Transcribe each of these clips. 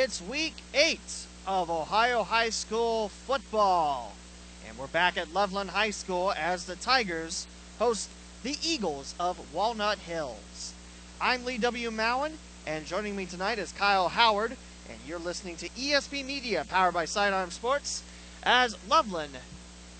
It's week eight of Ohio High School football. And we're back at Loveland High School as the Tigers host the Eagles of Walnut Hills. I'm Lee W. Mowen, and joining me tonight is Kyle Howard, and you're listening to ESP Media, powered by Sidearm Sports, as Loveland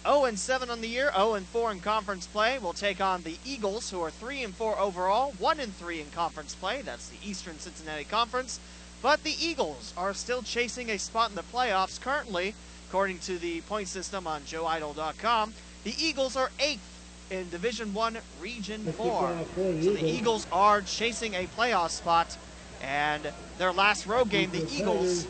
0 7 on the year, 0 4 in conference play. will take on the Eagles, who are 3 4 overall, 1 3 in conference play. That's the Eastern Cincinnati Conference. But the Eagles are still chasing a spot in the playoffs currently, according to the point system on joeeitel.com. The Eagles are eighth in Division One, Region Four. So the Eagles. Are chasing a playoff spot, and their last road game, the Eagles,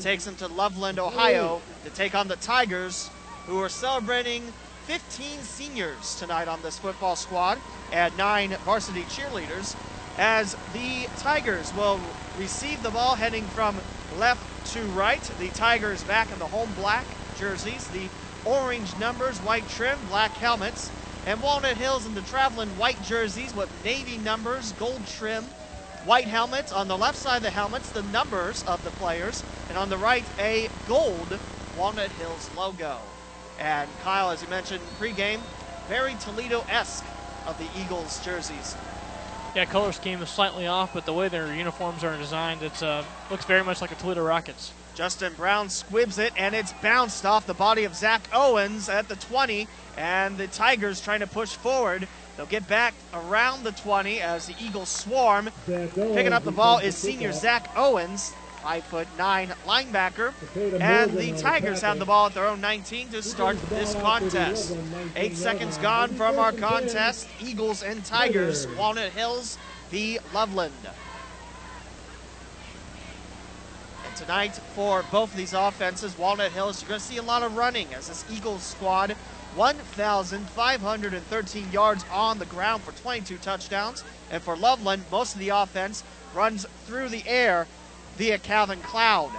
takes them to Loveland, Ohio, to take on the Tigers, who are celebrating 15 seniors tonight on this football squad and nine varsity cheerleaders as the Tigers will receive the ball heading from left to right. The Tigers back in the home black jerseys, the orange numbers, white trim, black helmets, and Walnut Hills in the traveling white jerseys with navy numbers, gold trim, white helmets. On the left side of the helmets, the numbers of the players, and on the right, a gold Walnut Hills logo. And Kyle, as you mentioned pregame, very Toledo-esque of the Eagles jerseys. Yeah, color scheme is slightly off, but the way their uniforms are designed, it uh, looks very much like a Toledo Rockets. Justin Brown squibs it, and it's bounced off the body of Zach Owens at the 20, and the Tigers trying to push forward. They'll get back around the 20 as the Eagles swarm. Picking up the ball is senior Zach Owens five foot nine linebacker. And the Tigers have the ball at their own 19 to start this contest. Eight seconds gone from our contest. Eagles and Tigers, Walnut Hills v. Loveland. And tonight for both of these offenses, Walnut Hills, you're going to see a lot of running as this Eagles squad 1,513 yards on the ground for 22 touchdowns. And for Loveland, most of the offense runs through the air via Calvin Cloud.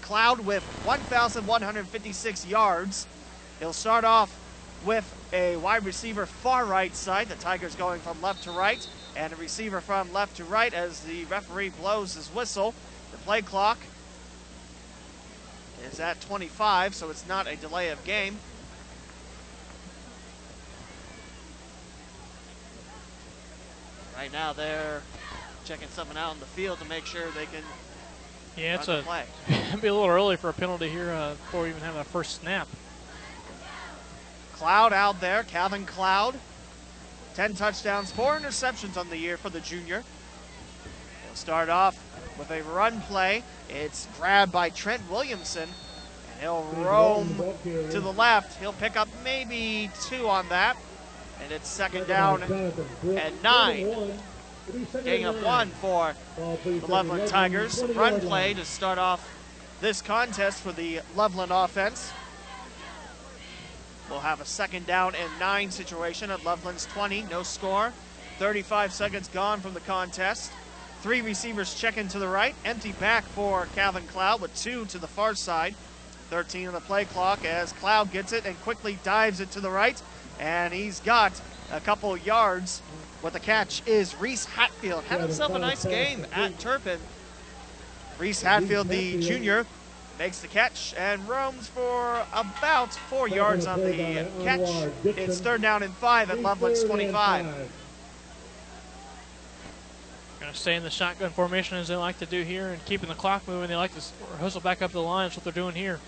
Cloud with 1,156 yards. He'll start off with a wide receiver far right side. The Tigers going from left to right, and a receiver from left to right as the referee blows his whistle. The play clock is at 25, so it's not a delay of game. Right now they're checking something out in the field to make sure they can yeah, it's a it'd be a little early for a penalty here uh, before we even have a first snap. Cloud out there, Calvin Cloud. 10 touchdowns, four interceptions on the year for the junior. He'll start off with a run play. It's grabbed by Trent Williamson, and he'll roam to the left. He'll pick up maybe two on that, and it's second down and nine. Getting up one for the Loveland Tigers. Run play to start off this contest for the Loveland offense. We'll have a second down and nine situation at Loveland's 20, no score. 35 seconds gone from the contest. Three receivers checking to the right. Empty back for Calvin Cloud with two to the far side. 13 on the play clock as Cloud gets it and quickly dives it to the right. And he's got a couple yards what the catch is Reese Hatfield. Had himself a nice game at Turpin. Reese Hatfield, the junior, makes the catch and roams for about four yards on the catch. It's third down and five at Loveland's 25. Going to stay in the shotgun formation as they like to do here and keeping the clock moving. They like to hustle back up the line. That's what they're doing here.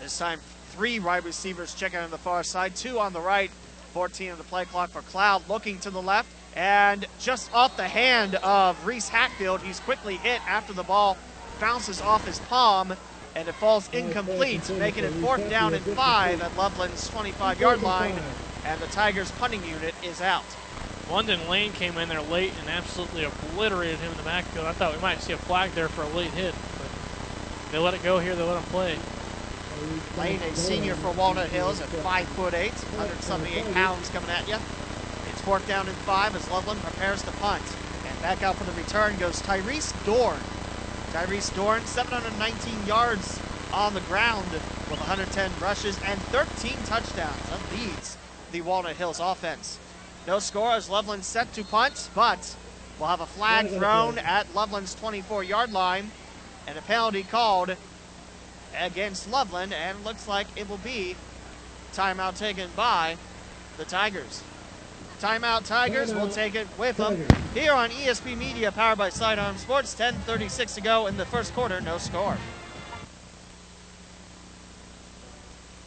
This time, three wide receivers checking on the far side, two on the right. 14 of the play clock for Cloud looking to the left. And just off the hand of Reese Hatfield, he's quickly hit after the ball bounces off his palm. and it falls incomplete, making it fourth down and five at Loveland's 25 yard line, and the Tigers punting unit is out. London Lane came in there late and absolutely obliterated him in the backfield. I thought we might see a flag there for a late hit, but they let it go here. They let him play. Lane, a senior for Walnut Hills at five foot eight, 178 pounds coming at you. It's fourth down and five as Loveland prepares to punt. And back out for the return goes Tyrese Dorn. Tyrese Dorn, 719 yards on the ground with 110 rushes and 13 touchdowns. That leads the Walnut Hills offense. No score as Loveland set to punt, but we'll have a flag thrown at Loveland's 24 yard line and a penalty called against Loveland, and looks like it will be timeout taken by the Tigers. Timeout Tigers will take it with them here on ESP Media, powered by Sidearm Sports. 10:36 to go in the first quarter, no score.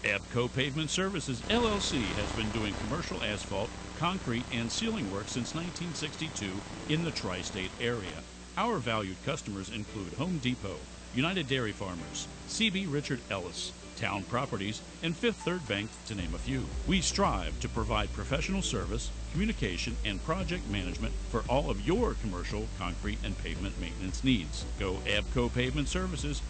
Abco Pavement Services LLC has been doing commercial asphalt, concrete, and sealing work since 1962 in the tri state area. Our valued customers include Home Depot, United Dairy Farmers, CB Richard Ellis, Town Properties, and Fifth Third Bank, to name a few. We strive to provide professional service, communication, and project management for all of your commercial, concrete, and pavement maintenance needs. Go Abco Pavement Services.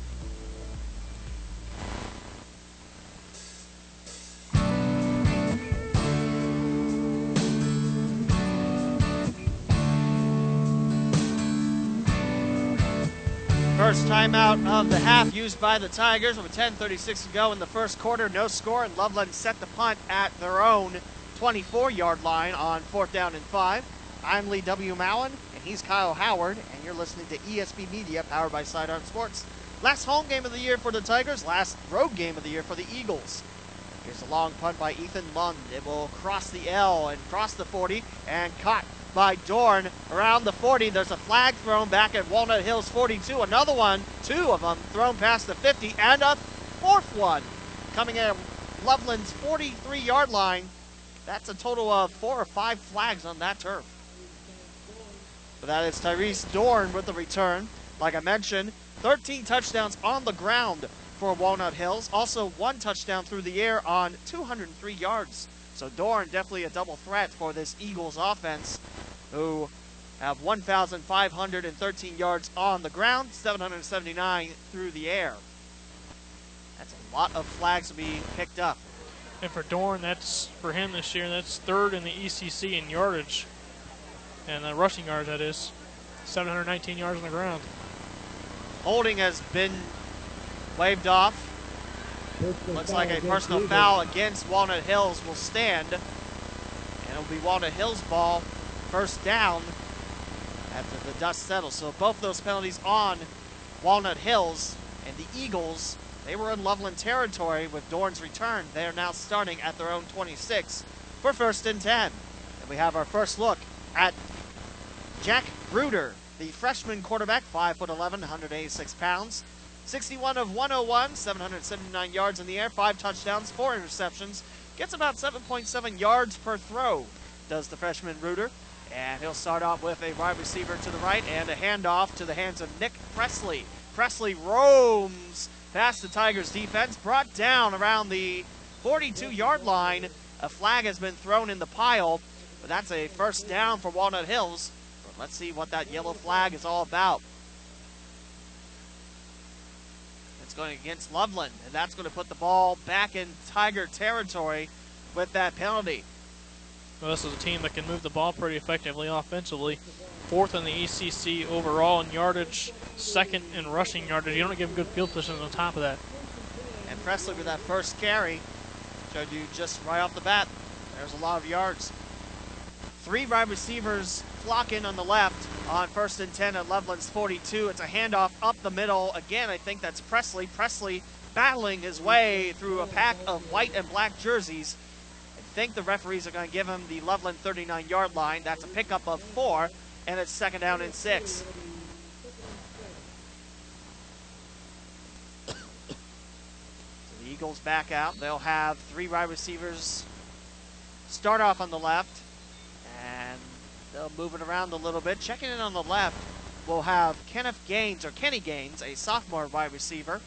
First timeout of the half used by the Tigers with 10:36 to go in the first quarter. No score, and Loveland set the punt at their own 24-yard line on fourth down and five. I'm Lee W. Mowen, and he's Kyle Howard, and you're listening to ESP Media, powered by Sidearm Sports. Last home game of the year for the Tigers, last road game of the year for the Eagles. Here's a long punt by Ethan Lund. It will cross the L and cross the 40 and caught by Dorn around the 40. There's a flag thrown back at Walnut Hills 42. Another one, two of them thrown past the 50, and a fourth one coming at Loveland's 43 yard line. That's a total of four or five flags on that turf. But that is Tyrese Dorn with the return. Like I mentioned, 13 touchdowns on the ground for Walnut Hills. Also, one touchdown through the air on 203 yards. So Dorn definitely a double threat for this Eagles offense, who have 1,513 yards on the ground, 779 through the air. That's a lot of flags to be picked up. And for Dorn, that's for him this year. That's third in the ECC in yardage, and the rushing yards. That is 719 yards on the ground. Holding has been waved off. Looks like a personal foul against Walnut Hills will stand. And it'll be Walnut Hills ball first down after the dust settles. So both those penalties on Walnut Hills and the Eagles, they were in Loveland territory with Dorn's return. They are now starting at their own 26 for first and 10. And we have our first look at Jack Reuter, the freshman quarterback, 5'11", 186 pounds. 61 of 101, 779 yards in the air, five touchdowns, four interceptions. Gets about 7.7 yards per throw, does the freshman Reuter. And he'll start off with a wide receiver to the right and a handoff to the hands of Nick Presley. Presley roams past the Tigers defense, brought down around the 42 yard line. A flag has been thrown in the pile, but that's a first down for Walnut Hills. But let's see what that yellow flag is all about. It's going against Loveland, and that's going to put the ball back in Tiger territory with that penalty. Well, this is a team that can move the ball pretty effectively offensively. Fourth in the ECC overall in yardage, second in rushing yardage. You don't give them good field position on top of that. And Presley with that first carry showed you just right off the bat. There's a lot of yards. Three wide receivers flock in on the left on first and 10 at Loveland's 42. It's a handoff up the middle. Again, I think that's Presley. Presley battling his way through a pack of white and black jerseys. I think the referees are going to give him the Loveland 39 yard line. That's a pickup of four, and it's second down and six. so the Eagles back out. They'll have three wide receivers start off on the left, and it around a little bit. Checking in on the left, we'll have Kenneth Gaines, or Kenny Gaines, a sophomore wide receiver.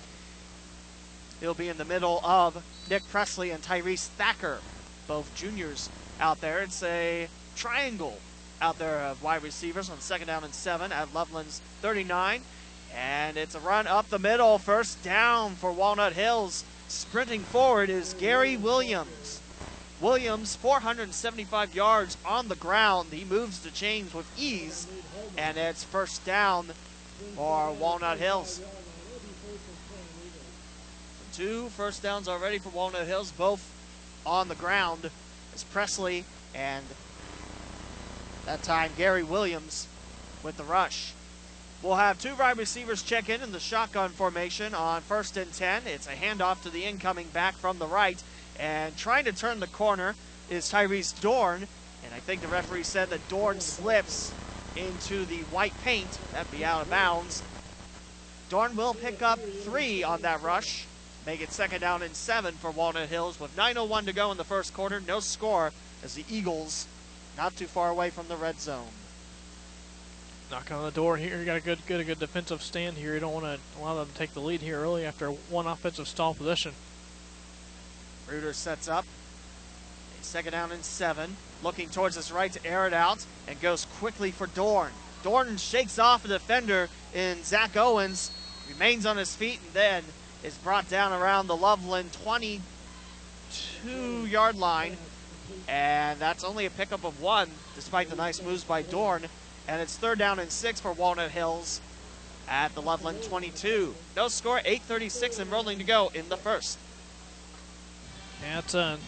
He'll be in the middle of Nick Presley and Tyrese Thacker, both juniors out there. It's a triangle out there of wide receivers on second down and seven at Loveland's 39. And it's a run up the middle, first down for Walnut Hills. Sprinting forward is Gary Williams. Williams, 475 yards on the ground. He moves the chains with ease, and it's first down for Walnut Hills. Two first downs already for Walnut Hills, both on the ground. As Presley and that time Gary Williams with the rush. We'll have two wide receivers check in in the shotgun formation on first and 10. It's a handoff to the incoming back from the right. And trying to turn the corner is Tyrese Dorn. And I think the referee said that Dorn slips into the white paint. That'd be out of bounds. Dorn will pick up three on that rush. Make it second down and seven for Walnut Hills with 9.01 to go in the first quarter. No score as the Eagles not too far away from the red zone. Knock on the door here. You got a good, good, a good defensive stand here. You don't want to allow them to take the lead here early after one offensive stall position. Reuter sets up. A second down and seven. Looking towards his right to air it out and goes quickly for Dorn. Dorn shakes off a defender in Zach Owens, remains on his feet, and then is brought down around the Loveland 22 yard line. And that's only a pickup of one, despite the nice moves by Dorn. And it's third down and six for Walnut Hills at the Loveland 22. No score, 8.36 and rolling to go in the first. It's a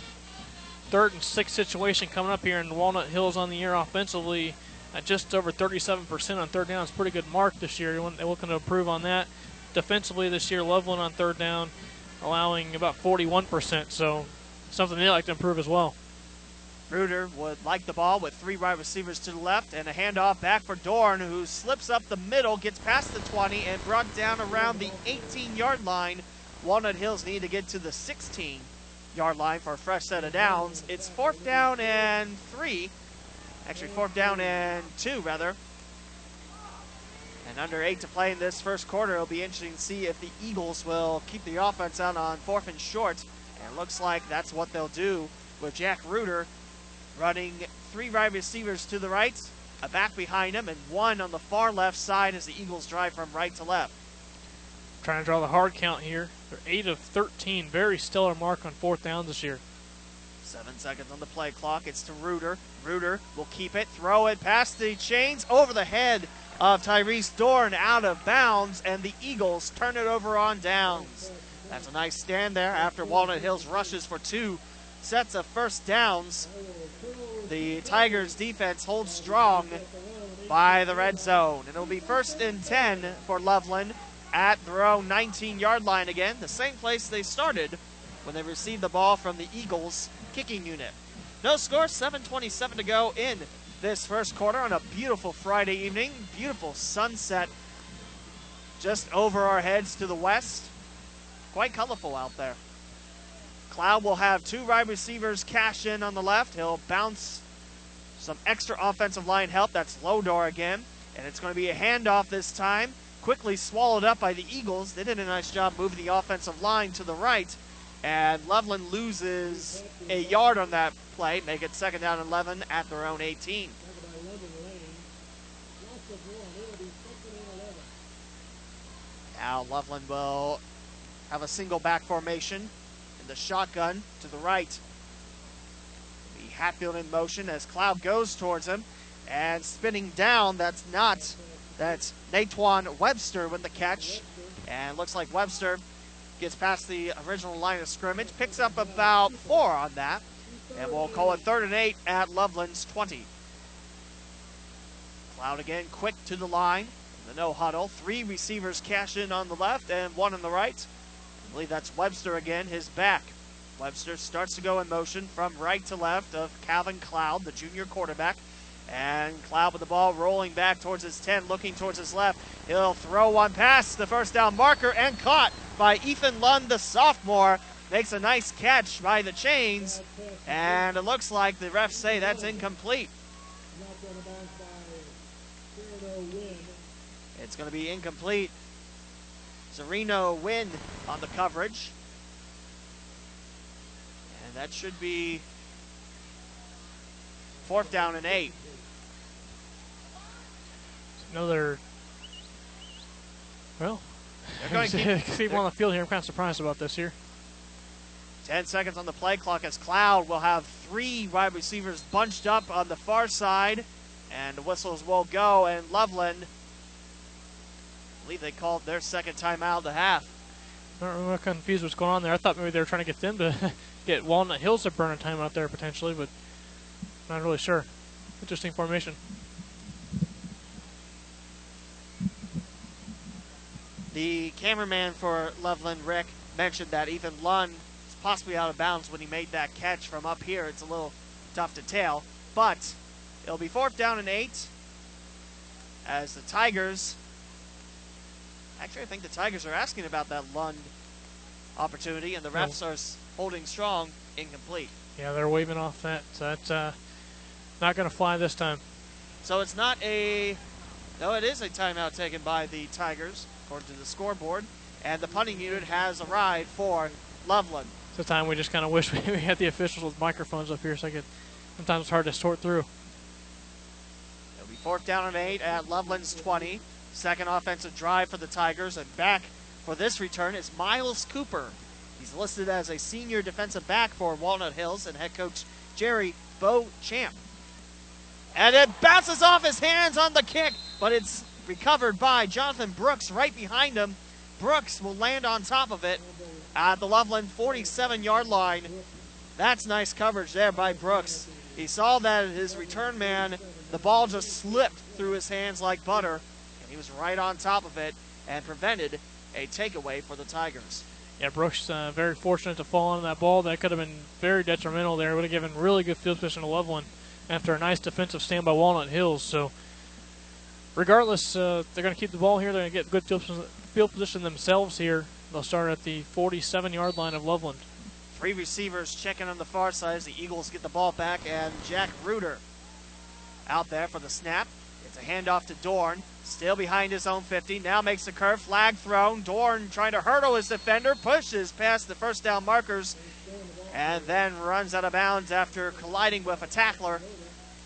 third and six situation coming up here in Walnut Hills on the year offensively. At just over 37% on third down. It's a pretty good mark this year. They're looking to improve on that. Defensively this year, Loveland on third down, allowing about 41%. So something they like to improve as well. Reuter would like the ball with three wide receivers to the left and a handoff back for Dorn, who slips up the middle, gets past the 20, and brought down around the 18 yard line. Walnut Hills need to get to the 16 yard line for a fresh set of downs. It's fourth down and three. Actually, fourth down and two, rather. And under eight to play in this first quarter, it'll be interesting to see if the Eagles will keep the offense out on fourth and short. And it looks like that's what they'll do with Jack Reuter running three wide receivers to the right, a back behind him, and one on the far left side as the Eagles drive from right to left. Trying to draw the hard count here. They're 8 of 13. Very stellar mark on fourth down this year. Seven seconds on the play clock. It's to Reuter. Reuter will keep it, throw it past the chains over the head of Tyrese Dorn out of bounds, and the Eagles turn it over on downs. That's a nice stand there after Walnut Hills rushes for two sets of first downs. The Tigers defense holds strong by the red zone. It'll be first and 10 for Loveland at their own 19 yard line again, the same place they started when they received the ball from the Eagles kicking unit. No score, 7.27 to go in this first quarter on a beautiful Friday evening. Beautiful sunset just over our heads to the west. Quite colorful out there. Cloud will have two wide receivers cash in on the left. He'll bounce some extra offensive line help. That's Lodor again. And it's going to be a handoff this time. Quickly swallowed up by the Eagles. They did a nice job moving the offensive line to the right. And Loveland loses a yard on that play. Make it second down and 11 at their own 18. Now Loveland will have a single back formation in the shotgun to the right. The Hatfield in motion as Cloud goes towards him and spinning down. That's not, that's Natwan Webster with the catch. And looks like Webster gets past the original line of scrimmage, picks up about four on that. And we'll call it third and eight at Loveland's 20. Cloud again quick to the line. The no huddle. Three receivers cash in on the left and one on the right. I believe that's Webster again, his back. Webster starts to go in motion from right to left of Calvin Cloud, the junior quarterback. And Cloud with the ball rolling back towards his 10, looking towards his left. He'll throw one past the first down marker and caught by Ethan Lund, the sophomore. Makes a nice catch by the chains. And it looks like the refs say that's incomplete. It's going to be incomplete. Zarino win on the coverage. And that should be fourth down and eight. Another. Well, They're going to keep, him on the field here. I'm kind of surprised about this here. 10 seconds on the play clock as Cloud will have three wide receivers bunched up on the far side, and the whistles will go. And Loveland, I believe they called their second timeout of the half. I'm not confused what's going on there. I thought maybe they were trying to get them to get Walnut Hills to burn a time out there potentially, but not really sure. Interesting formation. The cameraman for Loveland, Rick, mentioned that Ethan Lund is possibly out of bounds when he made that catch from up here. It's a little tough to tell, but it'll be fourth down and eight as the Tigers. Actually, I think the Tigers are asking about that Lund opportunity, and the refs are holding strong, incomplete. Yeah, they're waving off that. So that's uh, not going to fly this time. So it's not a. No, it is a timeout taken by the Tigers, according to the scoreboard. And the punting unit has arrived for Loveland. It's a time we just kind of wish we had the officials with microphones up here so I could. Sometimes it's hard to sort through. It'll be fourth down and eight at Loveland's 20. Second offensive drive for the Tigers. And back for this return is Miles Cooper. He's listed as a senior defensive back for Walnut Hills and head coach Jerry Beauchamp. And it bounces off his hands on the kick, but it's recovered by Jonathan Brooks right behind him. Brooks will land on top of it at the Loveland 47 yard line. That's nice coverage there by Brooks. He saw that his return man, the ball just slipped through his hands like butter, and he was right on top of it and prevented a takeaway for the Tigers. Yeah, Brooks uh, very fortunate to fall on that ball. That could have been very detrimental there. Would have given really good field position to Loveland after a nice defensive stand by Walnut Hills. So, regardless, uh, they're going to keep the ball here. They're going to get good field position, themselves here. They'll start at the 47 yard line of Loveland. Three receivers checking on the far side as the Eagles get the ball back, and Jack Reuter out there for the snap. It's a handoff to Dorn, still behind his own 50. Now makes the curve, flag thrown. Dorn trying to hurdle his defender, pushes past the first down markers, and then runs out of bounds after colliding with a tackler.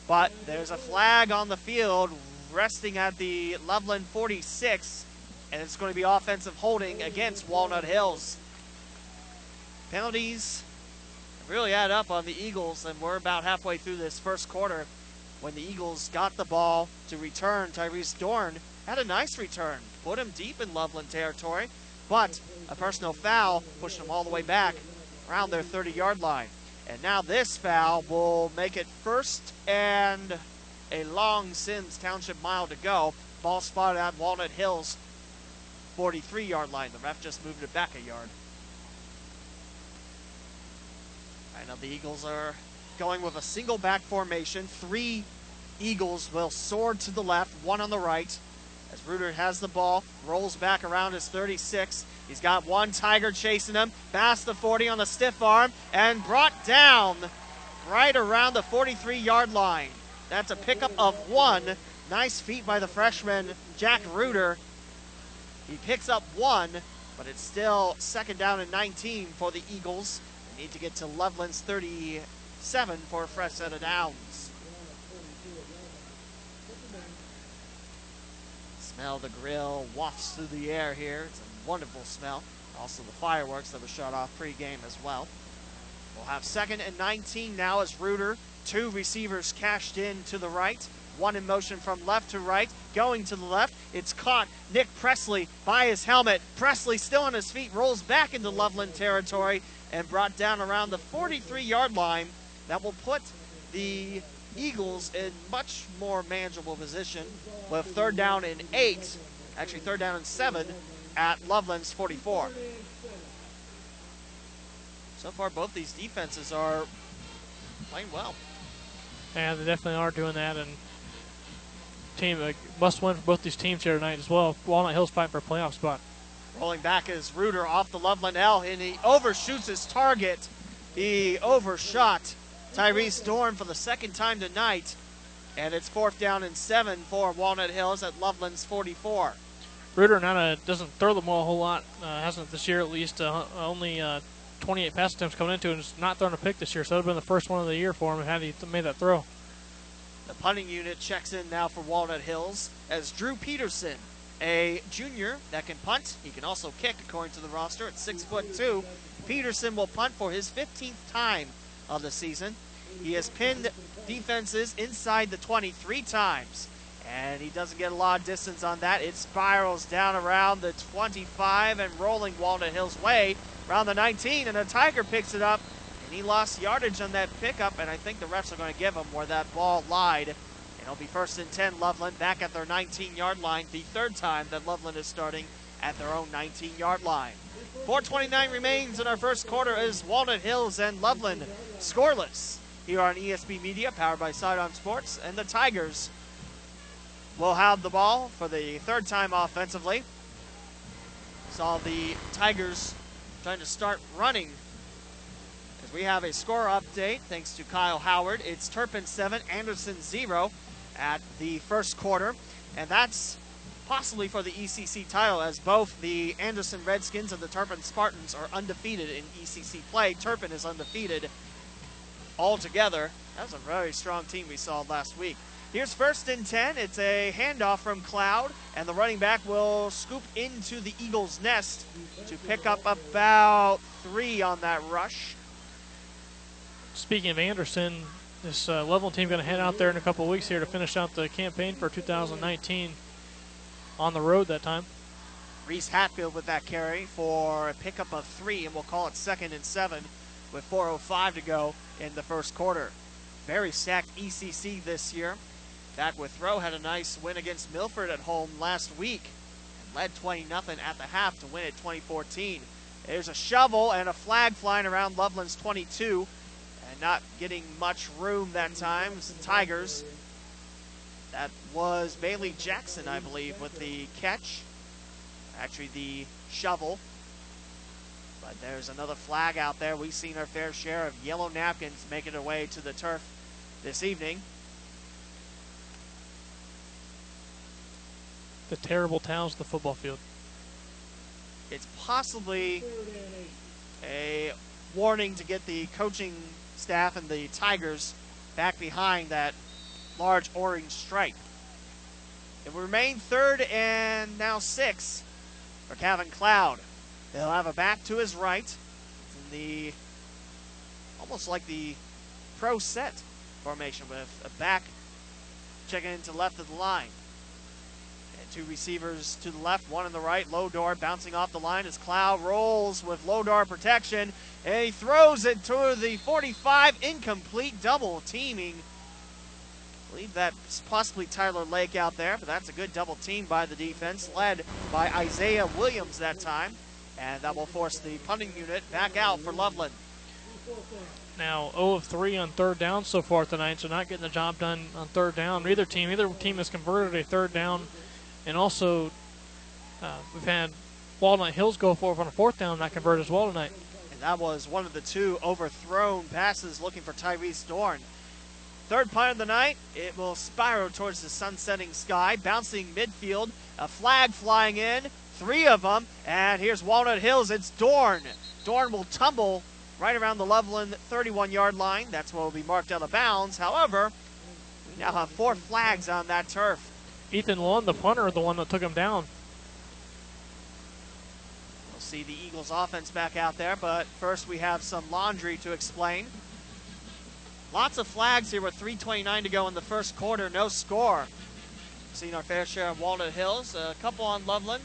But there's a flag on the field resting at the Loveland 46, and it's going to be offensive holding against Walnut Hills. Penalties really add up on the Eagles, and we're about halfway through this first quarter when the Eagles got the ball to return. Tyrese Dorn had a nice return, put him deep in Loveland territory, but a personal foul pushed him all the way back around their 30 yard line. And now this foul will make it first and a long Symmes Township mile to go. Ball spotted at Walnut Hills 43 yard line. The ref just moved it back a yard. I know the Eagles are going with a single back formation. Three Eagles will soar to the left, one on the right. As Reuter has the ball, rolls back around his 36. He's got one Tiger chasing him, past the 40 on the stiff arm, and brought down right around the 43 yard line. That's a pickup of one. Nice feet by the freshman, Jack Reuter. He picks up one, but it's still second down and 19 for the Eagles. They need to get to Loveland's 37 for a fresh set of downs. Smell the grill wafts through the air here. It's a wonderful smell. Also the fireworks that were shot off pregame as well. We'll have second and 19 now as Reuter. Two receivers cashed in to the right. One in motion from left to right. Going to the left. It's caught. Nick Presley by his helmet. Presley still on his feet. Rolls back into Loveland territory and brought down around the 43 yard line. That will put the Eagles in much more manageable position with third down and eight. Actually, third down and seven at Loveland's 44. So far, both these defenses are playing well. Yeah, they definitely are doing that, and team uh, must win for both these teams here tonight as well. Walnut Hills fighting for a playoff spot. Rolling back is Reuter off the Loveland L, and he overshoots his target. He overshot Tyrese Dorn for the second time tonight, and it's fourth down and seven for Walnut Hills at Loveland's 44. Reuter not a, doesn't throw the ball a whole lot, uh, hasn't this year at least. Uh, only uh, 28 pass attempts coming into and just not throwing a pick this year. So it would have been the first one of the year for him had he made that throw. The punting unit checks in now for Walnut Hills as Drew Peterson, a junior that can punt. He can also kick, according to the roster, at six foot two. Peterson will punt for his 15th time of the season. He has pinned defenses inside the 20 three times, and he doesn't get a lot of distance on that. It spirals down around the 25 and rolling Walnut Hills way around the 19, and the Tiger picks it up and he lost yardage on that pickup, and I think the refs are going to give him where that ball lied. And it'll be first and 10, Loveland back at their 19 yard line, the third time that Loveland is starting at their own 19 yard line. 429 remains in our first quarter as Walnut Hills and Loveland scoreless here on ESP Media, powered by Sidearm Sports, and the Tigers will have the ball for the third time offensively. Saw the Tigers trying to start running as we have a score update thanks to Kyle Howard. It's Turpin 7, Anderson 0 at the first quarter, and that's possibly for the ECC title as both the Anderson Redskins and the Turpin Spartans are undefeated in ECC play. Turpin is undefeated altogether. That was a very strong team we saw last week. Here's first and 10. It's a handoff from Cloud, and the running back will scoop into the Eagles' nest to pick up about three on that rush. Speaking of Anderson, this uh, level team going to head out there in a couple weeks here to finish out the campaign for 2019 on the road that time. Reese Hatfield with that carry for a pickup of three, and we'll call it second and seven with 4.05 to go in the first quarter. Very stacked ECC this year. That Withrow had a nice win against Milford at home last week and led 20 0 at the half to win it 2014. There's a shovel and a flag flying around Loveland's 22 and not getting much room that time. Tigers. That was Bailey Jackson, I believe, with the catch. Actually, the shovel. But there's another flag out there. We've seen our fair share of yellow napkins making their way to the turf this evening. The terrible towns, the football field. It's possibly a warning to get the coaching staff and the Tigers back behind that large orange stripe. It will remain third and now six for Calvin Cloud. He'll have a back to his right in the almost like the pro set formation with a back checking into left of the line. Two receivers to the left, one on the right. Lodar bouncing off the line as Cloud rolls with Lodar protection. And he throws it to the 45, incomplete, double teaming. I believe that's possibly Tyler Lake out there, but that's a good double team by the defense, led by Isaiah Williams that time. And that will force the punting unit back out for Loveland. Now 0 of 3 on third down so far tonight, so not getting the job done on third down. Neither team, either team has converted a third down, and also uh, we've had Walnut Hills go for it on a fourth down, not convert as well tonight. And that was one of the two overthrown passes looking for Tyrese Dorn. Third punt of the night, it will spiral towards the sunsetting sky, bouncing midfield, a flag flying in, three of them, and here's Walnut Hills. It's Dorn. Dorn will tumble right around the Loveland 31 yard line. That's what will be marked out of bounds. However, we now have four flags on that turf. Ethan Lund, the punter, the one that took him down. We'll see the Eagles offense back out there, but first we have some laundry to explain. Lots of flags here with 3.29 to go in the first quarter, no score. Seen our fair share of Walnut Hills, a couple on Loveland.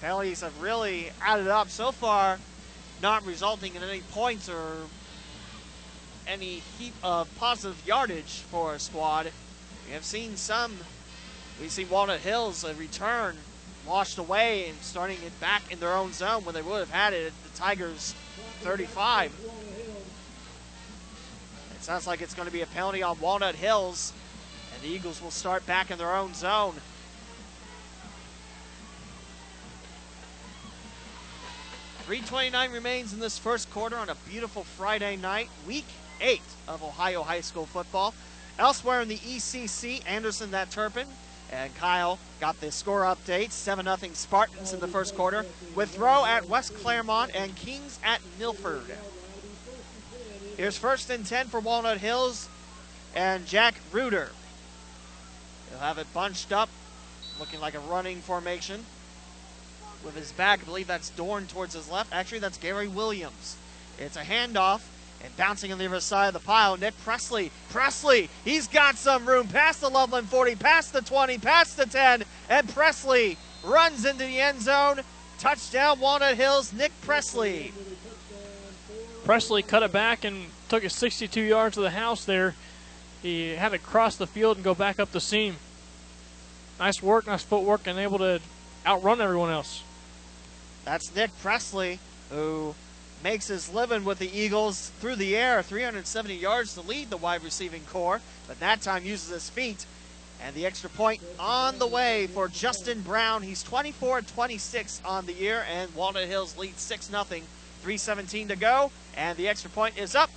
Penalties have really added up so far, not resulting in any points or any heap of positive yardage for our squad. We have seen some, we've seen Walnut Hills a return washed away and starting it back in their own zone when they would have had it at the Tigers 35. It sounds like it's going to be a penalty on Walnut Hills, and the Eagles will start back in their own zone. Three twenty-nine remains in this first quarter on a beautiful Friday night, week eight of Ohio high school football. Elsewhere in the ECC, Anderson that Turpin And Kyle got the score update 7 0 Spartans in the first quarter, Withrow at West Clermont and Kings at Milford. Here's first and 10 for Walnut Hills and Jack Reuter. He'll have it bunched up, looking like a running formation. With his back, I believe that's Dorn towards his left. Actually, that's Gary Williams. It's a handoff and bouncing on the other side of the pile. Nick Presley. Presley, he's got some room past the Loveland 40, past the 20, past the 10, and Presley runs into the end zone. Touchdown, Walnut Hills, Nick Presley. Presley cut it back and took it 62 yards to the house there. He had to cross the field and go back up the seam. Nice work, nice footwork, and able to outrun everyone else. That's Nick Presley, who makes his living with the Eagles through the air, 370 yards to lead the wide receiving core, but that time uses his feet. And the extra point on the way for Justin Brown. He's 24 26 on the year, and Walnut Hills leads 6 0. 317 to go, and the extra point is up,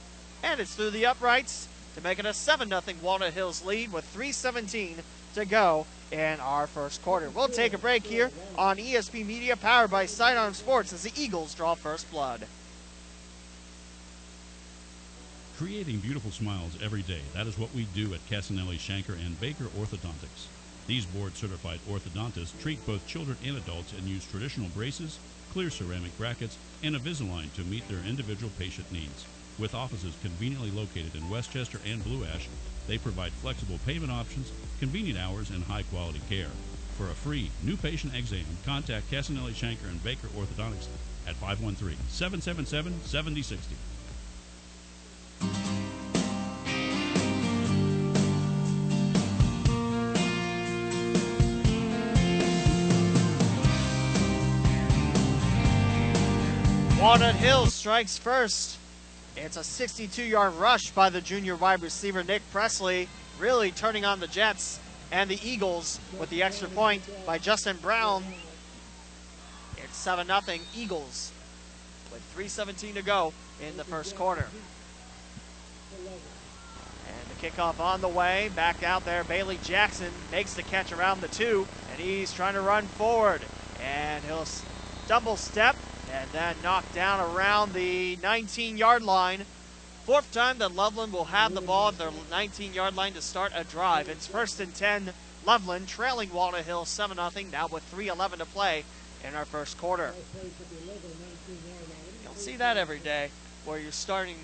and it's through the uprights to make it a 7 0 Walnut Hills lead with 317 to go in our first quarter. We'll take a break here on ESP Media, powered by Sidearm Sports, as the Eagles draw first blood. Creating beautiful smiles every day. That is what we do at Casanelli, Shanker, and Baker Orthodontics. These board certified orthodontists treat both children and adults and use traditional braces, clear ceramic brackets, and Invisalign to meet their individual patient needs. With offices conveniently located in West Chester and Blue Ash, they provide flexible payment options, convenient hours, and high quality care. For a free new patient exam, contact Casanelli, Shanker, and Baker Orthodontics at 513 777 7060. Walnut Hill strikes first. It's a 62 yard rush by the junior wide receiver Nick Presley, really turning on the Jets and the Eagles with the extra point by Justin Brown. It's 7 0 Eagles with 3.17 to go in the first quarter. And the kickoff on the way. Back out there, Bailey Jackson makes the catch around the two, and he's trying to run forward. And he'll double step and then knocked down around the 19 yard line. Fourth time that Loveland will have the ball at their 19 yard line to start a drive. It's first and 10, Loveland trailing Walnut Hill 7 0, now with 3.11 to play in our first quarter. You don't see that every day where you're starting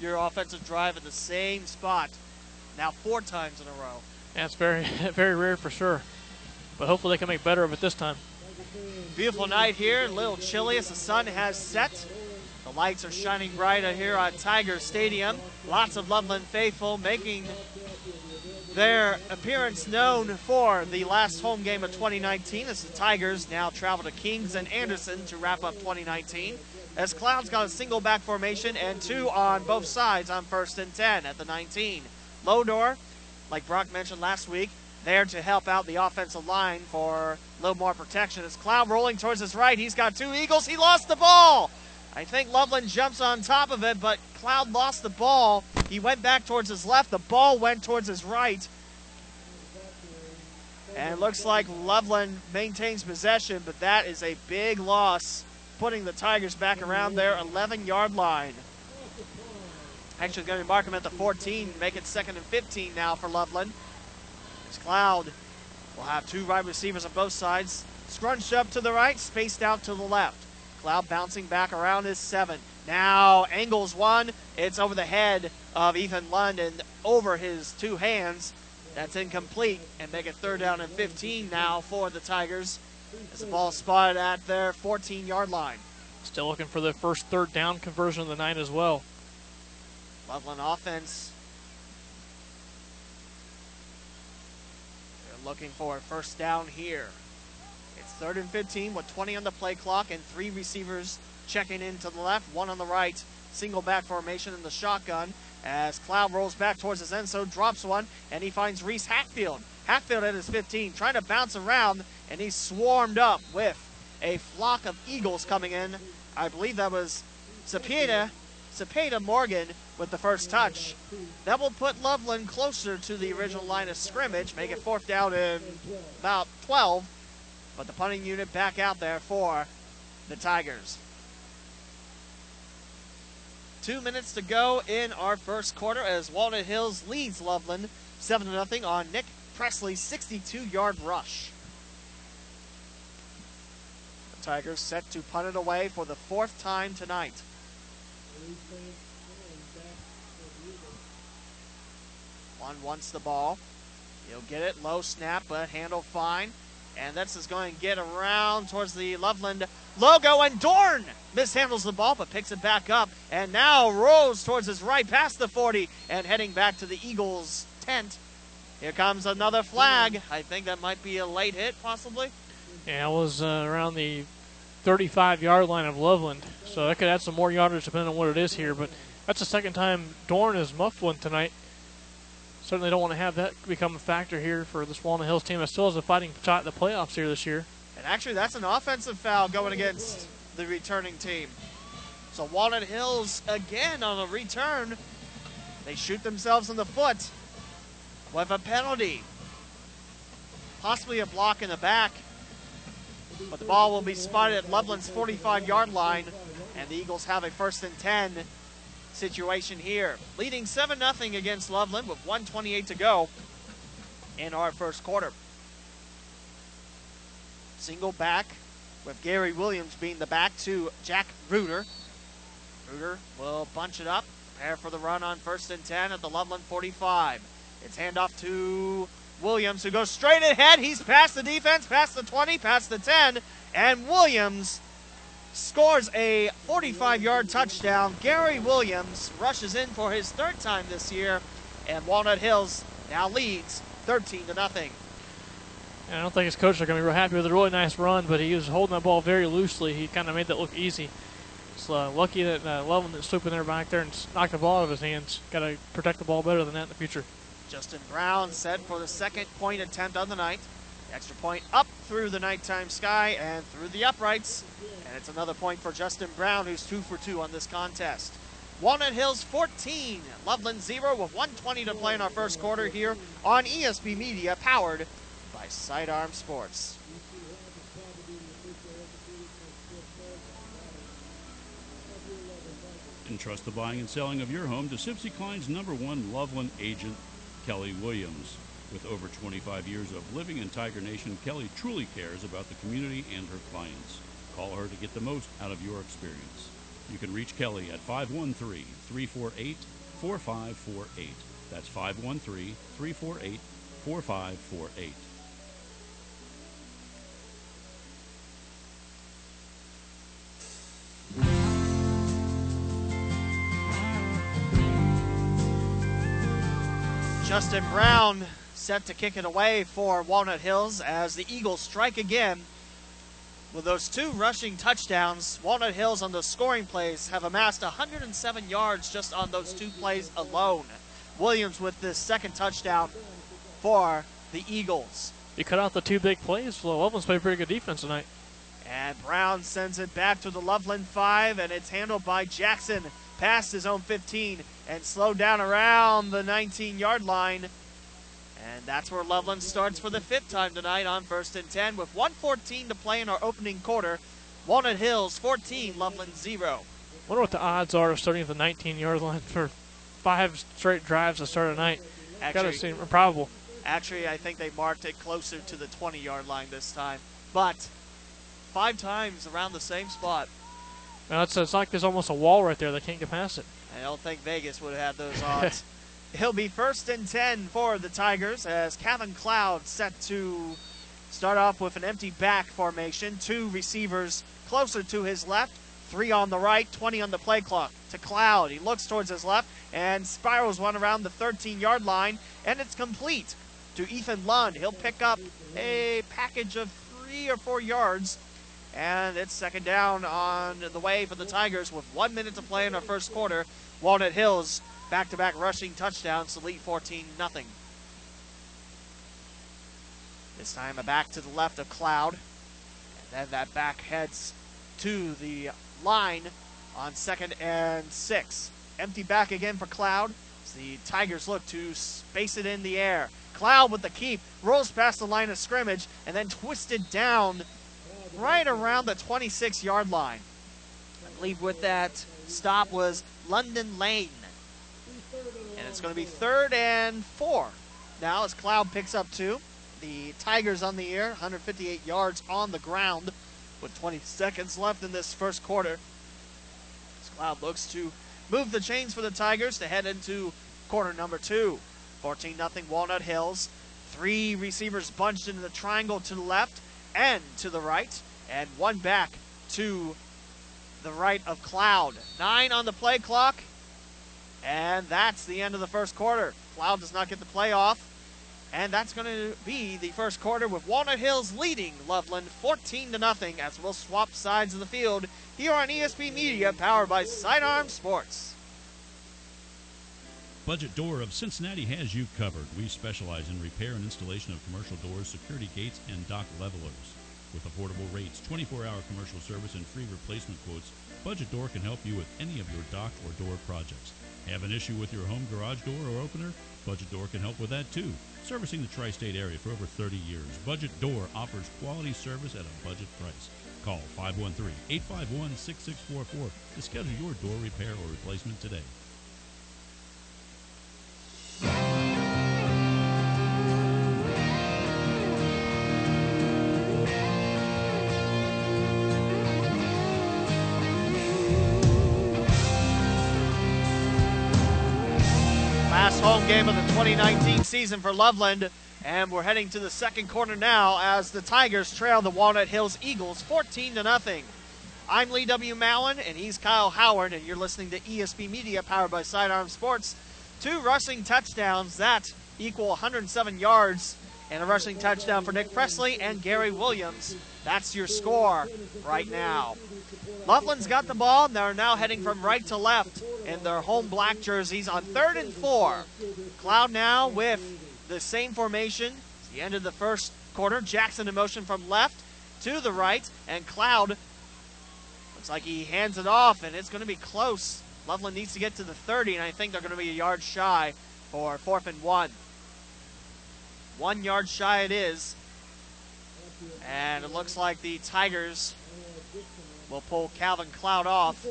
your offensive drive at the same spot now four times in a row. Yeah, it's very, very rare for sure. But hopefully they can make better of it this time. Beautiful night here, a little chilly as the sun has set. The lights are shining bright here at Tiger Stadium. Lots of Loveland faithful making their appearance known for the last home game of 2019 as the Tigers now travel to Kings and Anderson to wrap up 2019. As Clouds got a single back formation and two on both sides on first and 10 at the 19. Lodor, like Brock mentioned last week, there to help out the offensive line for a little more protection. As Cloud rolling towards his right, he's got two Eagles. He lost the ball. I think Loveland jumps on top of it, but Cloud lost the ball. He went back towards his left. The ball went towards his right. And looks like Loveland maintains possession, but that is a big loss, putting the Tigers back around their 11 yard line. Actually, going to mark him at the 14, make it second and 15 now for Loveland. As Cloud will have two wide receivers on both sides, scrunched up to the right, spaced out to the left. Cloud bouncing back around his seven. Now angles one. It's over the head of Ethan London, over his two hands. That's incomplete and make it third down and 15 now for the Tigers as the ball spotted at their 14 yard line. Still looking for the first third down conversion of the night as well. Loveland offense. They're looking for a first down here. It's third and 15 with 20 on the play clock and three receivers checking in to the left, one on the right. Single back formation in the shotgun as Cloud rolls back towards his end zone, drops one, and he finds Reese Hatfield. Hatfield at his 15, trying to bounce around, and he's swarmed up with a flock of Eagles coming in. I believe that was Cepeda Cepeda Morgan with the first touch. That will put Loveland closer to the original line of scrimmage, make it fourth down in about 12. But the punting unit back out there for the Tigers. Two minutes to go in our first quarter as Walnut Hills leads Loveland 7 0 on Nick Presley's 62 yard rush. The Tigers set to punt it away for the fourth time tonight. One wants the ball. He'll get it. Low snap, but handle fine. And this is going to get around towards the Loveland logo. And Dorn mishandles the ball, but picks it back up. And now rolls towards his right past the 40 and heading back to the Eagles' tent. Here comes another flag. I think that might be a late hit, possibly. Yeah, it was uh, around the 35 yard line of Loveland. So that could add some more yardage depending on what it is here. But that's the second time Dorn has muffed one tonight. Certainly don't want to have that become a factor here for the Walnut Hills team that still has a fighting shot at the playoffs here this year. And actually, that's an offensive foul going against the returning team. So Walnut Hills, again, on a return, they shoot themselves in the foot with a penalty. Possibly a block in the back. But the ball will be spotted at Loveland's 45 yard line, and the Eagles have a first and 10 situation here. Leading 7 0 against Loveland with 128 to go in our first quarter. Single back with Gary Williams being the back to Jack Reuter. Reuter will bunch it up, prepare for the run on first and 10 at the Loveland 45. It's handoff to Williams, who goes straight ahead. He's past the defense, past the 20, past the 10, and Williams scores a 45 yard touchdown. Gary Williams rushes in for his third time this year, and Walnut Hills now leads 13 to nothing. I don't think his coaches are going to be real happy with a really nice run, but he was holding that ball very loosely. He kind of made that look easy. It's uh, lucky that uh, Loveland didn't in there back there and knocked the ball out of his hands. Got to protect the ball better than that in the future. Justin Brown set for the second point attempt of the night. Extra point up through the nighttime sky and through the uprights. And it's another point for Justin Brown, who's two for two on this contest. Walnut Hills 14, Loveland 0 with 120 to play in our first quarter here on ESP Media, powered by Sidearm Sports. Entrust the buying and selling of your home to Sibcy Cline's number one Loveland agent, Kelly Williams. With over 25 years of living in Tiger Nation, Kelly truly cares about the community and her clients. Call her to get the most out of your experience. You can reach Kelly at 513 348 4548. That's 513 348 4548. Justin Brown set to kick it away for Walnut Hills as the Eagles strike again. With those two rushing touchdowns, Walnut Hills on those scoring plays have amassed 107 yards just on those two plays alone. Williams with the second touchdown for the Eagles. You cut out the two big plays. Well, Loveland's played pretty good defense tonight. And Brown sends it back to the Loveland 5, and it's handled by Jackson past his own 15 and slowed down around the 19 yard line. And that's where Loveland starts for the fifth time tonight on first and 10 with 114 to play in our opening quarter. Walnut Hills 14, Loveland 0. wonder what the odds are of starting at the 19 yard line for five straight drives to start a night. Gotta Actually, seem improbable. actually, I think they marked it closer to the 20 yard line this time. But five times around the same spot. Now, it's, it's like there's almost a wall right there. They can't get past it. I don't think Vegas would have had those odds. He'll be first and 10 for the Tigers as Kevin Cloud set to start off with an empty back formation. Two receivers closer to his left, three on the right, 20 on the play clock. To Cloud. He looks towards his left and spirals one around the 13 yard line, and it's complete to Ethan Lund. He'll pick up a package of three or four yards. And it's second down on the way for the Tigers with one minute to play in our first quarter. Walnut Hills back to back rushing touchdowns to lead 14 0. This time a back to the left of Cloud. And then that back heads to the line on second and six. Empty back again for Cloud. As the Tigers look to space it in the air. Cloud with the keep, rolls past the line of scrimmage, and then twisted down right around the 26 yard line. I believe with that stop was London Lane. And it's going to be third and four. Now as Cloud picks up two. The Tigers on the air, 158 yards on the ground with 20 seconds left in this first quarter. As Cloud looks to move the chains for the Tigers to head into quarter number two. 14 0 Walnut Hills. Three receivers bunched into the triangle to the left and to the right, and one back to the right of Cloud. Nine on the play clock, and that's the end of the first quarter. Cloud does not get the play off. And that's going to be the first quarter with Walnut Hills leading Loveland 14 to nothing as we'll swap sides of the field here on ESP Media powered by Sidearm Sports. Budget Door of Cincinnati has you covered. We specialize in repair and installation of commercial doors, security gates, and dock levelers. With affordable rates, 24-hour commercial service, and free replacement quotes, Budget Door can help you with any of your dock or door projects. Have an issue with your home garage door or opener? Budget Door can help with that too. Servicing the tri state area for over 30 years, Budget Door offers quality service at a budget price. Call 513 851 6644 to schedule your door repair or replacement today. Game of the 2019 season for Loveland. And we're heading to the second quarter now as the Tigers trail the Walnut Hills Eagles 14 to nothing. I'm Lee W. Malin, and he's Kyle Howard, and you're listening to ESP Media, powered by Sidearm Sports. Two rushing touchdowns that equal 107 yards, and a rushing touchdown for Nick Presley and Gary Williams. That's your score right now. Loveland's got the ball, and they're now heading from right to left in their home black jerseys on third and four. Cloud now with the same formation. It's the end of the first quarter. Jackson in motion from left to the right, and Cloud looks like he hands it off, and it's going to be close. Loveland needs to get to the 30, and I think they're going to be a yard shy for fourth and one. One yard shy it is. And it looks like the Tigers will pull Calvin Cloud off.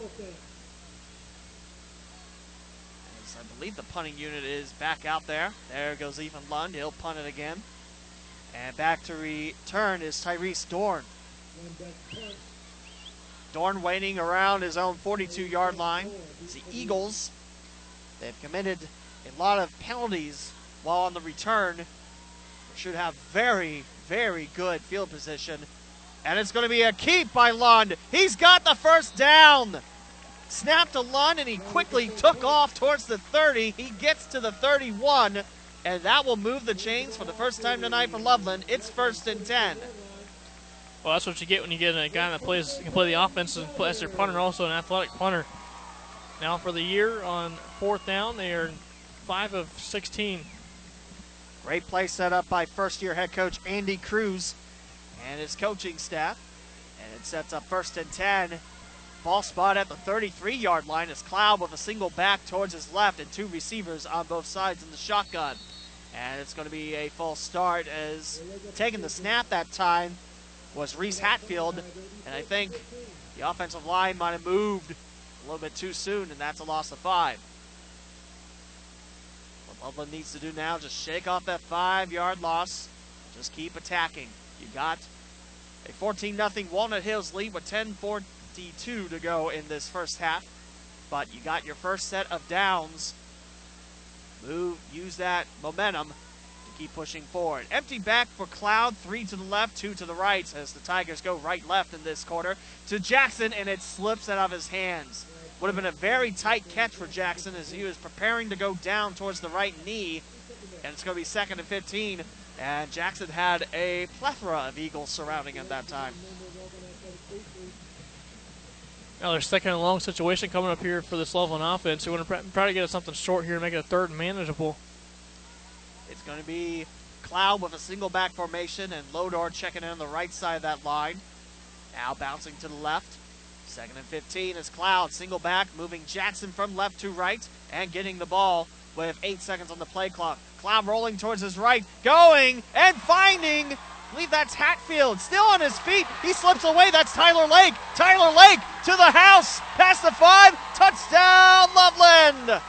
As I believe the punting unit is back out there. There goes Ethan Lund. He'll punt it again. And back to return is Tyrese Dorn. Dorn waiting around his own 42 yard line. It's the Eagles. They've committed a lot of penalties while on the return. Should have very, very good field position. And it's going to be a keep by Lund. He's got the first down. Snap to Lund, and he quickly took off towards the 30. He gets to the 31, and that will move the chains for the first time tonight for Loveland. It's first and 10. Well, that's what you get when you get a guy that plays can play the offense and play as their punter, also an athletic punter. Now for the year on fourth down, they are five of 16. Great play set up by first year head coach Andy Cruz and his coaching staff. And it sets up first and 10. Ball spot at the 33 yard line as Cloud with a single back towards his left and two receivers on both sides in the shotgun. And it's going to be a false start as taking the snap that time was Reese Hatfield. And I think the offensive line might have moved a little bit too soon, and that's a loss of five. Loveland needs to do now, just shake off that five yard loss. Just keep attacking. You got a 14 0 Walnut Hills lead with 10.42 to go in this first half. But you got your first set of downs. Move, use that momentum to keep pushing forward. Empty back for Cloud, three to the left, two to the right as the Tigers go right left in this quarter to Jackson, and it slips out of his hands. Would have been a very tight catch for Jackson as he was preparing to go down towards the right knee. And it's going to be second and 15. And Jackson had a plethora of Eagles surrounding him that time. Now there's second and long situation coming up here for this level Loveland offense. We want to try to get something short here and make it a third and manageable. It's going to be Cloud with a single back formation and Lodor checking in on the right side of that line. Now bouncing to the left. Second and 15 is Cloud. Single back, moving Jackson from left to right and getting the ball with eight seconds on the play clock. Cloud rolling towards his right, going and finding. I believe that's Hatfield. Still on his feet. He slips away. That's Tyler Lake. Tyler Lake to the house. Past the five. Touchdown, Loveland.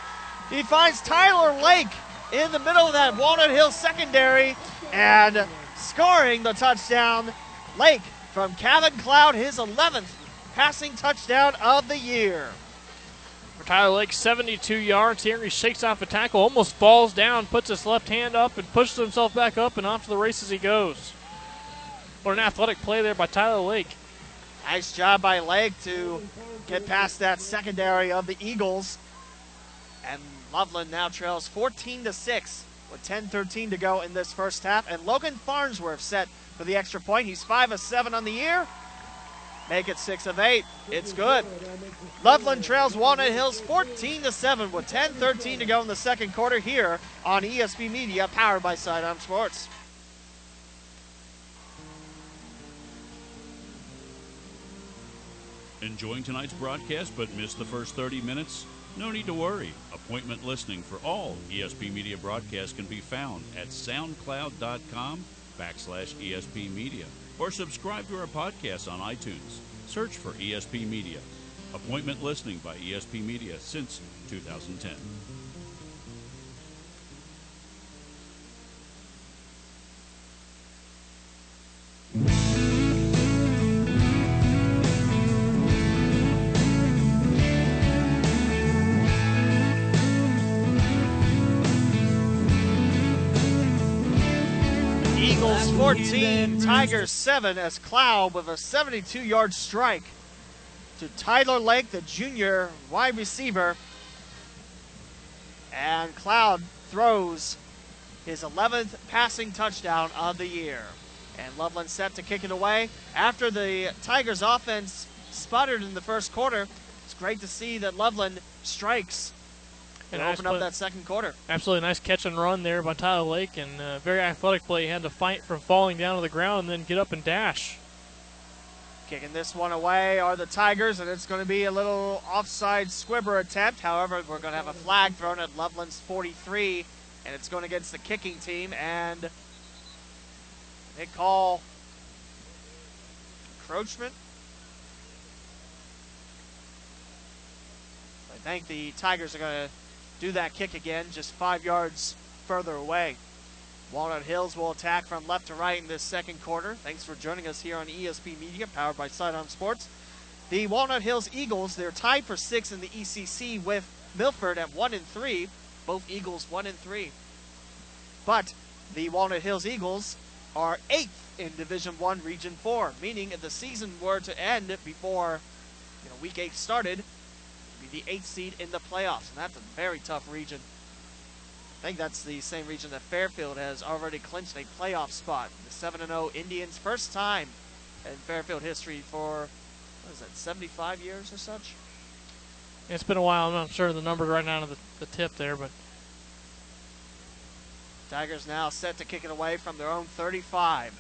He finds Tyler Lake in the middle of that Walnut Hill secondary and scoring the touchdown. Lake from Kevin Cloud, his 11th passing touchdown of the year. For Tyler Lake, 72 yards here. He shakes off a tackle, almost falls down, puts his left hand up, and pushes himself back up, and off to the races as he goes. What an athletic play there by Tyler Lake. Nice job by Lake to get past that secondary of the Eagles. And Loveland now trails 14 to 6 with 10-13 to go in this first half. And Logan Farnsworth set for the extra point. He's 5 of 7 on the year. Make it 6 of 8. It's good. Loveland trails Walnut Hills 14 to 7 with 10-13 to go in the second quarter here on ESP Media, powered by Sidearm Sports. Enjoying tonight's broadcast but missed the first 30 minutes? No need to worry. Appointment listening for all ESP Media broadcasts can be found at soundcloud.com backslash ESP Media or subscribe to our podcast on iTunes. Search for ESP Media. Appointment listening by ESP Media since 2010. Eagles 14, Tigers 7 as Cloud with a 72 yard strike to Tyler Lake, the junior wide receiver. And Cloud throws his 11th passing touchdown of the year. And Loveland set to kick it away. After the Tigers offense sputtered in the first quarter, it's great to see that Loveland strikes and nice open up that second quarter. Absolutely nice catch and run there by Tyler Lake, and uh, very athletic play. He had to fight from falling down to the ground and then get up and dash. Kicking this one away are the Tigers, and it's going to be a little offside squibber attempt. However, we're going to have a flag thrown at Loveland's 43, and it's going against the kicking team. And they call encroachment. I think the Tigers are going to do that kick again, just five yards further away. Walnut Hills will attack from left to right in this second quarter. Thanks for joining us here on ESP Media, powered by Sidearm Sports. The Walnut Hills Eagles, they're tied for sixth in the ECC with Milford at one and three. Both Eagles one and three. But the Walnut Hills Eagles are eighth in Division One, Region Four, meaning if the season were to end before you know week eight started, the eighth seed in the playoffs, and that's a very tough region. I think that's the same region that Fairfield has already clinched a playoff spot. The 7 0 Indians, first time in Fairfield history for, what is that, 75 years or such? It's been a while. I'm not sure the numbers right now to the, the tip there, but Tigers now set to kick it away from their own 35.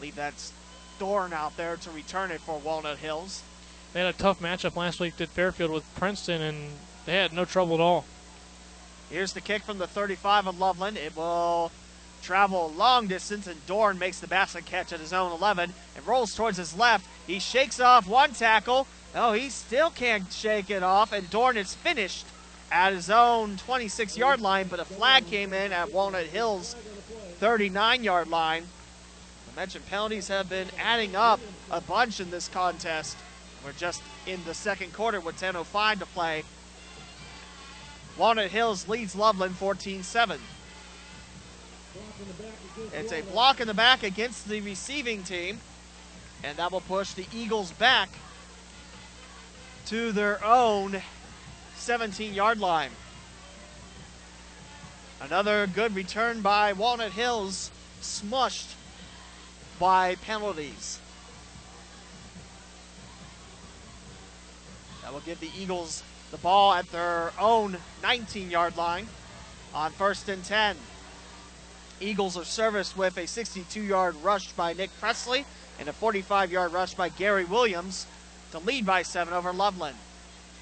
Leave that Dorn out there to return it for Walnut Hills. They had a tough matchup last week. Did Fairfield with Princeton, and they had no trouble at all. Here's the kick from the 35 of Loveland. It will travel a long distance, and Dorn makes the basket catch at his own 11 and rolls towards his left. He shakes off one tackle. Oh, he still can't shake it off, and Dorn is finished at his own 26 yard line, but a flag came in at Walnut Hills 39 yard line. I mentioned penalties have been adding up a bunch in this contest. We're just in the second quarter with 10.05 to play. Walnut Hills leads Loveland 14 7. It's a block in the back against the receiving team, and that will push the Eagles back to their own 17 yard line. Another good return by Walnut Hills, smushed by penalties. That will give the Eagles the ball at their own 19 yard line on first and 10. Eagles are serviced with a 62 yard rush by Nick Presley and a 45 yard rush by Gary Williams. to lead by seven over Loveland.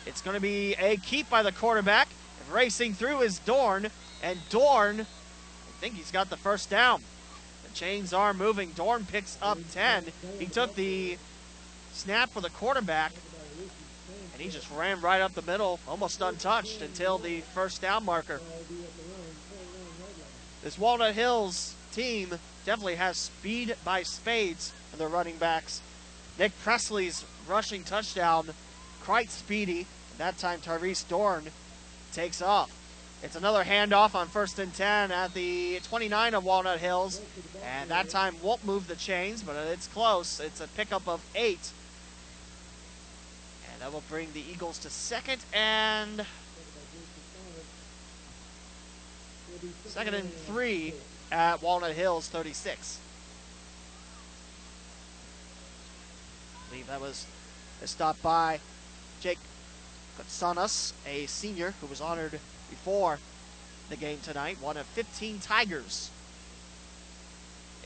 It's going to be a keep by the quarterback. Racing through is Dorn, and Dorn, I think he's got the first down. The chains are moving. Dorn picks up 10. He took the snap for the quarterback, and he just ran right up the middle, almost untouched until the first down marker. This Walnut Hills team definitely has speed by spades in their running backs. Nick Presley's rushing touchdown, quite speedy. and That time Tyrese Dorn takes off. It's another handoff on first and 10 at the 29 of Walnut Hills. And that time won't move the chains, but it's close. It's a pickup of eight. That will bring the Eagles to second and second and three at Walnut Hills 36. I believe that was a stop by Jake Kotsanas, a senior who was honored before the game tonight, one of 15 Tigers.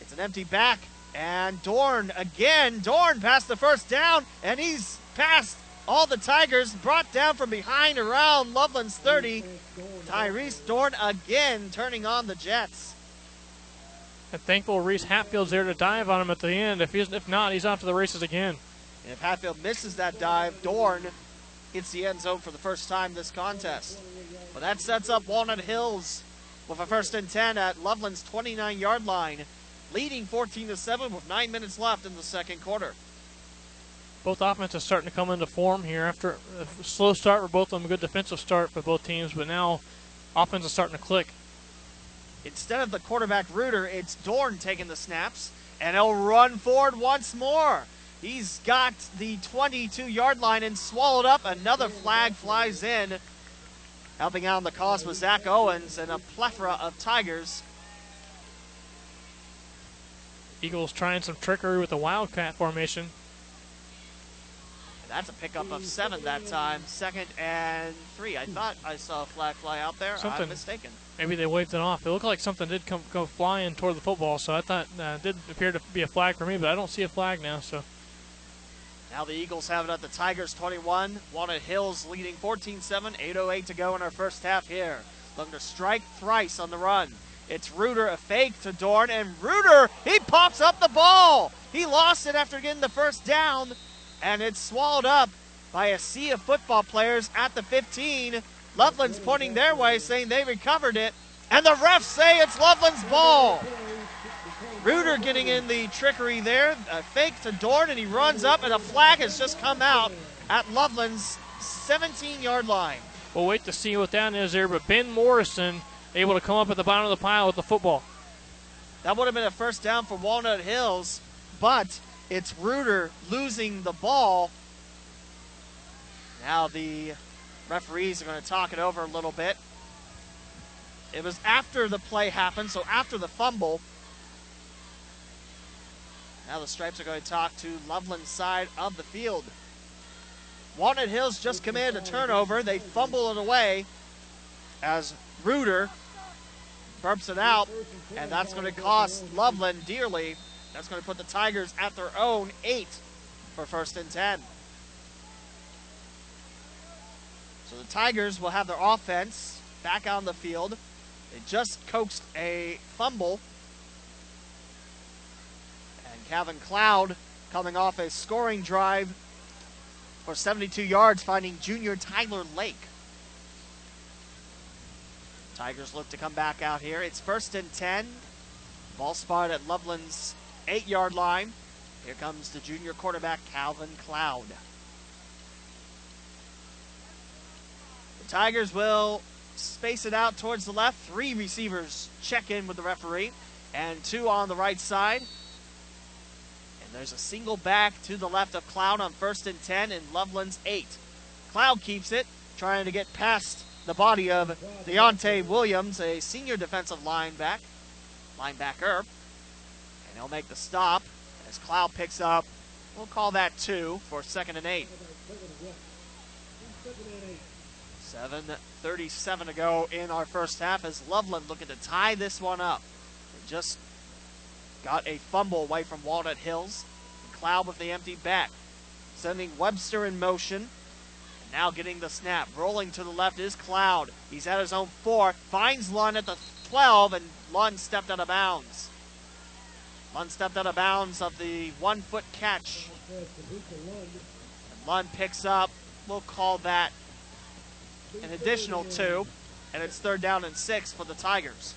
It's an empty back, and Dorn again. Dorn passed the first down, and he's passed all the Tigers, brought down from behind around Loveland's 30. Tyrese Dorn again turning on the Jets. And thankful Reese Hatfield's there to dive on him at the end. If he's if not, he's off to the races again. And if Hatfield misses that dive, Dorn hits the end zone for the first time this contest. But that sets up Walnut Hills with a first and 10 at Loveland's 29 yard line, leading 14 to 7 with nine minutes left in the second quarter. Both offenses starting to come into form here after a slow start for both of them, a good defensive start for both teams, but now offense is starting to click. Instead of the quarterback Reuter, it's Dorn taking the snaps, and he'll run forward once more. He's got the 22 yard line and swallowed up. Another flag flies in. Helping out on the cause was Zach Owens and a plethora of Tigers. Eagles trying some trickery with the Wildcat formation. That's a pickup of seven that time. Second and three. I thought I saw a flag fly out there. Something. I'm mistaken. Maybe they waved it off. It looked like something did come go flying toward the football, so I thought uh, it did appear to be a flag for me, but I don't see a flag now. So Now the Eagles have it at the Tigers 21. Walnut Hills leading 14 7. 8.08 to go in our first half here. Looking to strike thrice on the run. It's Reuter, a fake to Dorn, and Reuter, he pops up the ball. He lost it after getting the first down, and it's swallowed up by a sea of football players at the 15. Loveland's pointing their way, saying they recovered it, and the refs say it's Loveland's ball. Reuter getting in the trickery there, a fake to Dorn, and he runs up, and a flag has just come out at Loveland's 17 yard line. we'll wait to see what that is there. But Ben Morrison able to come up at the bottom of the pile with the football. That would have been a first down for Walnut Hills, but it's Reuter losing the ball. Now the referees are going to talk it over a little bit. It was after the play happened, so after the fumble. Now the Stripes are going to talk to Loveland's side of the field. Walnut Hills just committed a turnover. They fumble it away as Reuter burps it out, and that's going to cost Loveland dearly. That's going to put the Tigers at their own eight for first and 10. So the Tigers will have their offense back on the field. They just coaxed a fumble. And Calvin Cloud coming off a scoring drive for 72 yards, finding junior Tyler Lake. Tigers look to come back out here. It's first and 10. Ball spotted at Loveland's eight yard line. Here comes the junior quarterback, Calvin Cloud. The Tigers will space it out towards the left. Three receivers check in with the referee, and two on the right side. And there's a single back to the left of Cloud on first and 10 in Loveland's eight. Cloud keeps it, trying to get past the body of Deontay Williams, a senior defensive lineback, linebacker. And he'll make the stop as Cloud picks up, we'll call that two for second and eight. 7.37 to go in our first half as Loveland looking to tie this one up. They just got a fumble away from Walnut Hills. Cloud with the empty back. sending Webster in motion. And Now getting the snap. Rolling to the left is Cloud. He's at his own four. Finds Lund at the 12, and Lund stepped out of bounds. Lund stepped out of bounds of the one foot catch. And Lund picks up, we'll call that an additional two, and it's third down and six for the Tigers.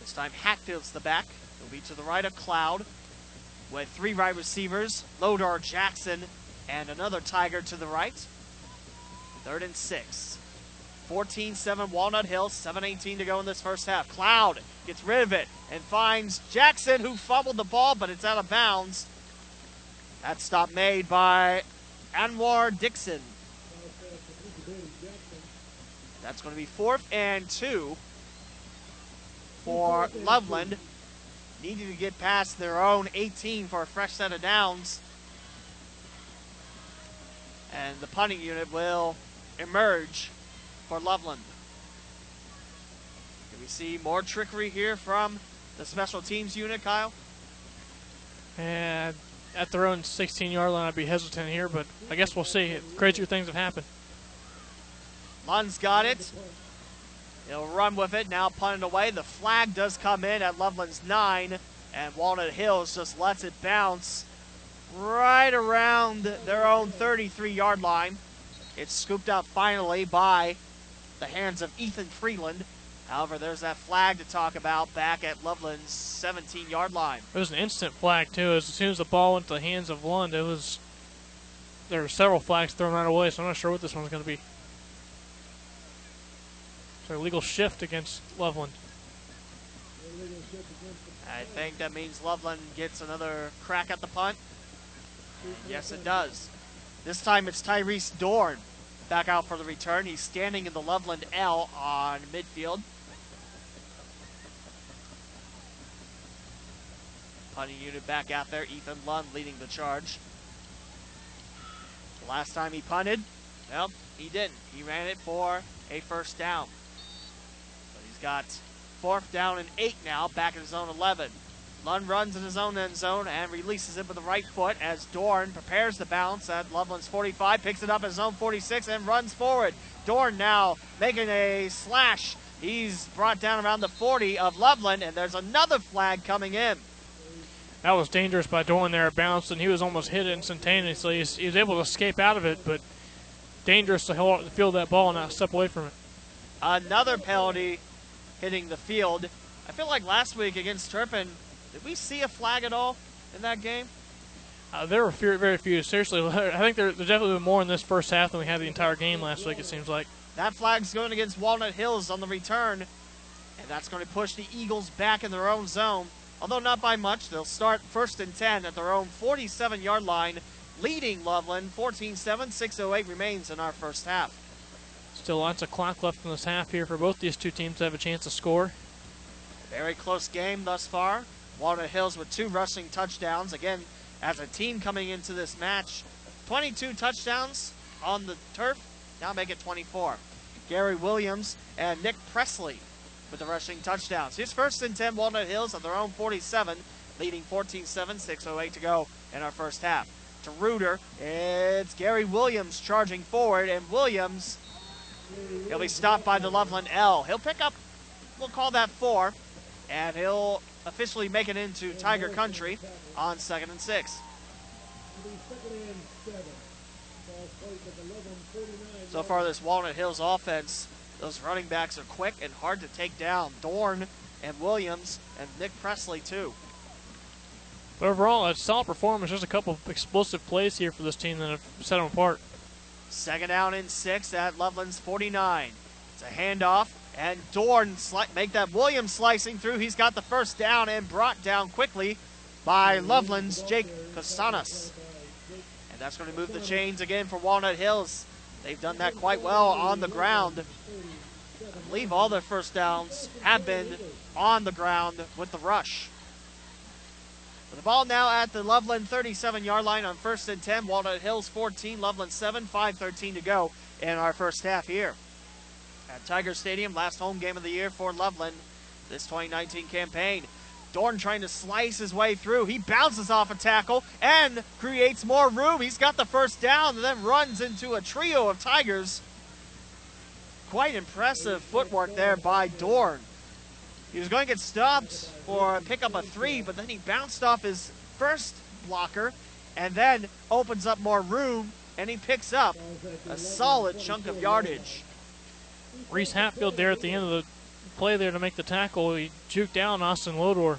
This time Hatfield's the back. He'll be to the right of Cloud with three wide receivers, Lodor Jackson and another Tiger to the right. Third and six. 14-7 Walnut Hill, 7.18 to go in this first half. Cloud gets rid of it and finds Jackson who fumbled the ball, but it's out of bounds. That stop made by Anwar Dixon. That's going to be fourth and two for Loveland. Needing to get past their own 18 for a fresh set of downs. And the punting unit will emerge for Loveland. Can we see more trickery here from the special teams unit, Kyle? And at their own 16 yard line, I'd be hesitant here, but I guess we'll see. Crazier things have happened. Lund's got it. He'll run with it, now punted away. The flag does come in at Loveland's 9, and Walnut Hills just lets it bounce right around their own 33 yard line. It's scooped up finally by the hands of Ethan Freeland. However, there's that flag to talk about back at Loveland's 17 yard line. It was an instant flag, too. As soon as the ball went to the hands of Lund, it was. There were several flags thrown right away, so I'm not sure what this one's going to be. So, legal shift against Loveland. I think that means Loveland gets another crack at the punt. Yes, it does. This time it's Tyrese Dorn back out for the return. He's standing in the Loveland L on midfield. Punting unit back out there. Ethan Lund leading the charge. The last time he punted, well, he didn't. He ran it for a first down. But he's got fourth down and eight now, back in his own 11. Lund runs in his own end zone and releases it with the right foot as Dorn prepares the bounce at Loveland's 45, picks it up at his own 46 and runs forward. Dorn now making a slash. He's brought down around the 40 of Loveland, and there's another flag coming in. That was dangerous by Dorn there. Bounced, and he was almost hit instantaneously. He was able to escape out of it, but dangerous to hold, field that ball and not step away from it. Another penalty hitting the field. I feel like last week against Turpin, did we see a flag at all in that game? Uh, there were few, very few. Seriously, I think there, there's definitely been more in this first half than we had the entire game last week, it seems like. That flag's going against Walnut Hills on the return, and that's going to push the Eagles back in their own zone. Although not by much, they'll start first and 10 at their own 47 yard line, leading Loveland 14 7. 6.08 remains in our first half. Still lots of clock left in this half here for both these two teams to have a chance to score. Very close game thus far. Walnut Hills with two rushing touchdowns. Again, as a team coming into this match, 22 touchdowns on the turf. Now make it 24. Gary Williams and Nick Presley with the rushing touchdowns. His first and 10 Walnut Hills at their own 47, leading 14 7, 6.08 to go in our first half. To Reuter, it's Gary Williams charging forward, and Williams, he'll be stopped by the Loveland L. He'll pick up, we'll call that four, and he'll officially make it into Tiger Country on second and six. So far, this Walnut Hills offense, those running backs are quick and hard to take down. Dorn and Williams and Nick Presley, too. But overall, a solid performance. Just a couple explosive plays here for this team that have set them apart. Second down and six at Loveland's 49. It's a handoff, and Dorn make that Williams slicing through. He's got the first down and brought down quickly by Loveland's Jake Costanas. And that's going to move the chains again for Walnut Hills. They've done that quite well on the ground. I believe all their first downs have been on the ground with the rush. The ball now at the Loveland 37 yard line on first and 10. Walnut Hills 14, Loveland 7, 5.13 to go in our first half here. At Tiger Stadium, last home game of the year for Loveland this 2019 campaign. Dorn trying to slice his way through. He bounces off a tackle and creates more room. He's got the first down and then runs into a trio of Tigers. Quite impressive footwork there by Dorn. He was going to get stopped for pick up a three, but then he bounced off his first blocker and then opens up more room and he picks up a solid chunk of yardage. Reese Hatfield there at the end of the play there to make the tackle. He juked down Austin Lodor.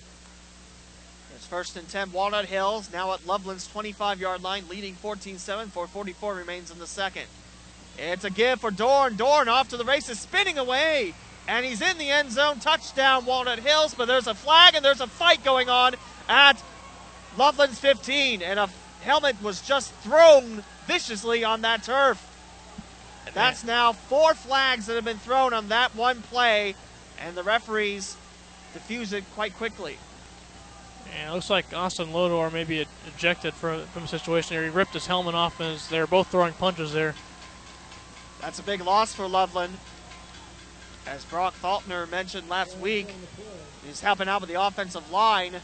It's first and 10, Walnut Hills, now at Loveland's 25 yard line, leading 14 7. 444 remains in the second. It's a give for Dorn. Dorn off to the races, spinning away. And he's in the end zone. Touchdown, Walnut Hills. But there's a flag and there's a fight going on at Loveland's 15. And a helmet was just thrown viciously on that turf. And that's now four flags that have been thrown on that one play. And the referees diffuse it quite quickly. And it looks like Austin Lodor maybe ejected from, from the situation here. He ripped his helmet off as they're both throwing punches there. That's a big loss for Loveland. As Brock Faulkner mentioned last week, he's helping out with the offensive line. And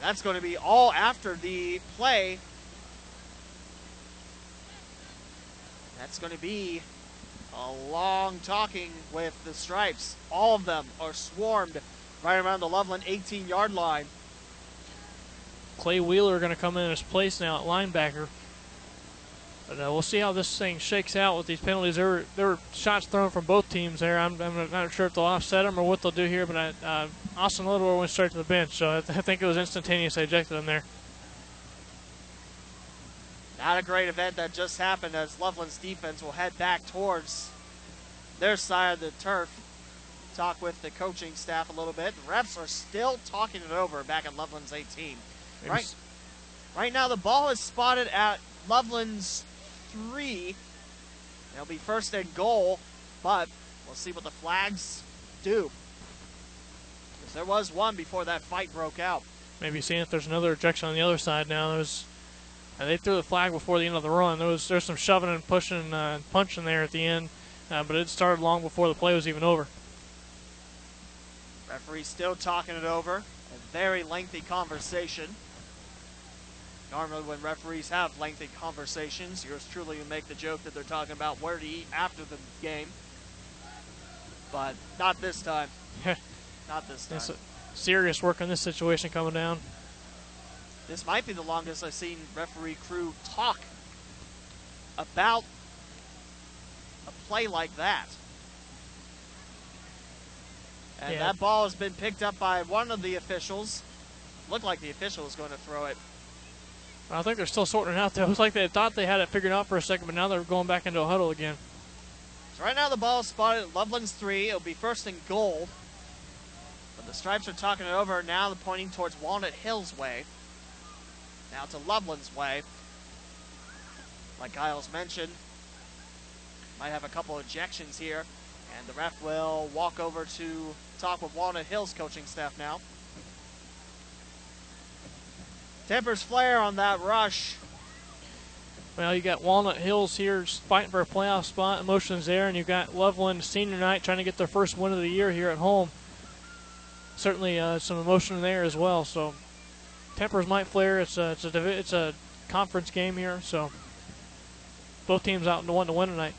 that's going to be all after the play. That's going to be a long talking with the Stripes. All of them are swarmed right around the Loveland 18 yard line. Clay Wheeler going to come in his place now at linebacker. But uh, we'll see how this thing shakes out with these penalties. There were, there were shots thrown from both teams there. I'm, I'm not sure if they'll offset them or what they'll do here, but I, uh, Austin Little went straight to the bench, so I, th- I think it was instantaneous. They ejected him there. Not a great event that just happened as Loveland's defense will head back towards their side of the turf. Talk with the coaching staff a little bit. The refs are still talking it over back at Loveland's 18. Right, right now, the ball is spotted at Loveland's three. It'll be first and goal, but we'll see what the flags do. Because there was one before that fight broke out. Maybe seeing if there's another ejection on the other side now. There's, uh, they threw the flag before the end of the run. There was there's some shoving and pushing uh, and punching there at the end, uh, but it started long before the play was even over. Referee still talking it over. A very lengthy conversation. Normally, when referees have lengthy conversations, yours truly will make the joke that they're talking about where to eat after the game. But not this time. not this time. Serious work on this situation coming down. This might be the longest I've seen referee crew talk about a play like that. And Yeah. that ball has been picked up by one of the officials. Looked like the official was going to throw it. I think they're still sorting it out. It was like they thought they had it figured out for a second, but now they're going back into a huddle again. So right now the ball is spotted at Loveland's three. It'll be first and goal. But the Stripes are talking it over. Now they're pointing towards Walnut Hills way. Now to Loveland's way. Like Giles mentioned, might have a couple ejections here. And the ref will walk over to talk with Walnut Hills coaching staff now. Tempers flare on that rush. Well, you got Walnut Hills here fighting for a playoff spot. Emotions there, and you've got Loveland senior night trying to get their first win of the year here at home. Certainly, uh, some emotion there as well. So, tempers might flare. It's a it's a it's a conference game here, so both teams out to one to win tonight.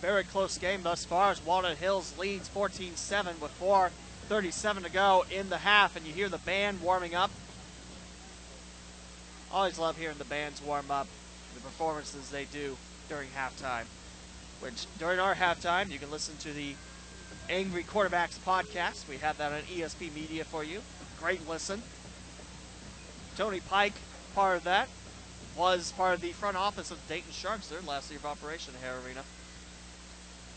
Very close game thus far as Walnut Hills leads 14-7 with 4.37 to go in the half, and you hear the band warming up. Always love hearing the bands warm up, the performances they do during halftime. Which during our halftime, you can listen to the Angry Quarterbacks podcast. We have that on ESP Media for you. Great listen. Tony Pike, part of that, was part of the front office of Dayton Sharks their last year of operation at Hara Arena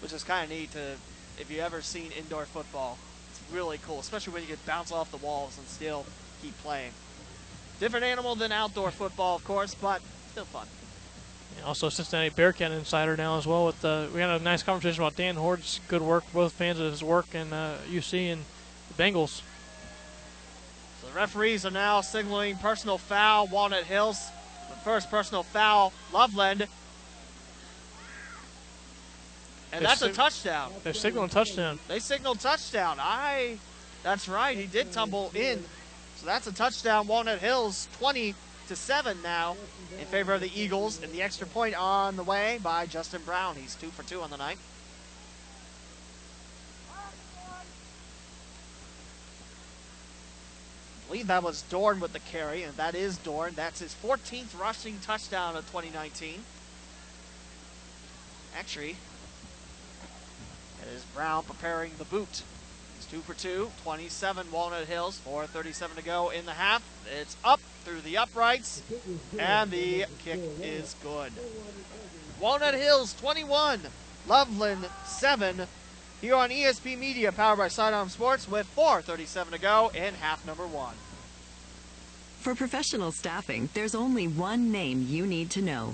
which is kind of neat to if you ever seen indoor football. It's really cool, especially when you can bounce off the walls and still keep playing. Different animal than outdoor football, of course, but still fun. Also, Cincinnati Bearcat insider now as well. With uh, we had a nice conversation about Dan Hoard's good work. Both fans of his work and uh, UC and the Bengals. Referees are now signaling personal foul, Walnut Hills. The first personal foul, Loveland. And They that's a touchdown. They're signaling touchdown. They signaled touchdown. I, that's right. He did tumble in. So that's a touchdown. Walnut Hills 20 to 7 now in favor of the Eagles. And the extra point on the way by Justin Brown. He's 2 for 2 on the night. Believe that was Dorn with the carry, and that is Dorn. That's his 14th rushing touchdown of 2019. Actually, it is Brown preparing the boot. He's two for two, 27 Walnut Hills, 4.37 to go in the half. It's up through the uprights, and the kick is good. Walnut Hills 21, Loveland 7. Here on ESP Media, powered by Sidearm Sports, with 4.37 to go in half number one. For professional staffing, there's only one name you need to know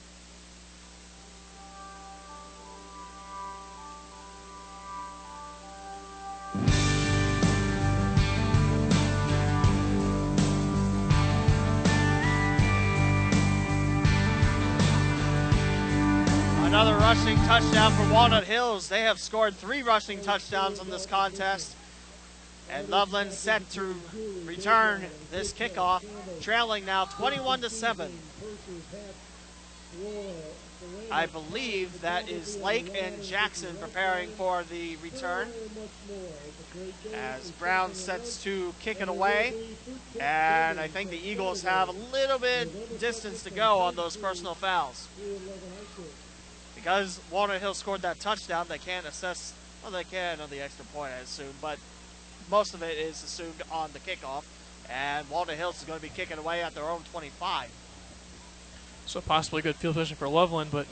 Rushing touchdown for Walnut Hills. They have scored three rushing touchdowns in this contest. And Loveland set to return this kickoff, trailing now 21 to 7. I believe that is Lake and Jackson preparing for the return. As Brown sets to kick it away. And I think the Eagles have a little bit distance to go on those personal fouls. Because Walnut Hill scored that touchdown, they can't assess, well, they can on the extra point, I assume, but most of it is assumed on the kickoff. And Walnut Hills is going to be kicking away at their own 25. So possibly good field position for Loveland, but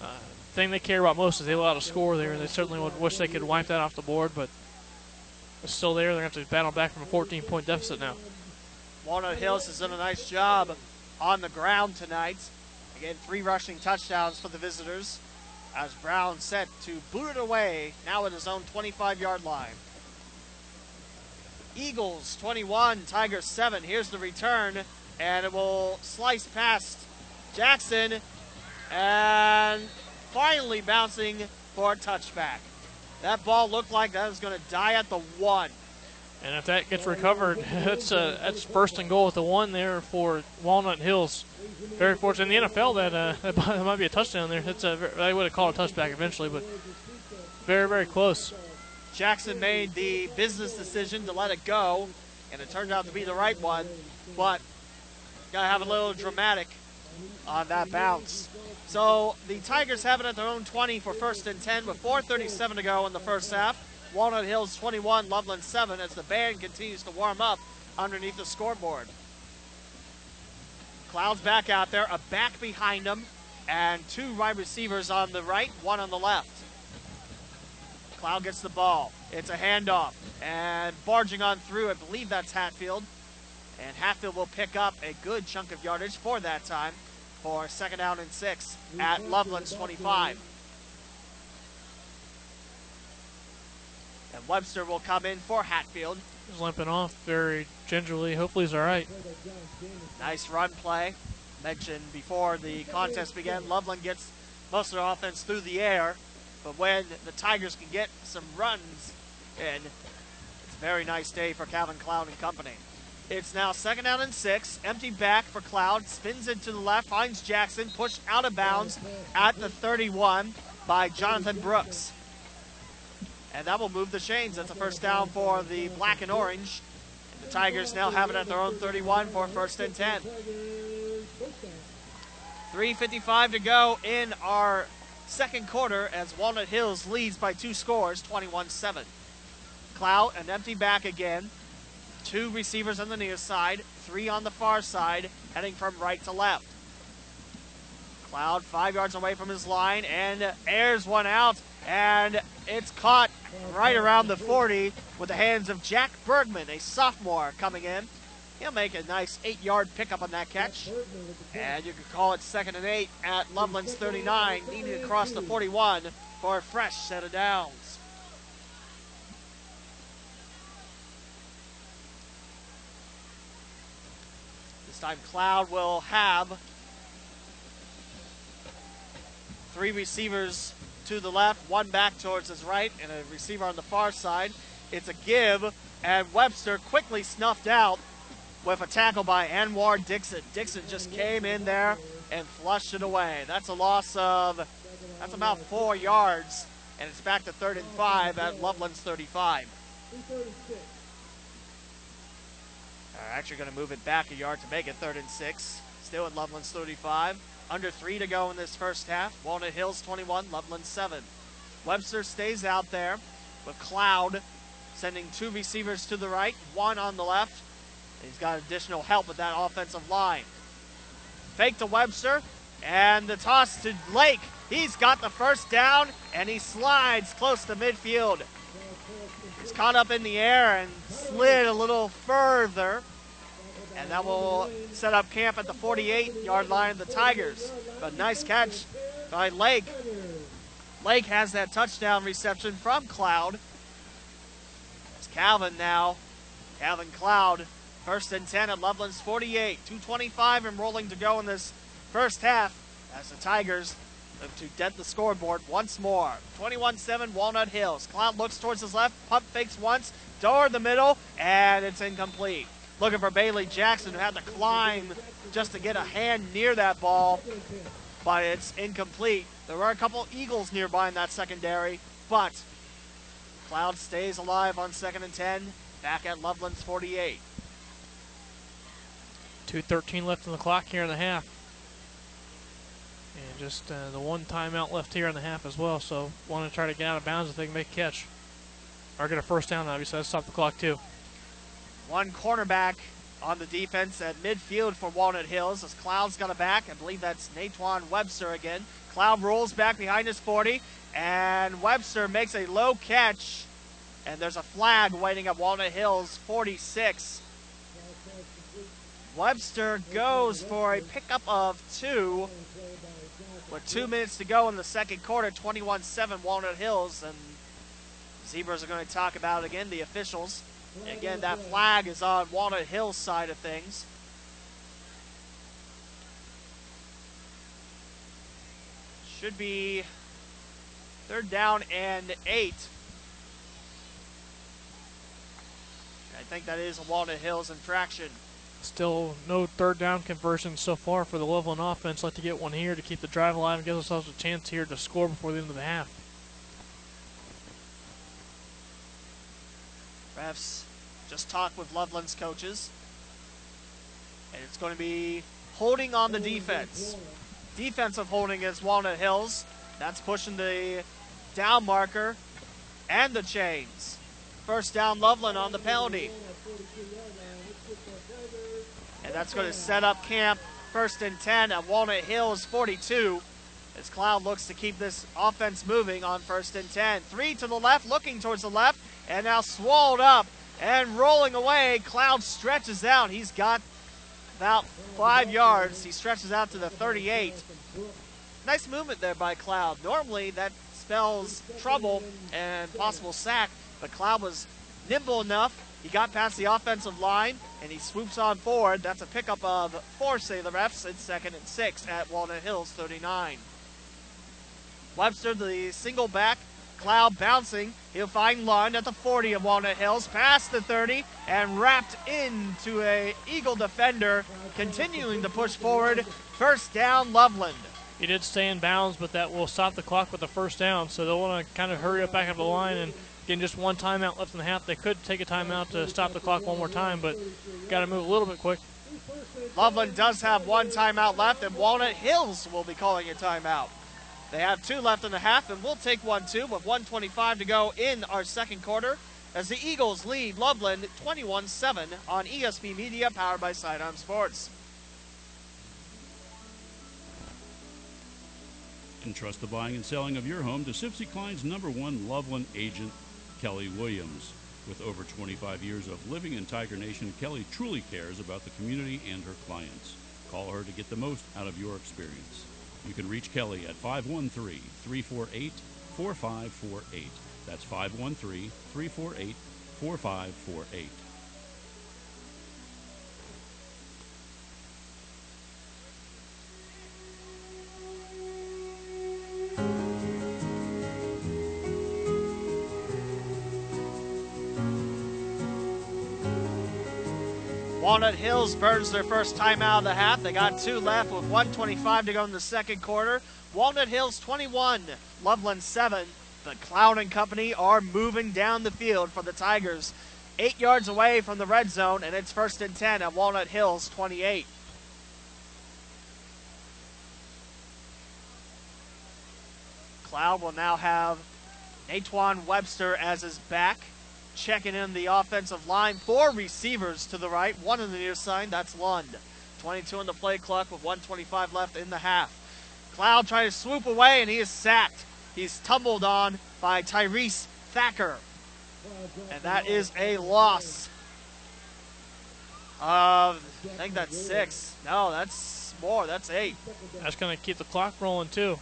uh, thing they care about most is they allow a score there. And they certainly would wish they could wipe that off the board, but it's still there. They're going to have to battle back from a 14-point deficit now. Walnut Hills has done a nice job on the ground tonight. Again, three rushing touchdowns for the visitors as Brown set to boot it away now at his own 25-yard line. Eagles 21, Tigers 7. Here's the return, and it will slice past Jackson and finally bouncing for a touchback. That ball looked like that was going to die at the one. And if that gets recovered, that's that's first and goal at the one there for Walnut Hills. Very fortunate in the NFL that uh, that might be a touchdown there. It's a they would have called a touchback eventually, but very very close. Jackson made the business decision to let it go, and it turned out to be the right one. But gotta have a little dramatic on that bounce. So the Tigers have it at their own 20 for first and 10 with 4:37 to go in the first half. Walnut Hills 21, Loveland 7 as the band continues to warm up underneath the scoreboard. Cloud's back out there, a back behind him, and two wide receivers on the right, one on the left. Cloud gets the ball. It's a handoff. And barging on through, I believe that's Hatfield. And Hatfield will pick up a good chunk of yardage for that time for second down and six at Loveland's 25. And Webster will come in for Hatfield. He's limping off very gingerly. Hopefully he's all right. Nice run play. Mentioned before the contest began, Loveland gets most of their offense through the air. But when the Tigers can get some runs in, it's a very nice day for Calvin Cloud and company. It's now second down and six. Empty back for Cloud. Spins it to the left. Finds Jackson. Pushed out of bounds at the 31 by Jonathan Brooks. And that will move the chains. That's a first down for the black and orange. And the Tigers now have it at their own 31 for first and 10. 3.55 to go in our second quarter as Walnut Hills leads by two scores, 21-7. Cloud, an empty back again. Two receivers on the near side, three on the far side, heading from right to left. Cloud five yards away from his line and airs one out, and it's caught right around the 40 with the hands of Jack Bergman, a sophomore coming in. He'll make a nice eight yard pickup on that catch. And you can call it second and eight at Loveland's 39, needing to cross the 41 for a fresh set of downs. This time, Cloud will have three receivers to the left, one back towards his right, and a receiver on the far side. It's a give, and Webster quickly snuffed out with a tackle by Anwar Dixon. Dixon just came in there and flushed it away. That's a loss of, that's about four yards, and it's back to third and five at Loveland's 35. They're actually going to move it back a yard to make it third and six. Still at Loveland's 35. Under three to go in this first half. Walnut Hills 21, Loveland 7. Webster stays out there with Cloud sending two receivers to the right, one on the left. He's got additional help with that offensive line. Fake to Webster, and the toss to Lake. He's got the first down, and he slides close to midfield. He's caught up in the air and slid a little further. And that will set up camp at the 48 yard line of the Tigers. But nice catch by Lake. Lake has that touchdown reception from Cloud. It's Calvin now. Calvin Cloud, first and 10 at Loveland's 48. 225 and rolling to go in this first half as the Tigers look to dent the scoreboard once more. 21-7 Walnut Hills. Cloud looks towards his left, pump fakes once, door in the middle, and it's incomplete. Looking for Bailey Jackson, who had to climb just to get a hand near that ball, but it's incomplete. There were a couple Eagles nearby in that secondary, but Cloud stays alive on second and 10, back at Loveland's 48. 2.13 left on the clock here in the half. And just uh, the one timeout left here in the half as well, so want to try to get out of bounds if they can make a catch. Or get a first down, obviously. That's stop the clock, too. One cornerback on the defense at midfield for Walnut Hills as Cloud's got a back. I believe that's Natwan Webster again. Cloud rolls back behind his 40, and Webster makes a low catch, and there's a flag waiting at Walnut Hills 46. Webster goes for a pickup of two with two minutes to go in the second quarter, 21-7 Walnut Hills, and Zebras are going to talk about it again, the officials. Again, that flag is on Walnut Hills side of things. Should be third down and eight. I think that is a Walnut Hills infraction. Still no third down conversion so far for the Loveland offense. Like to get one here to keep the drive alive and give ourselves a chance here to score before the end of the half. Refs just talked with Loveland's coaches. And it's going to be holding on the defense. Defensive holding against Walnut Hills. That's pushing the down marker and the chains. First down Loveland on the penalty. And that's going to set up camp first and 10 at Walnut Hills 42 as Cloud looks to keep this offense moving on first and 10. Three to the left, looking towards the left, and now swallowed up and rolling away. Cloud stretches out. He's got about five yards. He stretches out to the 38. Nice movement there by Cloud. Normally that spells trouble and possible sack, but Cloud was nimble enough. He got past the offensive line and he swoops on forward. That's a pickup of four, say the refs. It's second and six at Walnut Hills 39. Webster, the single back, Cloud bouncing. He'll find Lund at the 40 of Walnut Hills, past the 30, and wrapped into a Eagle defender, continuing to push forward. First down, Loveland. He did stay in bounds, but that will stop the clock with the first down. So they'll want to kind of hurry up back up the line and getting just one timeout left in the half. They could take a timeout to stop the clock one more time, but got to move a little bit quick. Loveland does have one timeout left, and Walnut Hills will be calling a timeout. They have two left in the half, and we'll take one too with 125 to go in our second quarter as the Eagles lead Loveland 21 7 on ESP Media, powered by Sidearm Sports. Entrust the buying and selling of your home to Sibcy Cline's number one Loveland agent, Kelly Williams. With over 25 years of living in Tiger Nation, Kelly truly cares about the community and her clients. Call her to get the most out of your experience. You can reach Kelly at 513 348 4548. That's 513 348 4548. Walnut Hills burns their first time out of the half. They got two left with 125 to go in the second quarter. Walnut Hills 21, Loveland 7. The Cloud and Company are moving down the field for the Tigers. Eight yards away from the red zone, and it's first and 10 at Walnut Hills 28. Cloud will now have Natwan Webster as his back checking in the offensive line. Four receivers to the right, one in the near side. That's Lund. 22 on the play clock with 125 left in the half. Cloud trying to swoop away, and he is sacked. He's tumbled on by Tyrese Thacker. And that is a loss of, I think that's six. No, that's more. That's eight. That's going to keep the clock rolling, too.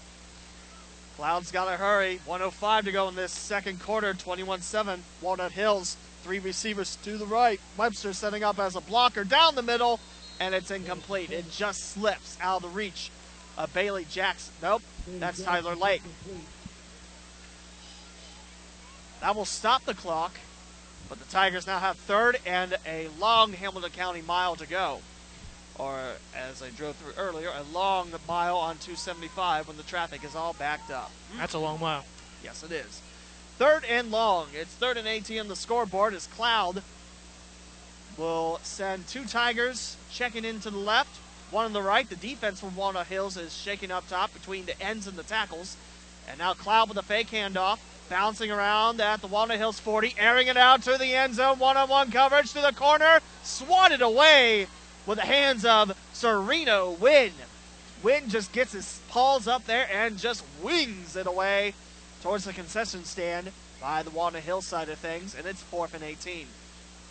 Cloud's got to hurry. 105 to go in this second quarter. 21-7. Walnut Hills. Three receivers to the right. Webster setting up as a blocker down the middle, and it's incomplete. It just slips out of the reach of Bailey Jackson. Nope, that's Tyler Lake. That will stop the clock, but the Tigers now have third and a long Hamilton County mile to go or as I drove through earlier, a long mile on 275 when the traffic is all backed up. Hmm. That's a long mile. Yes, it is. Third and long. It's third and 18 on the scoreboard as Cloud will send two Tigers checking into the left, one on the right. The defense from Walnut Hills is shaking up top between the ends and the tackles. And now Cloud with a fake handoff, bouncing around at the Walnut Hills 40, airing it out to the end zone. One on one coverage to the corner, swatted away with the hands of Sereno Win. Win just gets his paws up there and just wings it away towards the concession stand by the Walnut Hill side of things, and it's fourth and 18.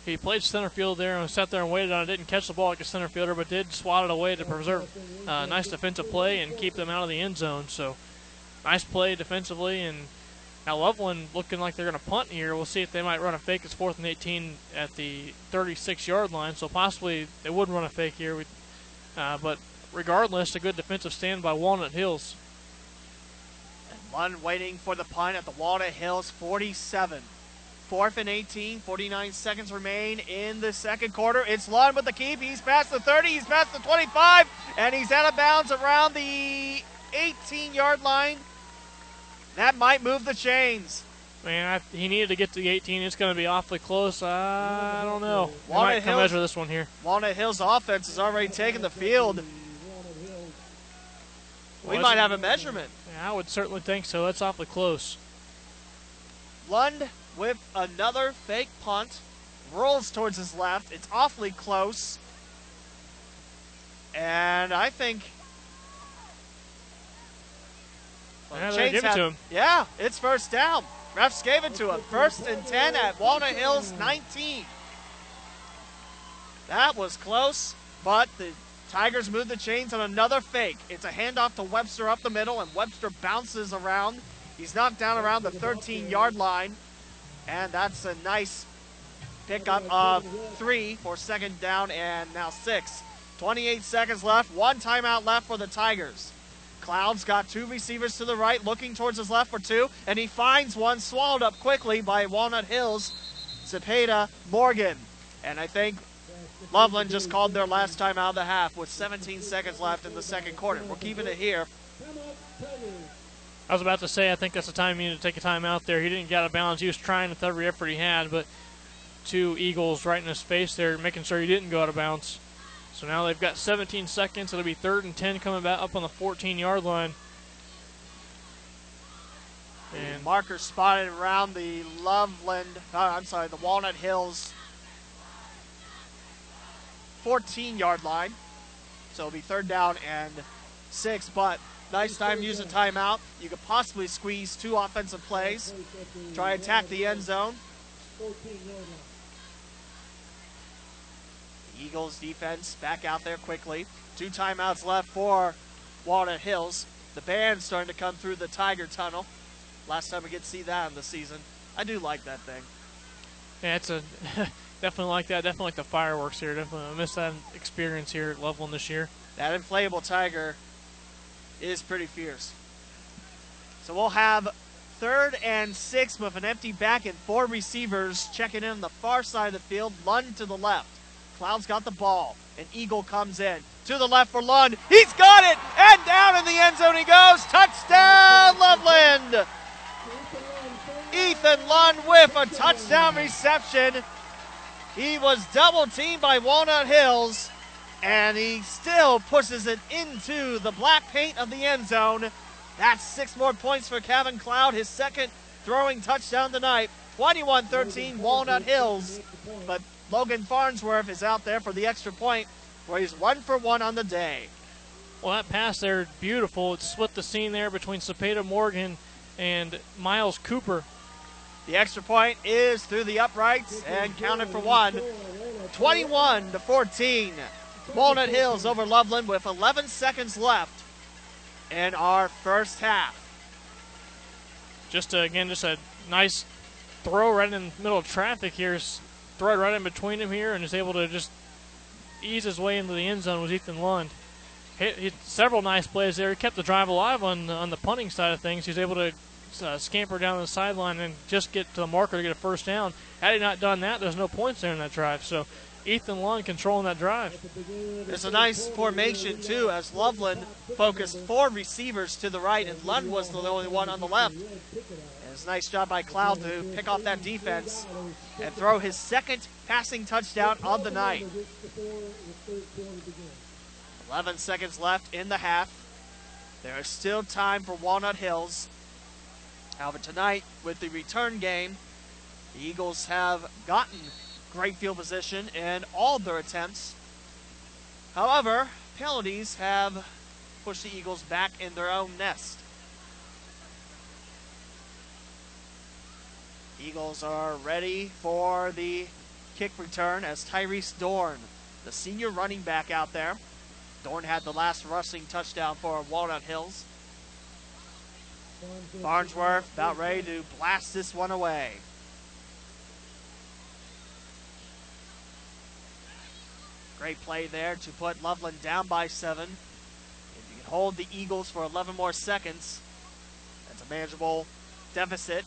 He played center field there and sat there and waited on it. Didn't catch the ball like a center fielder, but did swat it away to preserve a uh, nice defensive play and keep them out of the end zone. So, nice play defensively. And now Loveland looking like they're going to punt here. We'll see if they might run a fake. It's fourth and 18 at the 36 yard line, so possibly they would run a fake here. Uh, but regardless, a good defensive stand by Walnut Hills. And Lund waiting for the punt at the Walnut Hills 47. Fourth and 18, 49 seconds remain in the second quarter. It's Lund with the keep. He's past the 30, he's past the 25, and he's out of bounds around the 18 yard line. That might move the chains. Man, I, he needed to get to the 18. It's going to be awfully close. I don't know. Walnut might Hills, measure this one here. Walnut Hills offense has already taken the field. We Well, might have a measurement. Yeah, I would certainly think so. That's awfully close. Lund with another fake punt. Rolls towards his left. It's awfully close. And I think. Well, Yeah, they Chains give it to him. Yeah, it's first down. Refs gave it to him. First and 10 at Walnut Hills 19. That was close, but the Tigers move the chains on another fake. It's a handoff to Webster up the middle, and Webster bounces around. He's knocked down around the 13 yard line, and that's a nice pickup of three for second down and now six. 28 seconds left, one timeout left for the Tigers. Cloud's got two receivers to the right, looking towards his left for two, and he finds one swallowed up quickly by Walnut Hills, Zepeda Morgan. And I think Loveland just called their last time out of the half with 17 seconds left in the second quarter. We're keeping it here. I was about to say, I think that's the time he needed to take a time out there. He didn't get out of bounds. He was trying with every effort he had, but two Eagles right in his face there, making sure he didn't go out of bounds. So now they've got 17 seconds. It'll be third and 10 coming back up on the 14 yard line. And marker spotted around the Loveland, uh, I'm sorry, the Walnut Hills 14 yard line. So it'll be third down and six, but nice time to use a timeout. You could possibly squeeze two offensive plays, try and attack the end zone. Eagles defense back out there quickly. Two timeouts left for Walnut Hills. The band's starting to come through the Tiger Tunnel. Last time we get to see that in the season. I do like that thing. Yeah, it's a definitely like that. Definitely like the fireworks here. Definitely I miss that experience here at Loveland this year. That inflatable tiger is pretty fierce. So we'll have third and six with an empty back and four receivers checking in on the far side of the field. Lund to the left. Cloud's got the ball. An Eagle comes in. To the left for Lund. He's got it! And down in the end zone he goes. Touchdown, Loveland! Ethan Lund with a touchdown reception. He was double teamed by Walnut Hills, and he still pushes it into the black paint of the end zone. That's six more points for Kevin Cloud, his second throwing touchdown tonight. 21 13 Walnut Hills. But Logan Farnsworth is out there for the extra point, where he's one for one on the day. Well, that pass there, beautiful. It split the scene there between Cepeda Morgan and Miles Cooper. The extra point is through the uprights and counted for one. 21 to 14. Walnut Hills over Loveland with 11 seconds left in our first half. Just uh, again, just a nice throw right in the middle of traffic here. Throw right in between him here, and is able to just ease his way into the end zone with Ethan Lund. Hit, hit several nice plays there. He kept the drive alive on on the punting side of things. He's able to uh, scamper down the sideline and just get to the marker to get a first down. Had he not done that, there's no points there in that drive. So Ethan Lund controlling that drive. It's a nice formation, too, as Loveland focused four receivers to the right, and Lund was the only one on the left. And it's a nice job by Cloud to pick off that defense and throw his second passing touchdown of the night. 11 seconds left in the half. There is still time for Walnut Hills. However, tonight, with the return game, the Eagles have gotten great field position in all their attempts. However, penalties have pushed the Eagles back in their own nest. Eagles are ready for the kick return as Tyrese Dorn, the senior running back out there. Dorn had the last rushing touchdown for Walnut Hills. Farnsworth about ready to blast this one away. Great play there to put Loveland down by seven. If you can hold the Eagles for 11 more seconds, that's a manageable deficit.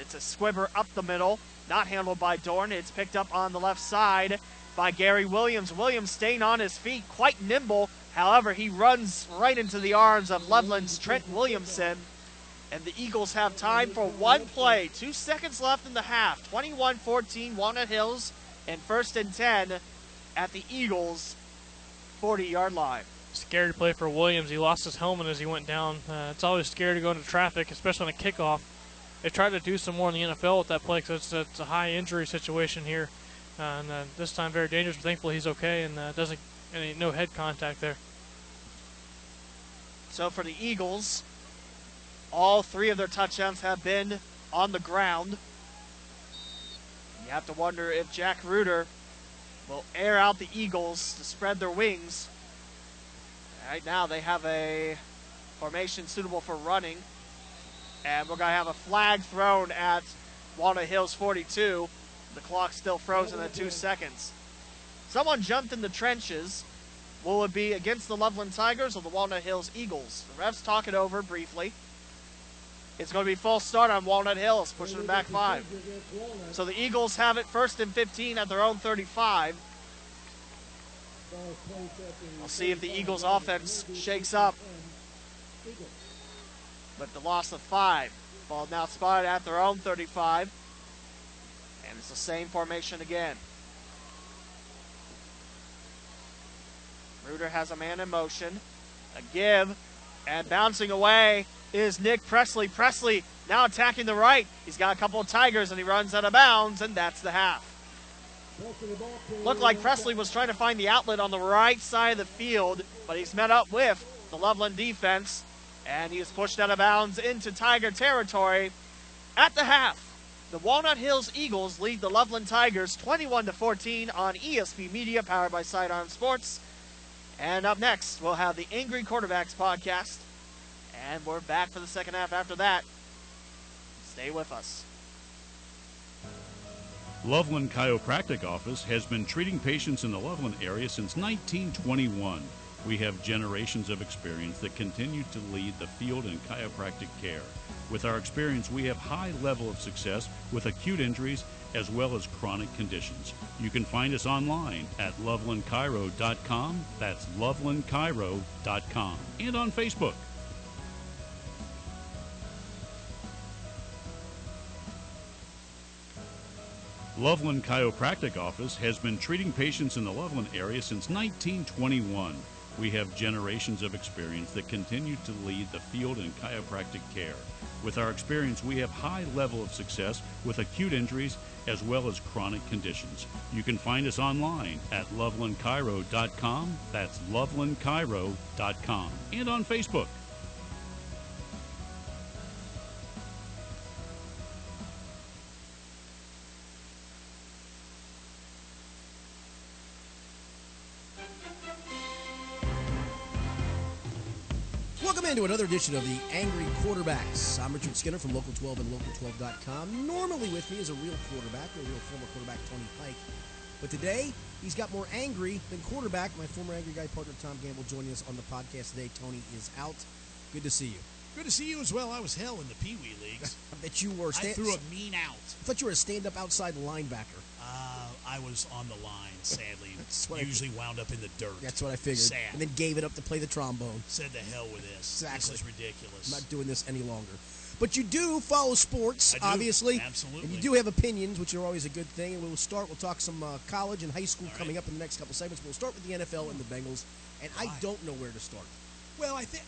It's a squibber up the middle, not handled by Dorn. It's picked up on the left side by Gary Williams. Williams staying on his feet, quite nimble. However, he runs right into the arms of Loveland's Trent Williamson. And the Eagles have time for one play. Two seconds left in the half. 21 14, Walnut Hills, and first and 10 at the Eagles' 40 yard line. Scary play for Williams. He lost his helmet as he went down. Uh, it's always scary to go into traffic, especially on a kickoff. They tried to do some more in the NFL with that play because it's, it's, a high injury situation here. Uh, and uh, this time very dangerous. But thankfully he's okay and uh, doesn't any no head contact there. So for the Eagles, all three of their touchdowns have been on the ground. You have to wonder if Jack Reuter will air out the Eagles to spread their wings. Right now they have a formation suitable for running. And we're going to have a flag thrown at Walnut Hills 42. The clock still frozen at two seconds. Someone jumped in the trenches. Will it be against the Loveland Tigers or the Walnut Hills Eagles? The refs talk it over briefly. It's going to be full start on Walnut Hills, pushing it back five. So the Eagles have it first and 15 at their own 35. We'll see if the Eagles offense shakes up with the loss of five. Ball now spotted at their own 35. And it's the same formation again. Reuter has a man in motion. A give. And bouncing away is Nick Presley. Presley now attacking the right. He's got a couple of Tigers and he runs out of bounds, and that's the half. Looked like Presley was trying to find the outlet on the right side of the field, but he's met up with the Loveland defense, and he is pushed out of bounds into Tiger territory at the half. The Walnut Hills Eagles lead the Loveland Tigers 21 to 14 on ESP Media, powered by Sidearm Sports. And up next, we'll have the Angry Quarterbacks podcast. And we're back for the second half after that. Stay with us. Loveland Chiropractic Office has been treating patients in the Loveland area since 1921. We have generations of experience that continue to lead the field in chiropractic care. With our experience, we have high level of success with acute injuries as well as chronic conditions. You can find us online at lovelandchiro.com. That's lovelandchiro.com. And on Facebook. Loveland Chiropractic Office has been treating patients in the Loveland area since 1921. We have generations of experience that continue to lead the field in chiropractic care. With our experience, we have high level of success with acute injuries as well as chronic conditions. You can find us online at lovelandchiro.com. That's lovelandchiro.com. And on Facebook. Into another edition of the Angry Quarterbacks. I'm Richard Skinner from Local 12 and Local12.com. Normally with me is a real quarterback, a real former quarterback, Tony Pike. But today, he's got more angry than quarterback. My former angry guy partner, Tom Gamble, joining us on the podcast today. Tony is out. Good to see you. Good to see you as well. I was hell in the Pee Wee leagues. I bet you were. I threw a mean out. I thought you were a stand-up outside linebacker. Uh, I was on the line, sadly. That's what I- Usually wound up in the dirt. That's what I figured. Sad. And then gave it up to play the trombone. Said the hell with this. Exactly. This is ridiculous. I'm not doing this any longer. But you do follow sports, do, obviously. absolutely. And you do have opinions, which are always a good thing. And we'll start, we'll talk some uh, college and high school All coming right. up in the next couple segments. We'll start with the NFL and the Bengals. And I don't know where to start. well, I think.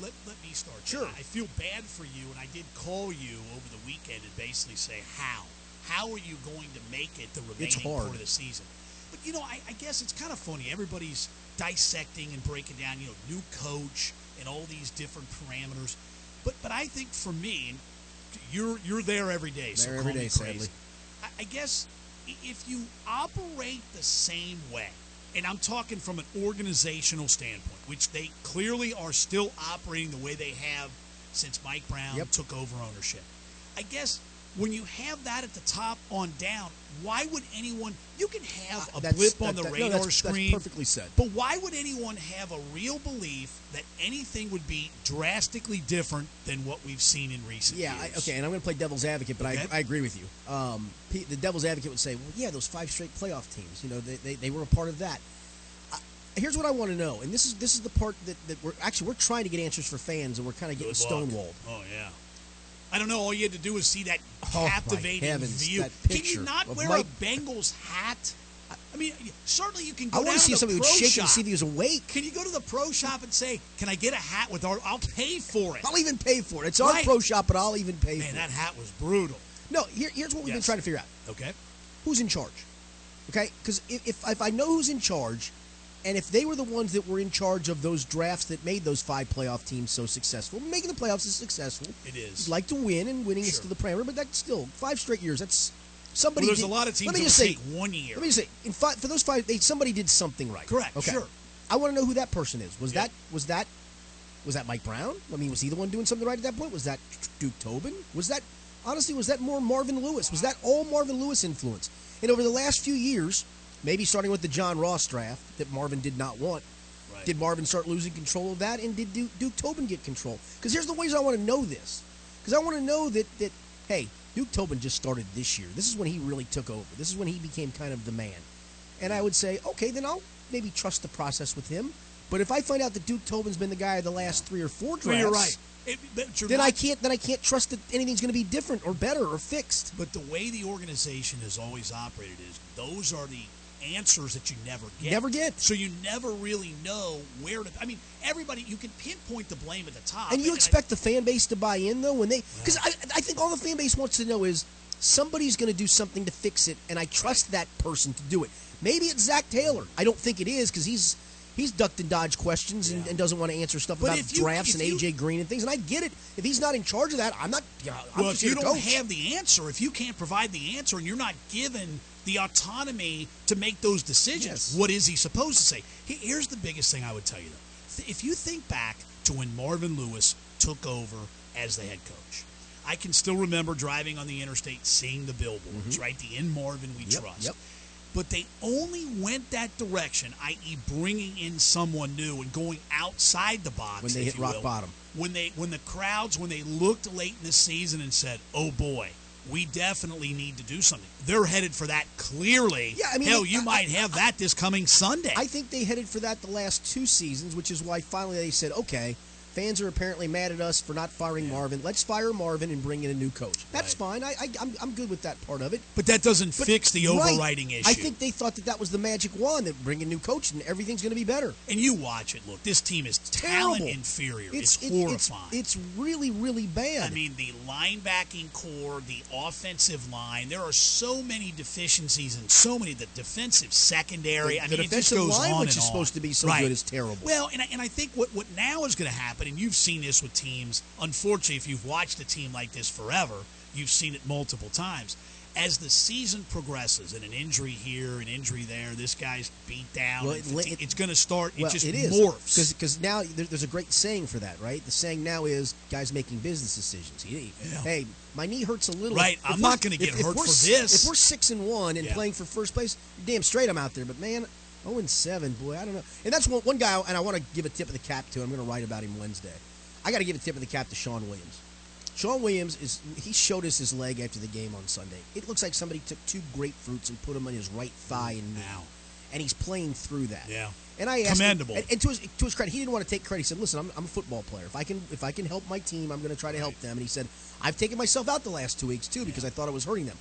Let, let me start. Sure. I feel bad for you, and I did call you over the weekend and basically say, how? How are you going to make it the remaining part of the season? But, you know, I, I guess it's kind of funny. Everybody's dissecting and breaking down, you know, new coach and all these different parameters. But but I think for me, you're you're there every day. So There every crazy. sadly. I, I guess if you operate the same way, and I'm talking from an organizational standpoint, which they clearly are still operating the way they have since Mike Brown Yep. took over ownership. I guess when you have that at the top on down, why would anyone? You can have a that's- blip on that- the that- radar that's- that's screen. perfectly said. But why would anyone have a real belief that anything would be drastically different than what we've seen in recent years? Yeah, okay, and I'm going to play devil's advocate, but Okay. I, I agree with you. Um, the devil's advocate would say, well, yeah, those five straight playoff teams, you know, they, they, they were a part of that. Here's what I want to know, and this is this is the part that, that we're actually we're trying to get answers for fans, and we're kind of getting Good luck. stonewalled. Oh yeah. I don't know. All you had to do was see that Oh, captivating heavens, view. can you not wear Mike- a Bengals hat? I- I mean, certainly you can I go want to see somebody shake shop. and see if he was awake. Can you go to the pro shop and say, "Can I get a hat with our? I'll pay for it." I'll even pay for it. It's our Right. pro shop, but I'll even pay Man, for that hat was brutal. No, here, here's what we've been trying to figure out. Okay. who's in charge. Okay, because if, if if I know who's in charge, and if they were the ones that were in charge of those drafts that made those five playoff teams so successful, making the playoffs is successful. It is. You'd like to win, and winning is Sure. still the parameter, but that's still five straight years. That's somebody. Well, there's did- a lot of teams Let me that just say, take one year. Let me just say, in five, for those five, they, somebody did something right. Correct, Okay. sure. I want to know who that person is. Was Yeah. that was that was that Mike Brown? I mean, was he the one doing something right at that point? Was that Duke Tobin? Was that honestly was that more Marvin Lewis? Was that all Marvin Lewis influence? And over the last few years, maybe starting with the John Ross draft that Marvin did not want, Right. did Marvin start losing control of that? And did Duke, Duke Tobin get control? Because here's the ways I want to know this. Because I want to know that that hey, Duke Tobin just started this year. This is when he really took over. This is when he became kind of the man. And I would say, okay, then I'll maybe trust the process with him. But if I find out that Duke Tobin's been the guy of the last three or four drafts, Well, you're right. It- then I can't then I can't trust that anything's going to be different or better or fixed. But the way the organization has always operated is those are the answers that you never get. Never get. So you never really know where to. I mean, everybody you can pinpoint the blame at the top. And you I- expect the fan base to buy in though when they because I I think all the fan base wants to know is somebody's going to do something to fix it, and I trust that person to do it. Maybe it's Zac Taylor. I don't think it is because he's he's ducked and dodged questions and, Yeah. and doesn't want to answer stuff But about you- drafts if and you- AJ Green and things. And I get it. If he's not in charge of that, I'm not. Yeah, I'm well, if you don't coach. have the answer, if you can't provide the answer, and you're not given the autonomy to make those decisions, Yes. what is he supposed to say? Here's the biggest thing I would tell you, though. If you think back to when Marvin Lewis took over as the head coach, I can still remember driving on the interstate, seeing the billboards, right? The in Marvin we Mm-hmm. Yep, trust. yep. But they only went that direction, i.e., bringing in someone new and going outside the box When they if hit you rock will, bottom. when they when the crowds when they looked late in the season and said, "Oh boy, we definitely need to do something." They're headed for that clearly. Yeah, I mean, hell, you I- might have that this coming Sunday. I think they headed for that the last two seasons, which is why finally they said, okay, fans are apparently mad at us for not firing Marvin. Let's fire Marvin and bring in a new coach. That's fine. I, I, I'm, I'm good with that part of it. but that doesn't But- fix the right. overriding issue. I think they thought that that was the magic wand that bring a new coach and everything's going to be better. and you watch it. Look, this team is Terrible. talent inferior. It's, it's, horrifying. It's, really, really bad. I mean, the linebacking core, the offensive line. There are so many deficiencies and so many the defensive secondary. The- I the mean, it just defensive goes line, on which and is on. supposed to be so good, is terrible. Well, and I, and I think what what now is going to happen, and you've seen this with teams. Unfortunately, if you've watched a team like this forever, you've seen it multiple times. As the season progresses, and an injury here, an injury there, this guy's beat down. Well, it- it's going to start. well, it just it is morphs. because now there, there's a great saying for that, right? The saying now is guys making business decisions. He- Yeah. Hey, my knee hurts a little. Right, If I'm not gonna get if- if hurt we're for this. If we're six and one and Yeah. playing for first place, damn straight I'm out there. But man, zero and seven, boy, I don't know. And that's one, one guy, and I want to give a tip of the cap to. I'm going to write about him Wednesday. I got to give a tip of the cap to Shawn Williams. Shawn Williams is he showed us his leg after the game on Sunday. It looks like somebody took two grapefruits and put them on his right thigh and knee. Now. and he's playing through that. Yeah. And I asked Commendable. Him, and, and to his to his credit, he didn't want to take credit. He said, "Listen, I'm, I'm a football player. If I can if I can help my team, I'm going to try to help them." And he said, "I've taken myself out the last two weeks too because I thought it was hurting them."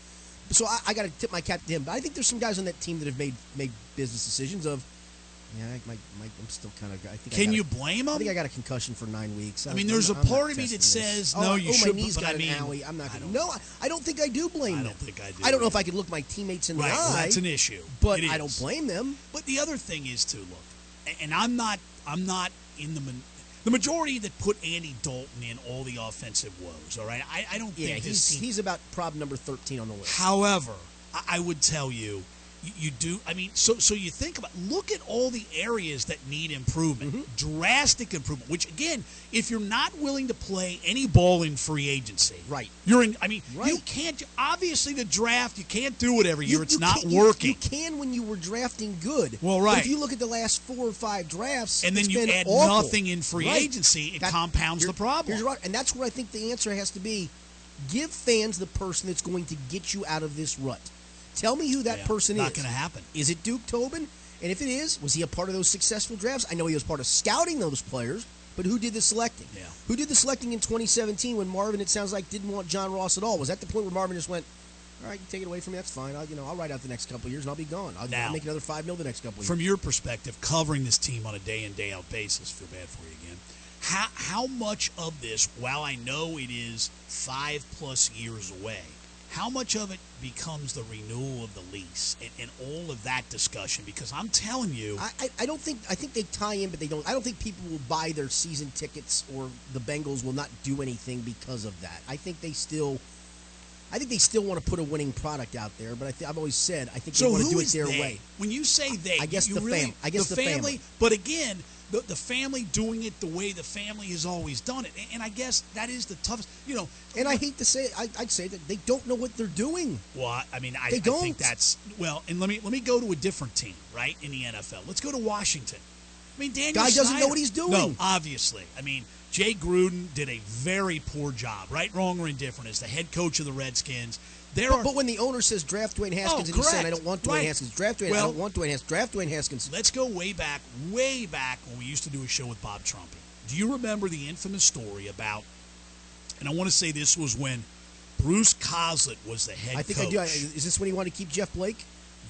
So I, I got to tip my cap to him. But I think there's some guys on that team that have made made business decisions of, yeah, I, my, my, I'm still kind of. I think. I Can got you a- blame him? I think I got a concussion for nine weeks. I mean, I'm there's a I'm part of me that this. says, oh, no, oh, you my shouldn't, knee's but got I an mean, owie. I'm not. Gonna- No, I, I don't think I do blame I don't think I do I don't know if I could look my teammates in Right, the well, eye. that's an issue. But I don't blame them. But the other thing is too, look, and I'm not, I'm not in the the majority that put Andy Dalton in all the offensive woes. All right, I, I don't Yeah, think he's team. he's about problem number thirteen on the list. However, I, I would tell you, you, do. I mean, so so you think about look at all the areas that need improvement, Mm-hmm. drastic improvement. Which again, if you're not willing to play any ball in free agency, Right. You're in. I mean, you can't. Obviously, the draft you can't do it every year. You- it's you not you- working. You, can when you were drafting good. Well, But right. if you look at the last four or five drafts, And then you been add awful. nothing in free Right. agency, it That- compounds the problem. here's right, and that's where I think the answer has to be: give fans the person that's going to get you out of this rut. Tell me who that Yeah, person not is. Not gonna happen. Is it Duke Tobin? And if it is, was he a part of those successful drafts? I know he was part of scouting those players, but who did the selecting? Yeah. Who did the selecting in 2017 when Marvin, it sounds like, didn't want John Ross at all? Was that the point where Marvin just went, all right, you take it away from me, that's fine. I'll, you know, I'll ride out the next couple of years and I'll be gone. I'll, Now- I'll make another five mil the next couple of years. From your perspective, covering this team on a day in day out basis, feel bad for you again. How how much of this, while I know it is five plus years away, how much of it becomes the renewal of the lease and, and all of that discussion? Because I'm telling you, I, I, I don't think I think they tie in, but they don't. I don't think people will buy their season tickets or the Bengals will not do anything because of that. I think they still, I think they still want to put a winning product out there. But I th- I've always said I think so they want to do it their they? way. When you say they, I guess the really, fam- I guess the family. But again, the, the family doing it the way the family has always done it, and, and I guess that is the toughest. You know, And I hate to say, it, I, I'd say that they don't know what they're doing. Well, I- mean, I, They I don't. think that's well. And let me let me go to a different team, right? In the NFL, let's go to Washington. I mean, Daniel Guy doesn't know what he's doing. No, obviously. I mean, Jay Gruden did a very poor job, right, wrong, or indifferent, as the head coach of the Redskins. There But, are. but when the owner says draft Dwayne Haskins, Oh, and he's saying I don't want Dwayne Right. Haskins, draft Dwayne, I don't want Dwayne Haskins, draft Dwayne Haskins. Let's go way back, way back when we used to do a show with Bob Trumpy. Do you remember the infamous story about? And I want to say this was when Bruce Coslet was the head I think coach. I do. I, is this when he wanted to keep Jeff Blake?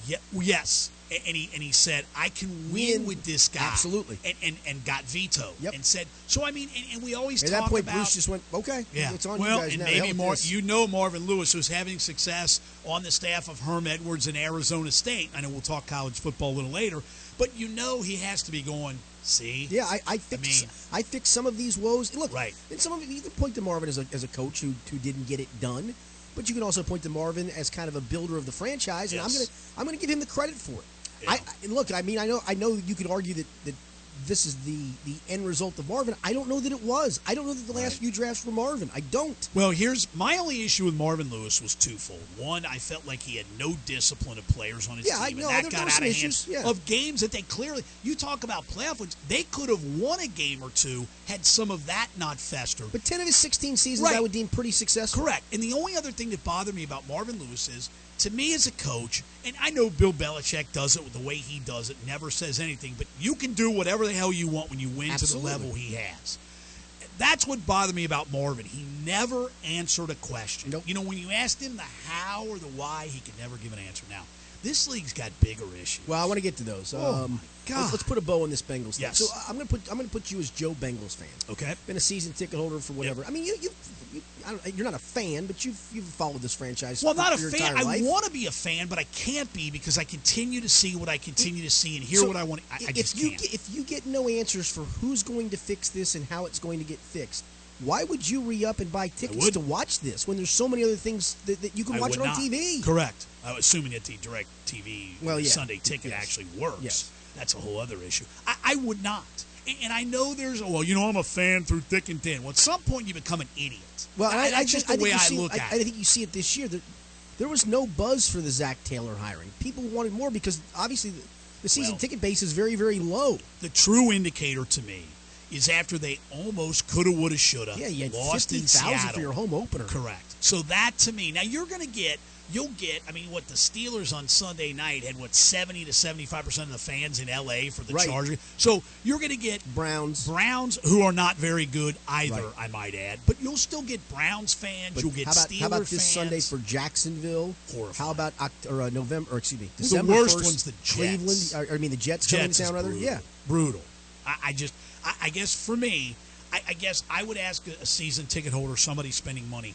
Yeah, yes. And he and he said, "I can win, with this guy." Absolutely. and and, and got vetoed. Yep. And said, so I mean, and, and we always At that point, about Bruce just went, okay, yeah. it's on well, you guys and now. maybe more. You know Marvin Lewis, who's having success on the staff of Herm Edwards in Arizona State. I know we'll talk college football a little later, but you know he has to be going. See, Yeah, I, I fix I, mean- fix some of these woes. Look, Right. And some of it, you can point to Marvin as a, as a coach who who didn't get it done, but you can also point to Marvin as kind of a builder of the franchise, and I'm gonna I'm gonna give him the credit for it. I, I look, I mean, I know I know you could argue that that this is the the end result of Marvin. I don't know that it was. I don't know that the last Right. few drafts were Marvin. I don't. Well, here's my only issue with Marvin Lewis was twofold. One, I felt like he had no discipline of players on his Yeah, I team, know. and that got out of issues, hand yeah. of games that they clearly. You talk about playoff wins; they could have won a game or two had some of that not festered. But ten of his 16 seasons, I would deem pretty successful. Correct. And the only other thing that bothered me about Marvin Lewis is, to me as a coach, and I know Bill Belichick does it with the way he does it, never says anything, but you can do whatever the hell you want when you win Absolutely. to the level he has. That's what bothered me about Marvin. He never answered a question. Nope. You know, when you asked him the how or the why, he could never give an answer. Now, this league's got bigger issues. Well, I want to get to those. Oh, um, God. Let's, let's put a bow on this Bengals thing. Yes. So I'm gonna put I'm gonna put you as Joe Bengals fan. Okay. Been a season ticket holder for whatever. I mean, you you, you I don't, you're not a fan, but you've you've followed this franchise. Well, not a fan. I want to be a fan, but I can't be because I continue to see what I continue to see and hear So, what I want. I, I if just you can't. get, if you get no answers for who's going to fix this and how it's going to get fixed, why would you re up and buy tickets to watch this when there's so many other things that, that you can I watch it on not. TV? Correct. Uh, assuming that the direct TV Well, yeah. Sunday ticket Yes. actually works. Yes. That's a whole other issue. I, I would not. And, and I know there's, a, well, you know, I'm a fan through thick and thin. Well, at some point, you become an idiot. Well, I, I, I just think, the I way I you see, look I, at I it. think you see it this year. There, there was no buzz for the Zac Taylor hiring. People wanted more because obviously the, the season Well- ticket base is very, very low. The true indicator to me is after they almost coulda, woulda, shoulda Yeah, you had lost in Seattle. for your home opener. Correct. So that to me, now you're going to get, you'll get. I mean, what the Steelers on Sunday night had what seventy to seventy five percent of the fans in L.A. for the Right. Chargers. So you're going to get Browns. Browns, who are not very good either, Right. I might add. But you'll still get Browns fans. But you'll get how about Steelers how about this fans. Sunday for Jacksonville? Horrifying. How about or uh, November? Or excuse me, December the worst 1st, one's the Cleveland. Jets. Or, I mean the Jets, coming Jets to is. Rather, brutal. yeah. brutal. I, I just, I, I guess for me, I, I guess I would ask a, a season ticket holder, somebody spending money,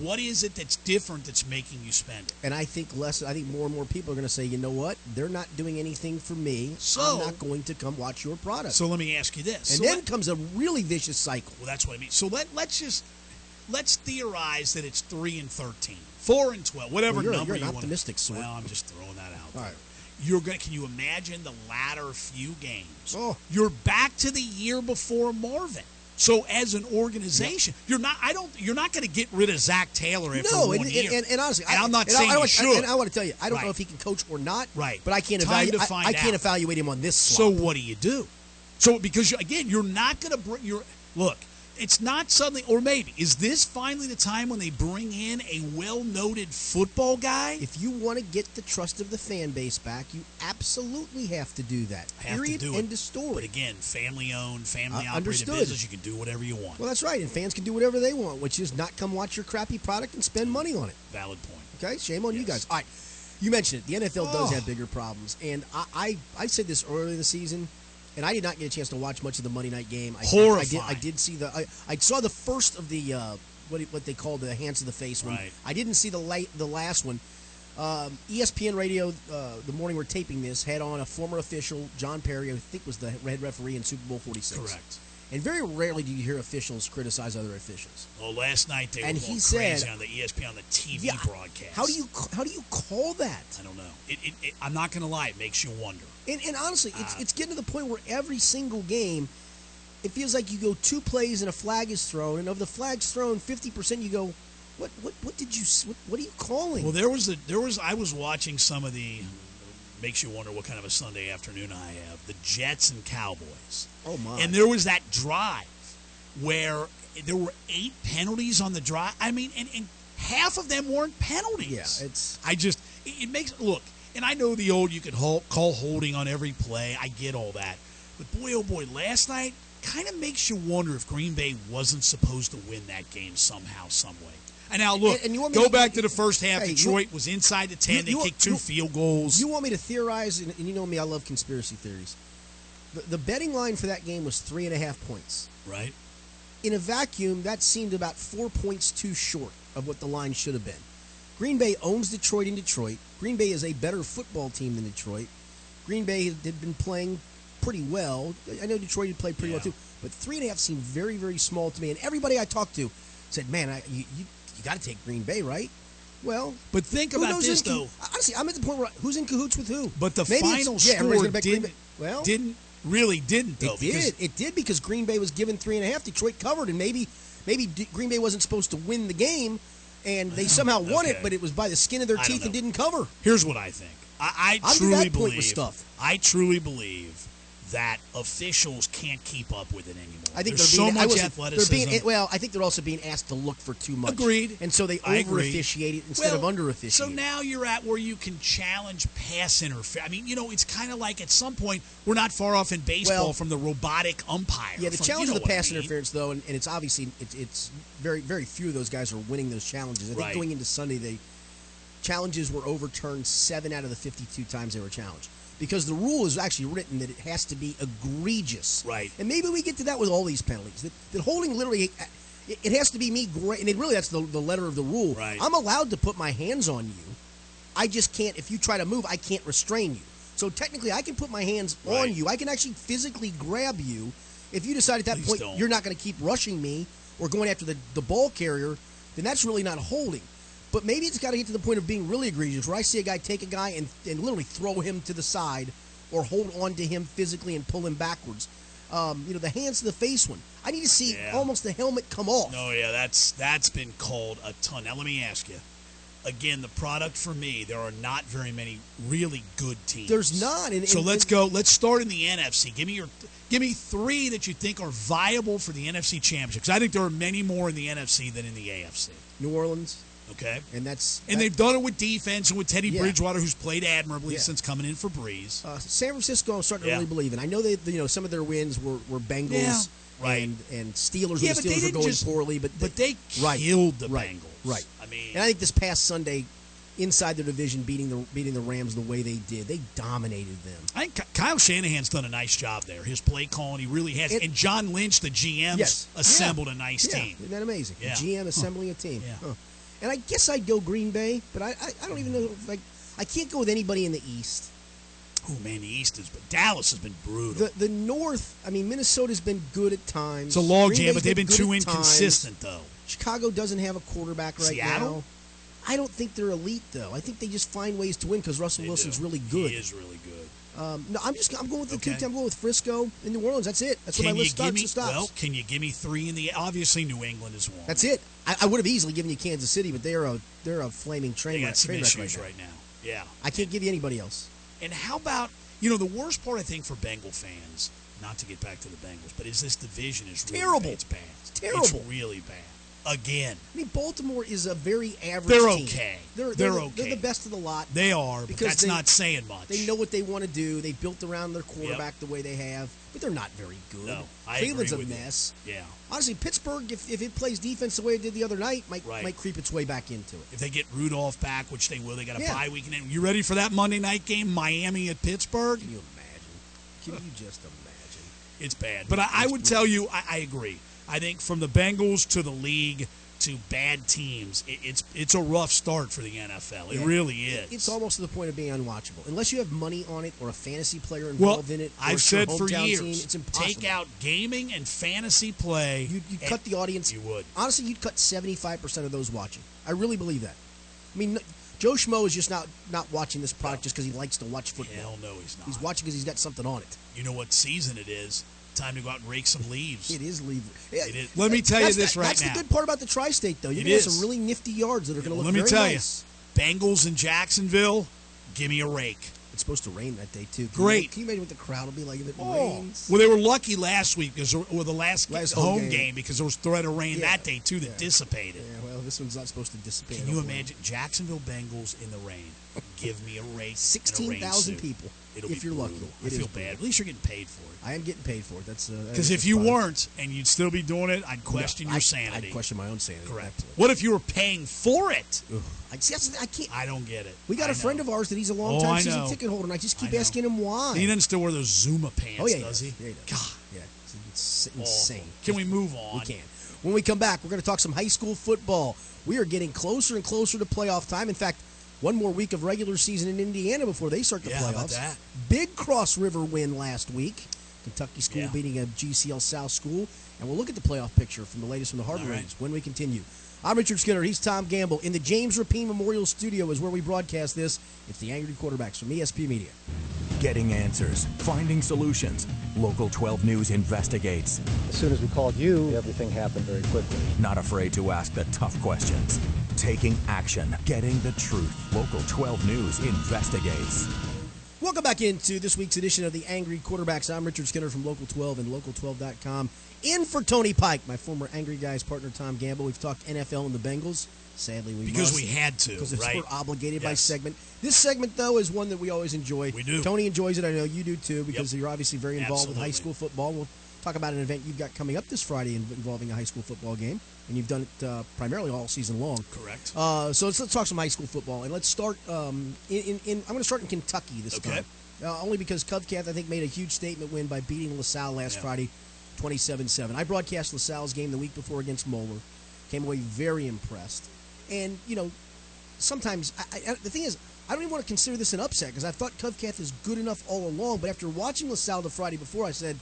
what is it that's different that's making you spend it? And I think less. I think more and more people are going to say, you know what? They're not doing anything for me. So- I'm not going to come watch your product. So let me ask you this. and So then let- comes a really vicious cycle. Well, that's what I mean. So let let's just let's theorize that it's three and thirteen, four and twelve, whatever Well, you're- number you're you want. optimistic sort. Well, I'm just throwing that out. All there. right. You're going. Can you imagine the latter few games? Oh. You're back to the year before Marvin. So as an organization, you're not. I don't. You're not going to get rid of Zac Taylor after No, one and, year. and, and, and honestly, And I, I'm not saying I, I, you should. And I want to tell you, I don't know if he can coach or not. Right. But I can't evaluate. I, I can't out. evaluate him on this. So what do you do? So because you, again, you're not going to bring your look. It's not suddenly, or maybe is this finally the time when they bring in a well-noted football guy? If you want to get the trust of the fan base back, you absolutely have to do that. Have Period. to do End it. of story. But again, family-owned, Uh, family-operated understood. business. You can do whatever you want. well, that's right, and fans can do whatever they want, which is not come watch your crappy product and spend money on it. Valid point. Okay, shame on you guys. All right, you mentioned it. The NFL does Oh. have bigger problems, and I, I I said this earlier in the season, and I did not get a chance to watch much of the Monday night game. I, I did. I did see the. I, I saw the first of the uh, what what they call the hands of the face one. Right. I didn't see the late the last one. Um, ESPN Radio, uh, the morning we're taping this, had on a former official, John Parry, I think was the head referee in Super Bowl 46. Correct. And very rarely do you hear officials criticize other officials. Well, last night they And were he said- crazy on the ESPN on the TV Yeah, broadcast. How do you how do you call that? I don't know. It, it, it, I'm not going to lie. It makes you wonder. And, and honestly, it's, Uh, it's getting to the point where every single game, it feels like you go two plays and a flag is thrown, and of the flags thrown, fifty percent you go, what what what did you what, what are you calling? Well, there was a, there was I was watching some of the makes you wonder what kind of a Sunday afternoon I have. The Jets and Cowboys. oh my! And there was that drive where there were eight penalties on the drive. I mean, and, and half of them weren't penalties. yeah, it's I just it, it makes look, and I know the old you could hold, call holding on every play. I get all that, but boy, oh boy, last night kind of makes you wonder if Green Bay wasn't supposed to win that game somehow, some way. And now look, And- and you want me go to- back to the first half. Hey, you- Detroit was inside the ten. you- they you- kicked two you- field goals. You want me to theorize, and, and you know me, I love conspiracy theories. The, the betting line for that game was three and a half points. right? In a vacuum, that seemed about four points too short of what the line should have been. Green Bay owns Detroit in Detroit. Green Bay is a better football team than Detroit. Green Bay had been playing pretty well. I know Detroit had played pretty well too, but three and a half seemed very, very small to me. And everybody I talked to said, "Man, I, you, you, you got to take Green Bay, right?" Well, But think about this in though. Honestly, I'm at the point where who's in cahoots with who. But the Maybe it's- final yeah, score gonna bet Green didn't, Well, didn't really didn't though. it did. It did because Green Bay was given three and a half. Detroit covered, and maybe maybe D- Green Bay wasn't supposed to win the game, and they mm-hmm. somehow won it, but it was by the skin of their I teeth and didn't cover. Here's what I think. I, I I'm truly point believe. with stuff. I truly believe that officials can't keep up with it anymore. I think There's they're being, so much athleticism. They're being eh, well. I think they're also being asked to look for too much. Agreed. And so they over officiate it instead of under officiate. So now you're at where you can challenge pass interference. I mean, you know, it's kind of like at some point we're not far off in baseball Well, from the robotic umpire. Yeah, the from- challenge you know of the what I pass mean. interference, though, and, and it's obviously it's, it's very very few of those guys are winning those challenges. I think Right. going into Sunday, they challenges were overturned seven out of the fifty-two times they were challenged because the rule is actually written that it has to be egregious. Right. And maybe we get to that with all these penalties. That, that holding literally. It it has to be me, gra- and it really that's the, the letter of the rule. Right. I'm allowed to put my hands on you. I just can't. If you try to move, I can't restrain you. So technically, I can put my hands on you. I can actually physically grab you. If you decide at that Please point don't. you're not going to keep rushing me or going after the, the ball carrier, then that's really not holding. But maybe it's got to get to the point of being really egregious, where I see a guy take a guy and, and literally throw him to the side or hold on to him physically and pull him backwards. Um, you know, the hands to the face one. I need to see Yeah. almost the helmet come off. No, yeah, that's that's been called a ton. Now let me ask you. Again, the product for me, there are not very many really good teams. There's not. And, So and- let's go. Let's start in the NFC. Give me your, give me three that you think are viable for the NFC Championship. Because I think there are many more in the NFC than in the AFC. New Orleans, Okay, and that's and that- they've done it with defense and with Teddy Yeah. Bridgewater, who's played admirably Yeah. since coming in for Brees. Uh, San Francisco, I'm starting to Yeah. really believe in. I know they, you know, some of their wins were, were Bengals right. and and Steelers. Yeah, the they Steelers were going just- poorly, but but they right, killed the right, Bengals. Right. I mean, and I think this past Sunday, inside the division, beating the beating the Rams the way they did, they dominated them. I think Kyle Shanahan's done a nice job there. His play calling, he really has. It- and John Lynch, the GM, Yes, assembled Yeah. a nice yeah. team. Isn't that amazing? Yeah. The GM assembling a team. Yeah. Huh. And I guess I'd go Green Bay, but I, I, I don't even know. Like, I can't go with anybody in the East. Oh man, the East has been Dallas has been brutal. The the North, I mean, Minnesota's been good at times. it's a log jam, but they've been good too at times. inconsistent though. Chicago doesn't have a quarterback right Seattle? now. I don't think they're elite though. I think they just find ways to win because Russell They Wilson's do. really good. He is really good. Um, no, I'm just I'm going with the Okay. two. I'm going with Frisco and New Orleans. That's it. That's Can my you list starts me? and stops. Well, can you give me three in the? Obviously, New England is one. That's it. I, I would have easily given you Kansas City, but they're a they're a flaming train They got some train wreck issues right, right now. now. Yeah. I can't give you anybody else. And how about you know the worst part I think for Bengal fans, not to get back to the Bengals, but is this division is really Terrible. bad. It's bad. It's terrible. It's really bad. Again, I mean, Baltimore is a very average. They're team. okay. They're They're they're, okay. They're the best of the lot. they are, but Because that's they- not saying much. They know what they want to do. They built around their quarterback the way they have, but they're not very good. No, I Cleveland's a with you. mess. Yeah. Honestly, Pittsburgh, if, if it plays defense the way it did the other night, might Right. might creep its way back into it. If they get Rudolph back, which they will, they got a Yeah. bye week. And you ready for that Monday night game, Miami at Pittsburgh? Can you imagine? Can you just imagine? It's bad. But I, I would tell you, I, I agree. I think from the Bengals to the league to bad teams, it, it's it's a rough start for the NFL. It Yeah. really is. It's almost to the point of being unwatchable. Unless you have money on it or a fantasy player well, involved in it. or I've said for years, team, it's impossible. take out gaming and fantasy play. You you and- cut the audience. You would. Honestly, you'd cut seventy five percent of those watching. I really believe that. I mean, Joe Schmo is just not not watching this product just because he likes to watch football. Hell no, he's not. He's watching because he's got something on it. You know what season it is? Time to go out and rake some leaves. It is leaving. It is. Let me tell you That's this the- right That's now. That's the good part about the tri-state, though. You're gonna have some really nifty yards that are going to Well, look let me tell nice. you, Bengals in Jacksonville, give me a rake. It's supposed to rain that day too. Can Great. You, can you imagine what the crowd will be like if it Oh. rains? Well, they were lucky last week because or the last, Last home, home game. game. because there was threat of rain Yeah. that day too that Yeah. dissipated. Yeah, well, this one's not supposed to dissipate. Can you hopefully. imagine Jacksonville Bengals in the rain? Give me a race. Sixteen thousand people. It'll if you're brutal. lucky. I It is feel brutal. bad. At least you're getting paid for it. I am getting paid for it. That's uh, Because if you weren't and you'd still be doing it, I'd question your I, sanity. I'd question my own sanity. Correct. Absolutely. What if you were paying for it? I, see, that's, I can't. I don't get it. We got a a friend of ours that he's a long Oh, time I season ticket holder, and I just keep I asking him why. He doesn't still wear those Zuma pants, oh yeah, does he? Yeah, he does. God, Yeah, it's, awful. insane. Can we move on? We can. When we come back, we're going to talk some high school football. We are getting closer and closer to playoff time. In fact, one more week of regular season in Indiana before they start the Yeah, playoffs. Big Cross River win last week. Kentucky school Yeah. beating a GCL South school. And we'll look at the playoff picture from the latest from the Harbin All right. When we continue. I'm Richard Skinner. He's Tom Gamble. In the James Rapine Memorial Studio is where we broadcast this. It's the Angry Quarterbacks from ESP Media. Getting answers, finding solutions. Local 12 News investigates. As soon as we called you, everything happened very quickly. Not afraid to ask the tough questions. Taking action, getting the truth. Local 12 News investigates. Welcome back into this week's edition of the Angry Quarterbacks. I'm Richard Skinner from Local 12 and Local12.com. In for Tony Pike, my former Angry Guys partner Tom Gamble. We've talked NFL and the Bengals. Sadly, we Because must, we had to, because right? we're obligated by segment. This segment though is one that we always enjoy. We do. Tony enjoys it. I know you do too because Yep. you're obviously very involved with high school football. We'll talk about an event you've got coming up this Friday involving a high school football game, and you've done it uh, primarily all season long. Correct. Uh, so let's, let's talk some high school football, and let's start. Um, in, in, in I'm going to start in Kentucky this Okay. time, uh, only because Covcath I think made a huge statement win by beating LaSalle last Yeah. Friday, 27-7. I broadcast LaSalle's game the week before against Moeller, came away very impressed, and you know, sometimes I, I, the thing is. I don't even want to consider this an upset because I thought Covcath is good enough all along. But after watching LaSalle the Friday before, I said,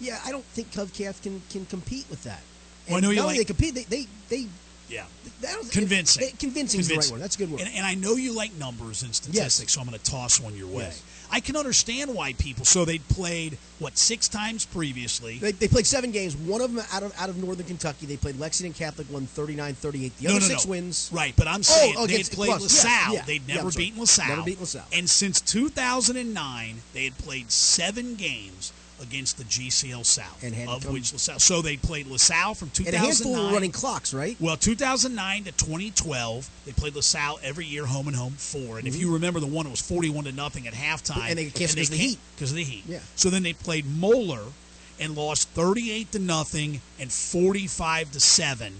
"Yeah, I don't think Covcath can can compete with that." Well, I know you like- they compete, they they, they Yeah. that was- Convincing. it- convincing is the right Convincing. word. That's a good word. And, and I know you like numbers and statistics, so I'm going to toss one your way. Yes. I can understand why people. So they played what six times previously. they, they played seven games. One of them out of out of Northern Kentucky. They played Lexington Catholic, won 39-38. The no, other no, six no. wins. Right, but I'm oh, saying oh, they had played plus, LaSalle. yeah, They'd never I'm beaten LaSalle. Never beaten LaSalle. And since 2009, they had played seven games against the GCL South, And of come- which LaSalle. So they played LaSalle from And 2009. a handful were running clocks, right? Well, 2009 to 2012, they played LaSalle every year, home and home, four. And if you remember, the one it was 41 to nothing at halftime, Mm-hmm. And they canceled 'cause of the heat. Because of the heat. Yeah. So then they played Moeller and lost 38 to nothing and 45 to seven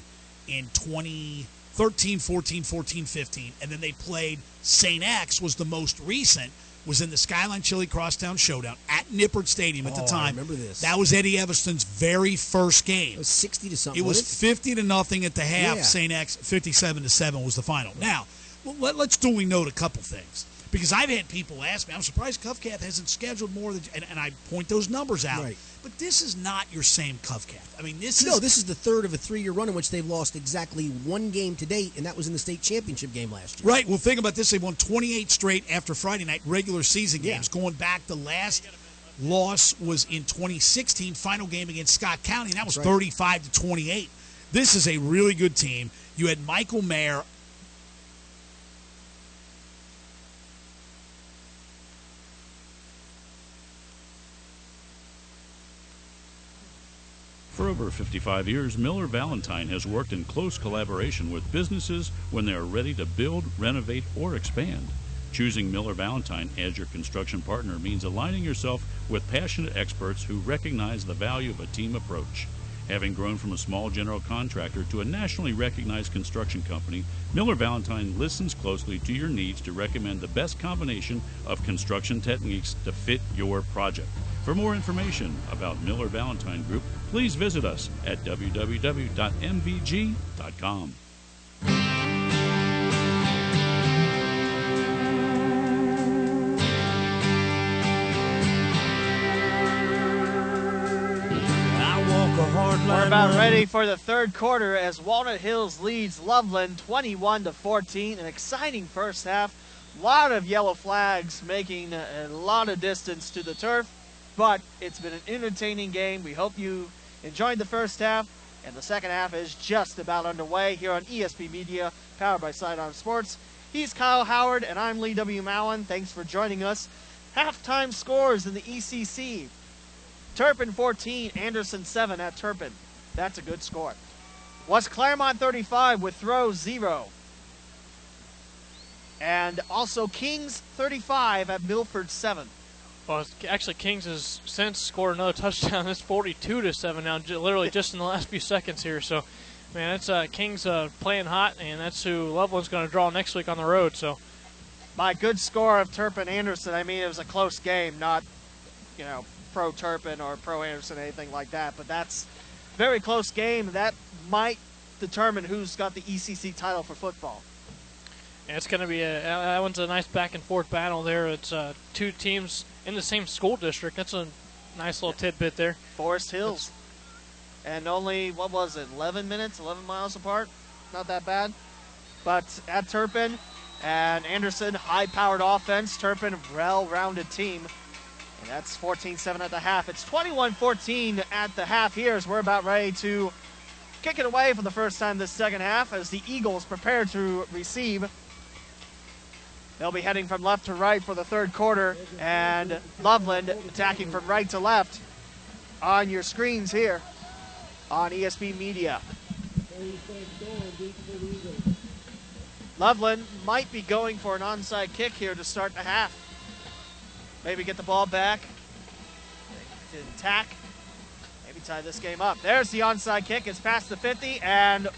in 2013, 14, 14, 15, and then they played St. X was the most recent. Was in the Skyline Chili Crosstown Showdown at Nippert Stadium at Oh, the I time. remember this. That was Eddie Everston's very first game. It was 60 to something. It was 50 to nothing at the half. Yeah. St. X 57 to 7 was the final. Now, let, us duly note a couple things. Because I've had people ask me, I'm surprised Covcath hasn't scheduled more than, and, and I point those numbers out. Right. But this is not your same Covcath. I mean, this No, is No, this is the third of a three-year run in which they've lost exactly one game to date, and that was in the state championship game last year. right. Well, think about this: they won 28 straight after Friday night regular season Yeah. games. Going back, the last loss was in 2016, final game against Scott County, and that was right. 35 to 28. This is a really good team. You had Michael Mayer For over 55 years, Miller Valentine has worked in close collaboration with businesses when they are ready to build, renovate, or expand. Choosing Miller Valentine as your construction partner means aligning yourself with passionate experts who recognize the value of a team approach. Having grown from a small general contractor to a nationally recognized construction company, Miller Valentine listens closely to your needs to recommend the best combination of construction techniques to fit your project. For more information about Miller Valentine Group, please visit us at www.mvg.com. We're about ready for the third quarter as Walnut Hills leads Loveland 21 to 14. An exciting first half. A lot of yellow flags making a, lot of distance to the turf, but it's been an entertaining game. We hope you enjoyed the first half, and the second half is just about underway here on ESP Media, powered by Sidearm Sports. He's Kyle Howard, and I'm Lee W. Mowen. Thanks for joining us. Halftime scores in the ECC. Turpin 14, Anderson 7 at Turpin. That's a good score. West Clermont 35 Withrow 0. And also Kings 35 at Milford 7. Well, actually, Kings has since scored another touchdown. It's 42 to seven now, literally just in the last few seconds here. So, man, it's uh, Kings uh, playing hot, and that's who Loveland's going to draw next week on the road. So, by good score of Turpin Anderson, I mean it was a close game, not you know pro Turpin or pro Anderson, anything like that. But that's very close game. That might determine who's got the ECC title for football. And it's going to be a that one's a nice back and forth battle there. It's uh, two teams in the same school district. That's a nice little tidbit there. Forest Hills, and only what was it, 11 minutes, 11 miles apart. Not that bad. But at Turpin and Anderson, high-powered offense. Turpin, well-rounded team. And that's 14-7 at the half. It's 21-14 at the half here as we're about ready to kick it away for the first time this second half as the Eagles prepare to receive. They'll be heading from left to right for the third quarter, and Loveland attacking from right to left on your screens here on ESP Media. Loveland might be going for an onside kick here to start the half. Maybe get the ball back. To attack. Maybe tie this game up. There's the onside kick. It's past the 50, and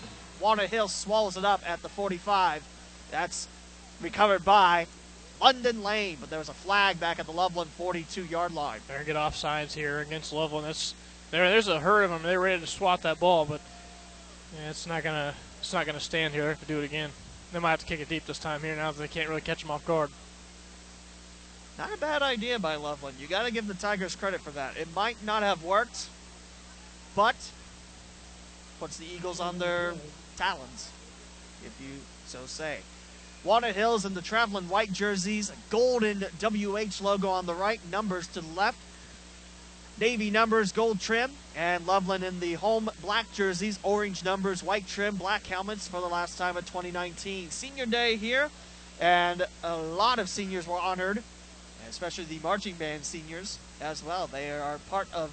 Walnut Hill swallows it up at the 45. That's recovered by London Lane, but there was a flag back at the Loveland 42-yard line. Better get offsides here against Loveland. That's there. There's a herd of them. They're ready to swat that ball, but yeah, it's not gonna. It's not gonna stand here. They do it again. They might have to kick it deep this time here now they can't really catch them off guard. Not a bad idea by Loveland. You got to give the Tigers credit for that. It might not have worked, but puts the Eagles on their talons, if you so say. Walnut Hills in the traveling white jerseys, golden WH logo on the right, numbers to the left. Navy numbers, gold trim, and Loveland in the home black jerseys, orange numbers, white trim, black helmets for the last time of 2019. Senior day here, and a lot of seniors were honored, especially the marching band seniors as well. They are part of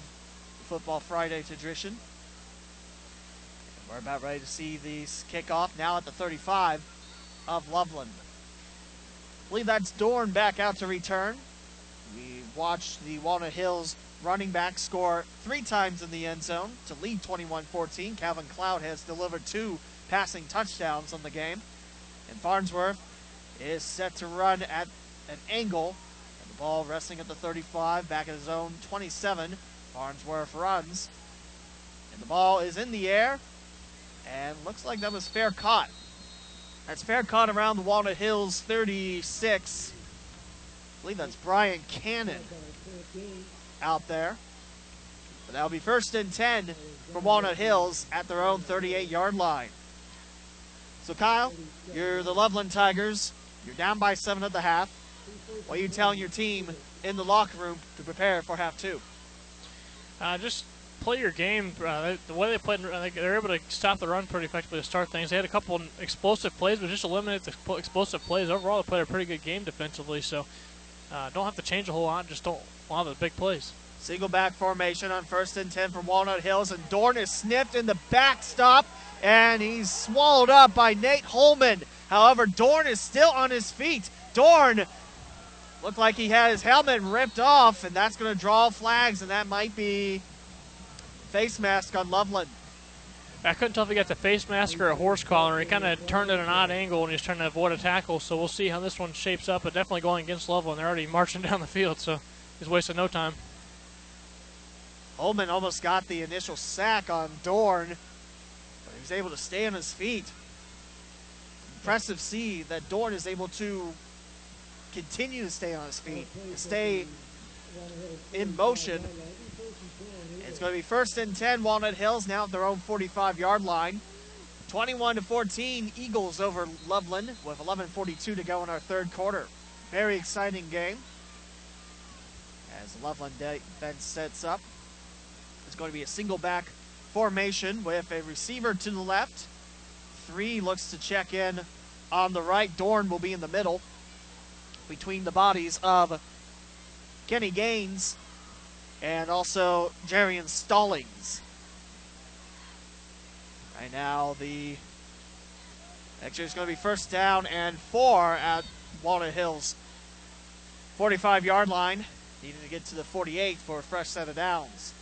Football Friday tradition. We're about ready to see these kick off now at the 35 of Loveland. I believe that's Dorn back out to return. We watched the Walnut Hills running back score three times in the end zone to lead 21-14. Calvin Cloud has delivered two passing touchdowns on the game. And Farnsworth is set to run at an angle. Ball resting at the 35, back at his own 27. Farnsworth runs. And the ball is in the air. And looks like that was fair caught. That's fair caught around the Walnut Hills 36. I believe that's Brian Cannon out there. But that'll be first and 10 for Walnut Hills at their own 38 yard line. So, Kyle, you're the Loveland Tigers. You're down by seven at the half. What are you telling your team in the locker room to prepare for half two? Uh, just play your game. Uh, the way they played, they're able to stop the run pretty effectively to start things. They had a couple explosive plays, but just eliminate the explosive plays. Overall, they played a pretty good game defensively. So, uh, don't have to change a whole lot. Just don't allow the big plays. Single back formation on first and 10 from Walnut Hills, and Dorn is sniffed in the backstop, and he's swallowed up by Nate Holman. However, Dorn is still on his feet. Dorn looked like he had his helmet ripped off, and that's going to draw flags, and that might be face mask on Loveland. I couldn't tell if he got the face mask or a horse collar. He kind of turned at an odd angle and he's trying to avoid a tackle. So we'll see how this one shapes up. But definitely going against Loveland. They're already marching down the field, so he's wasting no time. Holman almost got the initial sack on Dorn, but he was able to stay on his feet. Impressive see that Dorn is able to continue to stay on his feet, stay in motion it's going to be first and 10, Walnut Hills now at their own 45 yard line. 21 to 14, Eagles over Loveland with 11:42 to go in our third quarter. Very exciting game. As Loveland defense sets up, it's going to be a single back formation with a receiver to the left. Three looks to check in on the right. Dorn will be in the middle between the bodies of Kenny Gaines and also Jarian Stallings. Right now, the actually it's going to be first down and four at Walnut Hills 45 yard line. Needing to get to the 48 for a fresh set of downs.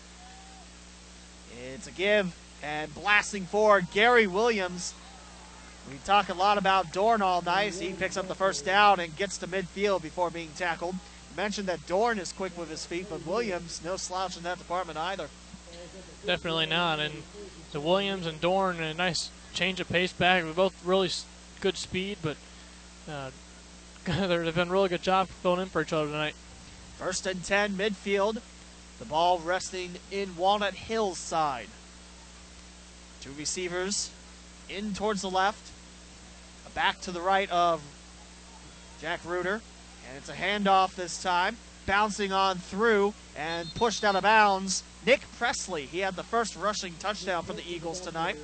It's a give and blasting forward. Gary Williams. We talk a lot about Dorn all night. He picks up the first down and gets to midfield before being tackled. Mentioned that Dorn is quick with his feet, but Williams, no slouch in that department either. Definitely not. And the Williams and Dorn, a nice change of pace back. We're both really good speed, but uh, they've done a really good job filling in for each other tonight. First and 10, midfield. The ball resting in Walnut Hills side. Two receivers in towards the left. Back to the right of Jack Reuter. And it's a handoff this time. Bouncing on through and pushed out of bounds. Nick Presley. He had the first rushing touchdown for the Eagles tonight.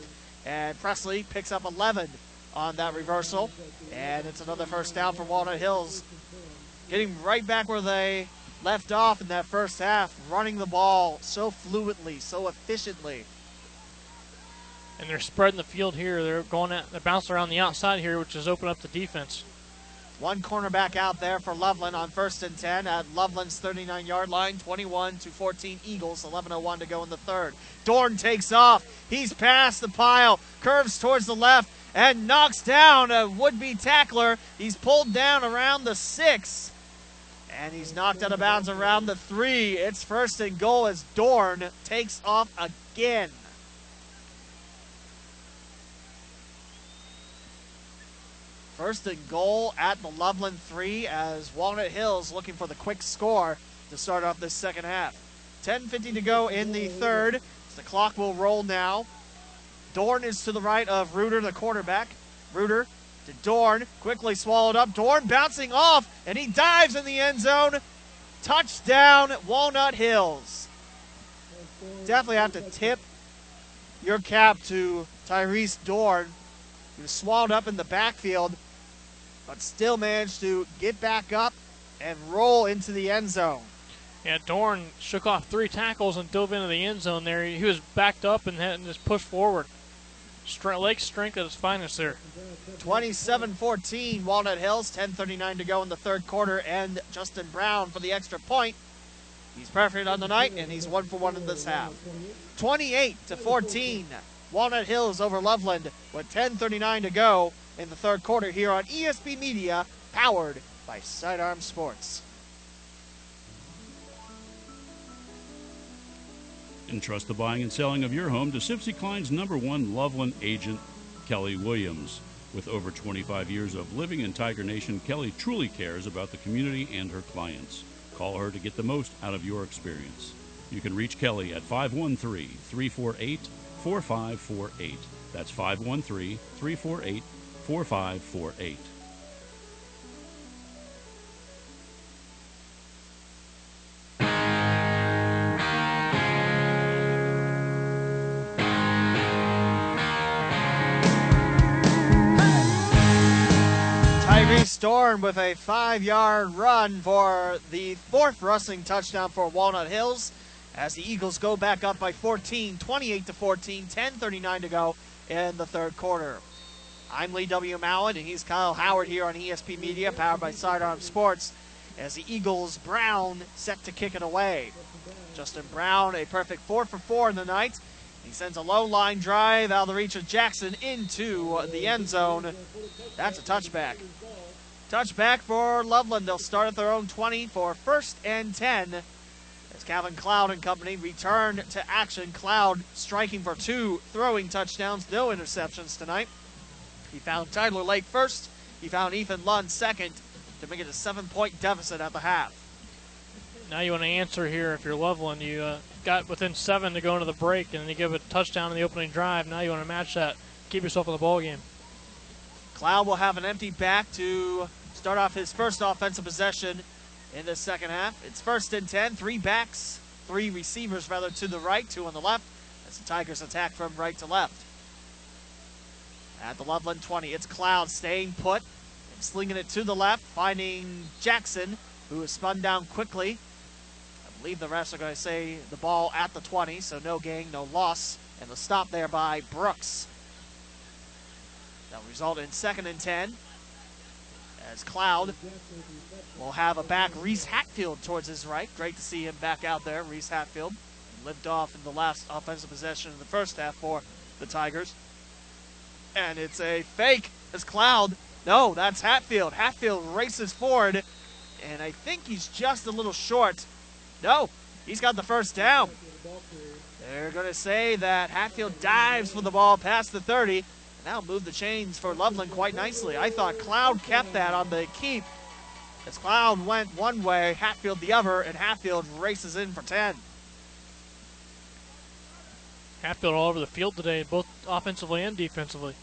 And Presley picks up 11 on that reversal. And it's another first down for Walnut Hills. Getting right back where they left off in that first half, running the ball so fluidly, so efficiently. And they're spreading the field here. They're going at, they're bouncing around the outside here, which has opened up the defense. One cornerback out there for Loveland on first and 10 at Loveland's 39 yard line, 21 to 14 Eagles, 11.01 to go in the third. Dorn takes off. He's past the pile, curves towards the left, and knocks down a would be tackler. He's pulled down around the six, and he's knocked out of bounds around the three. It's first and goal as Dorn takes off again. First and goal at the Loveland 3 as Walnut Hills looking for the quick score to start off this second half. 10.50 to go in the third. The clock will roll now. Dorn is to the right of Reuter, the quarterback. Reuter to Dorn, quickly swallowed up. Dorn bouncing off, and he dives in the end zone. Touchdown, Walnut Hills. Definitely have to tip your cap to Tyrese Dorn. He was swallowed up in the backfield but still managed to get back up and roll into the end zone. Yeah, Dorn shook off three tackles and dove into the end zone there. He was backed up and had just pushed forward. Strength, Lake strength at its finest there. 27-14, Walnut Hills, 10.39 to go in the third quarter, and Justin Brown for the extra point. He's perfect on the night, and he's one for one in this half. 28 to 14, Walnut Hills over Loveland with 10.39 to go in the third quarter here on ESP Media, powered by Sidearm Sports. Entrust the buying and selling of your home to Sibcy Cline's number one Loveland agent, Kelly Williams. With over 25 years of living in Tiger Nation, Kelly truly cares about the community and her clients. Call her to get the most out of your experience. You can reach Kelly at 513 348 4548. That's 513 348 4548. Tyrese Dorn with a five-yard run for the fourth rushing touchdown for Walnut Hills as the Eagles go back up by 14, 28 to 14, 10:39 to go in the third quarter. I'm Lee W. Mallon, and he's Kyle Howard here on ESP Media, powered by Sidearm Sports, as the Eagles Brown set to kick it away. Justin Brown, a perfect four for four in the night. He sends a low line drive out of the reach of Jackson into the end zone. That's a touchback. Touchback for Loveland. They'll start at their own 20 for first and 10 as Calvin Cloud and company return to action. Cloud striking for two throwing touchdowns, no interceptions tonight. He found Tyler Lake first. He found Ethan Lund second to make it a seven-point deficit at the half. Now you want to answer here if you're Loveland. You uh, got within seven to go into the break, and then you give a touchdown in the opening drive. Now you want to match that. Keep yourself in the ball game. Cloud will have an empty back to start off his first offensive possession in the second half. It's first and 10, three backs, three receivers rather to the right, two on the left, as the Tigers attack from right to left. At the Loveland 20. It's Cloud staying put slinging it to the left, finding Jackson, who is spun down quickly. I believe the refs are going to say the ball at the 20, so no gain, no loss. And the stop there by Brooks. That will result in second and 10 as Cloud will have a back Reese Hatfield towards his right. Great to see him back out there, Reese Hatfield. Lived off in the last offensive possession of the first half for the Tigers. And it's a fake as Cloud. No, that's Hatfield. Hatfield races forward, and I think he's just a little short. No, he's got the first down. They're going to say that Hatfield dives for the ball past the 30. Now move the chains for Loveland quite nicely. I thought Cloud kept that on the keep. As Cloud went one way, Hatfield the other, and Hatfield races in for 10. Hatfield all over the field today, both offensively and defensively.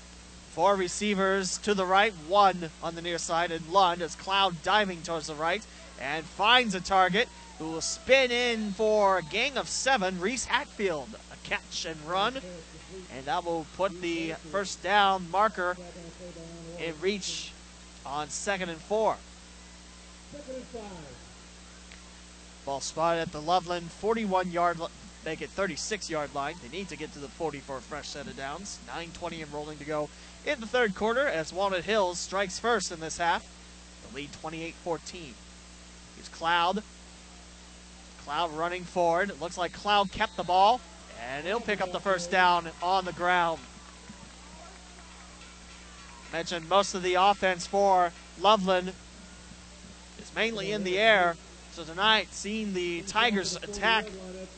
Four receivers to the right, one on the near side, and Lund as Cloud diving towards the right and finds a target who will spin in for a gang of seven. Reese Hatfield, a catch and run, and that will put the first down marker in reach on second and four. Ball spotted at the Loveland 41 yard, make it 36 yard line. They need to get to the 40 for a fresh set of downs. 9.20 and rolling to go in the third quarter as Walnut Hills strikes first in this half. The lead 28 14. Here's Cloud. Cloud running forward. It looks like Cloud kept the ball, and he'll pick up the first down on the ground. Mentioned most of the offense for Loveland is mainly in the air. So tonight, seeing the Tigers attack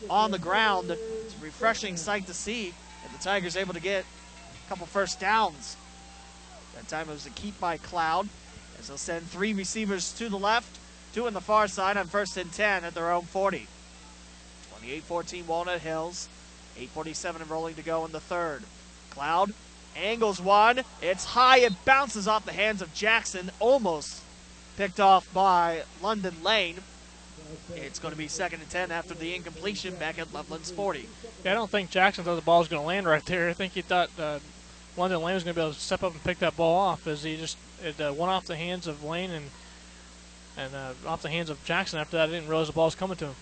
on the ground, it's a refreshing sight to see. And the Tigers able to get a couple first downs. That time it was a keep by Cloud, as they'll send three receivers to the left, two on the far side on first and 10 at their own 40. 28-14 Walnut Hills. 8.47 and rolling to go in the third. Cloud angles one. It's high. It bounces off the hands of Jackson, almost picked off by London Lane. It's going to be second and 10 after the incompletion back at Loveland's 40. Yeah, I don't think Jackson thought the ball was going to land right there. I think he thought uh, London Lane was going to be able to step up and pick that ball off as he just it uh, went off the hands of Lane and and uh, off the hands of Jackson. After that, I didn't realize the ball was coming to him.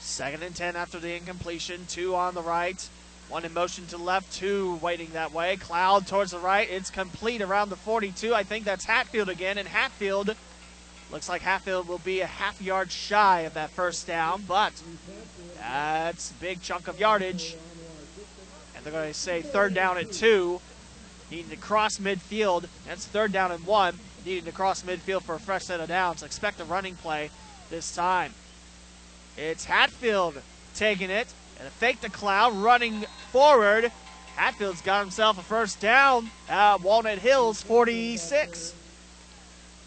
Second and 10 after the incompletion. Two on the right. One in motion to left, two waiting that way. Cloud towards the right. It's complete around the 42. I think that's Hatfield again. And Hatfield looks like Hatfield will be a half yard shy of that first down, but that's a big chunk of yardage. And they're going to say third down at two. Needing to cross midfield. That's third down and one. Needing to cross midfield for a fresh set of downs. Expect a running play this time. It's Hatfield taking it. And a fake to Cloud running forward. Hatfield's got himself a first down at Walnut Hills 46.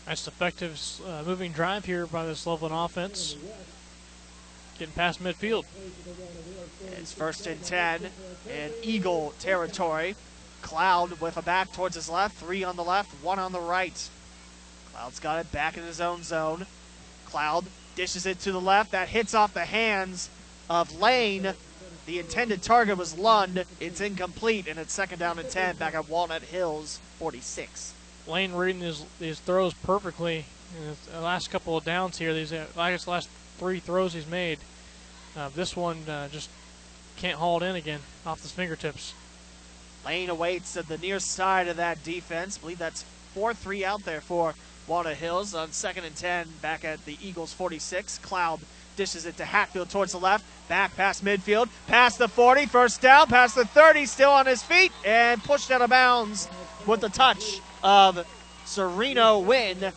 Nice effective uh, moving drive here by this Loveland offense. Getting past midfield. It's first and 10 in Eagle territory. Cloud with a back towards his left, three on the left, one on the right. Cloud's got it back in his own zone. Cloud dishes it to the left. That hits off the hands of Lane. The intended target was Lund. It's incomplete, and it's second down and 10 back at Walnut Hills, 46. Lane reading his, his throws perfectly in the last couple of downs here. These, I guess, the last three throws he's made. Uh, this one uh, just can't haul it in again off his fingertips. Lane awaits at the near side of that defense. I believe that's 4 3 out there for Walnut Hills on second and 10 back at the Eagles 46. Cloud dishes it to Hatfield towards the left, back past midfield, past the 40, first down, past the 30, still on his feet, and pushed out of bounds with the touch of Sereno Win.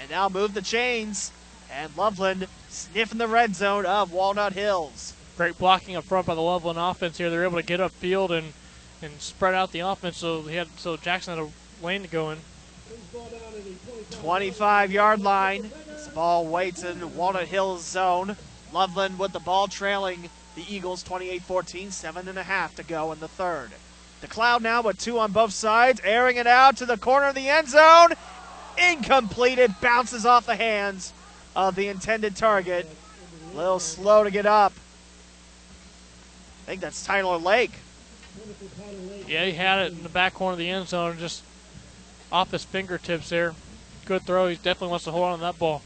And now move the chains, and Loveland sniffing the red zone of Walnut Hills. Great blocking up front by the Loveland offense here. They're able to get upfield and and spread out the offense so he had so Jackson had a lane to go in. 25 yard line. This ball waits in Walnut Hills zone. Loveland with the ball trailing the Eagles 28 14, seven and a half to go in the third. The cloud now with two on both sides, airing it out to the corner of the end zone. Incomplete. It bounces off the hands of the intended target. A little slow to get up. I think that's Tyler Lake. Yeah, he had it in the back corner of the end zone, just off his fingertips there. Good throw. He definitely wants to hold on to that ball.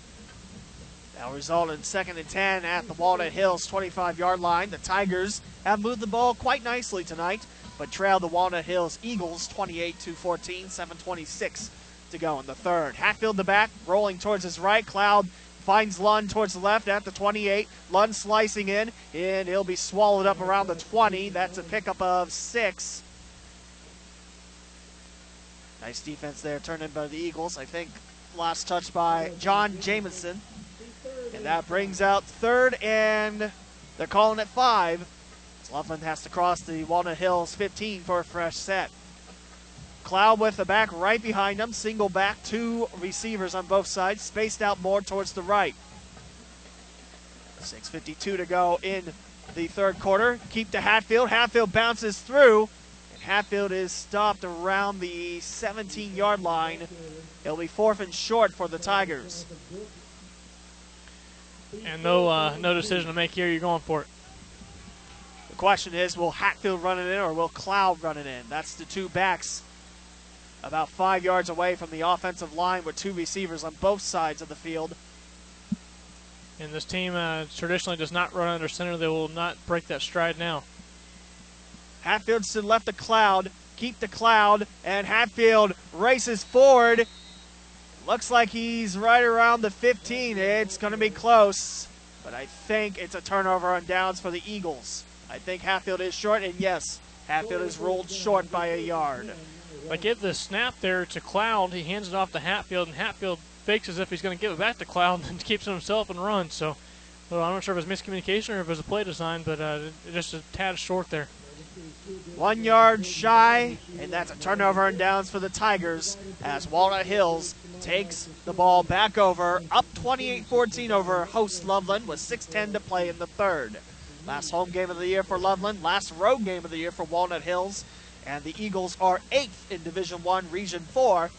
Now result in second and 10 at the Walnut Hills 25 yard line. The Tigers have moved the ball quite nicely tonight, but trail the Walnut Hills Eagles 28 to 14, 726 to go in the third. Hatfield the back, rolling towards his right. Cloud finds Lund towards the left at the 28. Lund slicing in, and he'll be swallowed up around the 20. That's a pickup of six. Nice defense there, turned in by the Eagles. I think last touch by John Jamison. And that brings out third, and they're calling it five. Loveland has to cross the Walnut Hills 15 for a fresh set. Cloud with the back right behind him, single back, two receivers on both sides, spaced out more towards the right. 6.52 to go in the third quarter. Keep to Hatfield. Hatfield bounces through, and Hatfield is stopped around the 17 yard line. It'll be fourth and short for the Tigers. And no, uh, no decision to make here. You're going for it. The question is, will Hatfield run it in or will Cloud run it in? That's the two backs about five yards away from the offensive line with two receivers on both sides of the field. And this team uh, traditionally does not run under center. They will not break that stride now. Hatfield to left the cloud, keep the cloud, and Hatfield races forward. Looks like he's right around the 15. It's going to be close, but I think it's a turnover on downs for the Eagles. I think Hatfield is short, and yes, Hatfield is rolled short by a yard. But give the snap there to Cloud. He hands it off to Hatfield, and Hatfield fakes as if he's going to give it back to Cloud and keeps it himself and runs. So well, I'm not sure if it was miscommunication or if it was a play design, but uh, just a tad short there. One yard shy, and that's a turnover and downs for the Tigers as Walnut Hills takes the ball back over, up 28 14 over host Loveland with 6.10 to play in the third. Last home game of the year for Loveland, last road game of the year for Walnut Hills, and the Eagles are eighth in Division One, Region Four,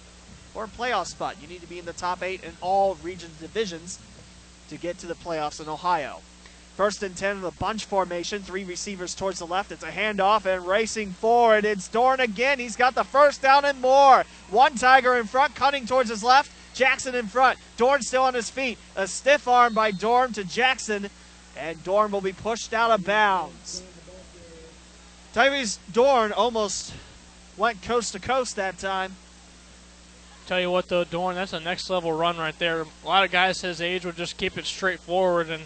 for a playoff spot. You need to be in the top eight in all region divisions to get to the playoffs in Ohio. First and 10 of the bunch formation. Three receivers towards the left. It's a handoff and racing forward. It's Dorn again. He's got the first down and more. One Tiger in front, cutting towards his left. Jackson in front. Dorn still on his feet. A stiff arm by Dorn to Jackson. And Dorn will be pushed out of bounds. Tyrese Dorn almost went coast to coast that time. Tell you what, though, Dorn, that's a next level run right there. A lot of guys his age would just keep it straight forward, and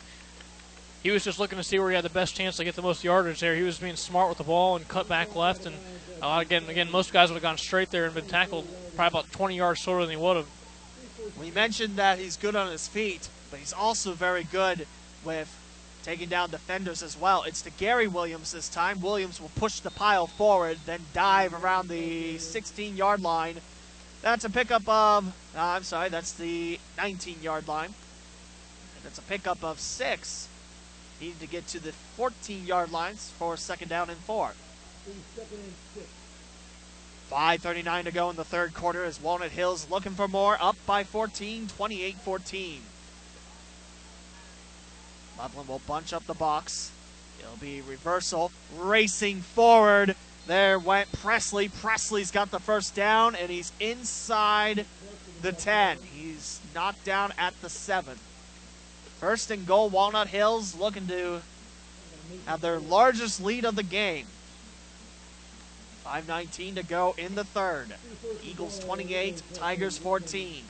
he was just looking to see where he had the best chance to get the most yardage there. He was being smart with the ball and cut back left, and uh, again, again, most guys would have gone straight there and been tackled probably about 20 yards shorter than he would have. We mentioned that he's good on his feet, but he's also very good with taking down defenders as well. It's to Gary Williams this time. Williams will push the pile forward, then dive around the 16 yard line. That's a pickup of, uh, I'm sorry, that's the 19 yard line. And it's a pickup of six. Needed to get to the 14 yard lines for second down and four. 5.39 to go in the third quarter as Walnut Hills looking for more, up by 14, 28 14. Loveland will bunch up the box. It'll be reversal, racing forward. There went Presley. Presley's got the first down, and he's inside the 10. He's knocked down at the 7. First and goal, Walnut Hills looking to have their largest lead of the game. 5.19 to go in the third. Eagles 28, Tigers 14.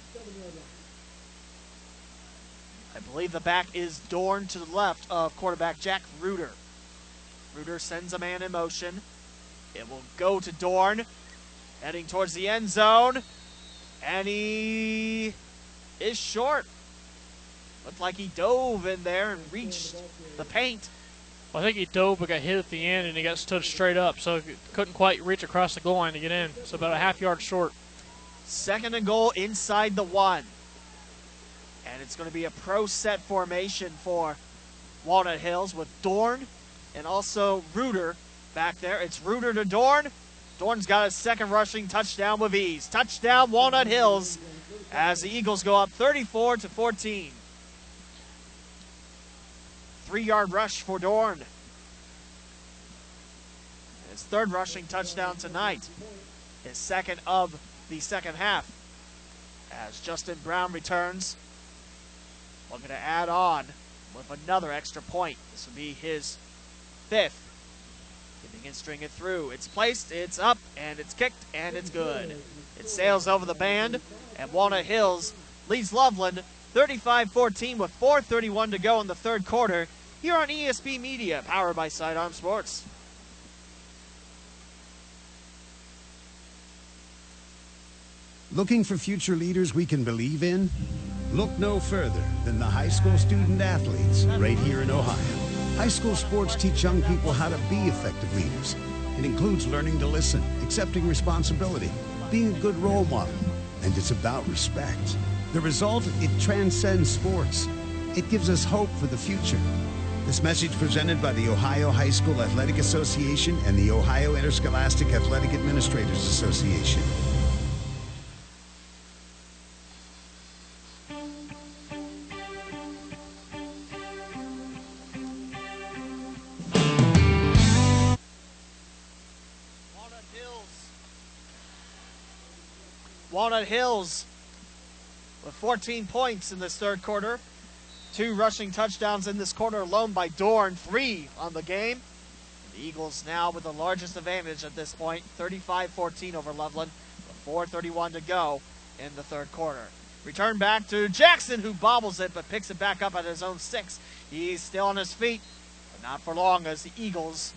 I believe the back is Dorn to the left of quarterback Jack Reuter. Reuter sends a man in motion. It will go to Dorn, heading towards the end zone, and he is short. Looked like he dove in there and reached the paint. Well, I think he dove but got hit at the end and he got stood straight up, so he couldn't quite reach across the goal line to get in. So about a half yard short. Second and goal inside the one. And it's going to be a pro set formation for Walnut Hills with Dorn and also Reuter back there. It's Reuter to Dorn. Dorn's got a second rushing touchdown with ease. Touchdown Walnut Hills as the Eagles go up 34 to 14. Three yard rush for Dorn. His third rushing touchdown tonight. His second of the second half. As Justin Brown returns, looking to add on with another extra point. This will be his fifth. If he can string it through. It's placed, it's up, and it's kicked, and it's good. It sails over the band, and Walnut Hills leads Loveland 35-14 with 4.31 to go in the third quarter here on ESP Media, powered by Sidearm Sports. Looking for future leaders we can believe in? Look no further than the high school student athletes right here in Ohio. High school sports teach young people how to be effective leaders. It includes learning to listen, accepting responsibility, being a good role model, and it's about respect. The result, it transcends sports. It gives us hope for the future. This message presented by the Ohio High School Athletic Association and the Ohio Interscholastic Athletic Administrators Association. Walnut Hills with 14 points in this third quarter. Two rushing touchdowns in this quarter alone by Dorn, three on the game. The Eagles now with the largest advantage at this point, 35-14 over Loveland, with 4.31 to go in the third quarter. Return back to Jackson, who bobbles it but picks it back up at his own six. He's still on his feet, but not for long as the Eagles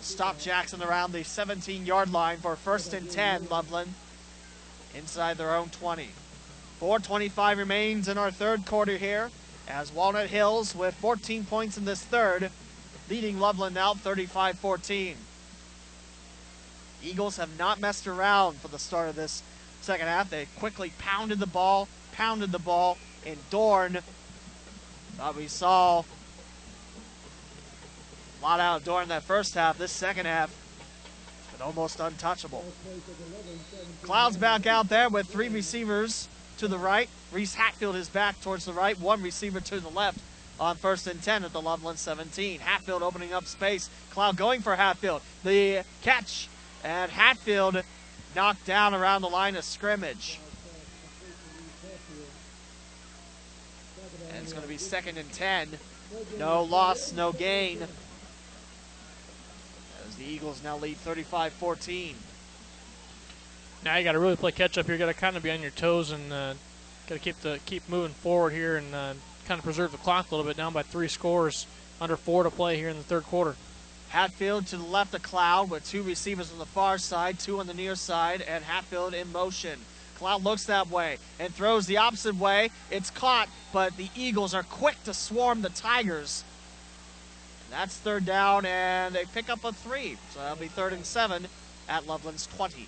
stop Jackson around the 17 yard line for first and 10, Loveland, inside their own 20. 4.25 remains in our third quarter here as Walnut Hills with 14 points in this third, leading Loveland out 35 14. Eagles have not messed around for the start of this second half. They quickly pounded the ball, pounded the ball, and Dorn thought we saw a lot out during that first half. This second half, been almost untouchable. Clouds back out there with three receivers to the right. Reese Hatfield is back towards the right. One receiver to the left on first and 10 at the Loveland 17. Hatfield opening up space. Cloud going for Hatfield. The catch, and Hatfield knocked down around the line of scrimmage. And it's going to be second and 10. No loss, no gain. The Eagles now lead 35 14. Now you got to really play catch up here. You got to kind of be on your toes and uh, got to keep the keep moving forward here and uh, kind of preserve the clock a little bit. Down by three scores, under four to play here in the third quarter. Hatfield to the left of Cloud with two receivers on the far side, two on the near side, and Hatfield in motion. Cloud looks that way and throws the opposite way. It's caught, but the Eagles are quick to swarm the Tigers. That's third down, and they pick up a three. So that'll be third and seven at Loveland's 20.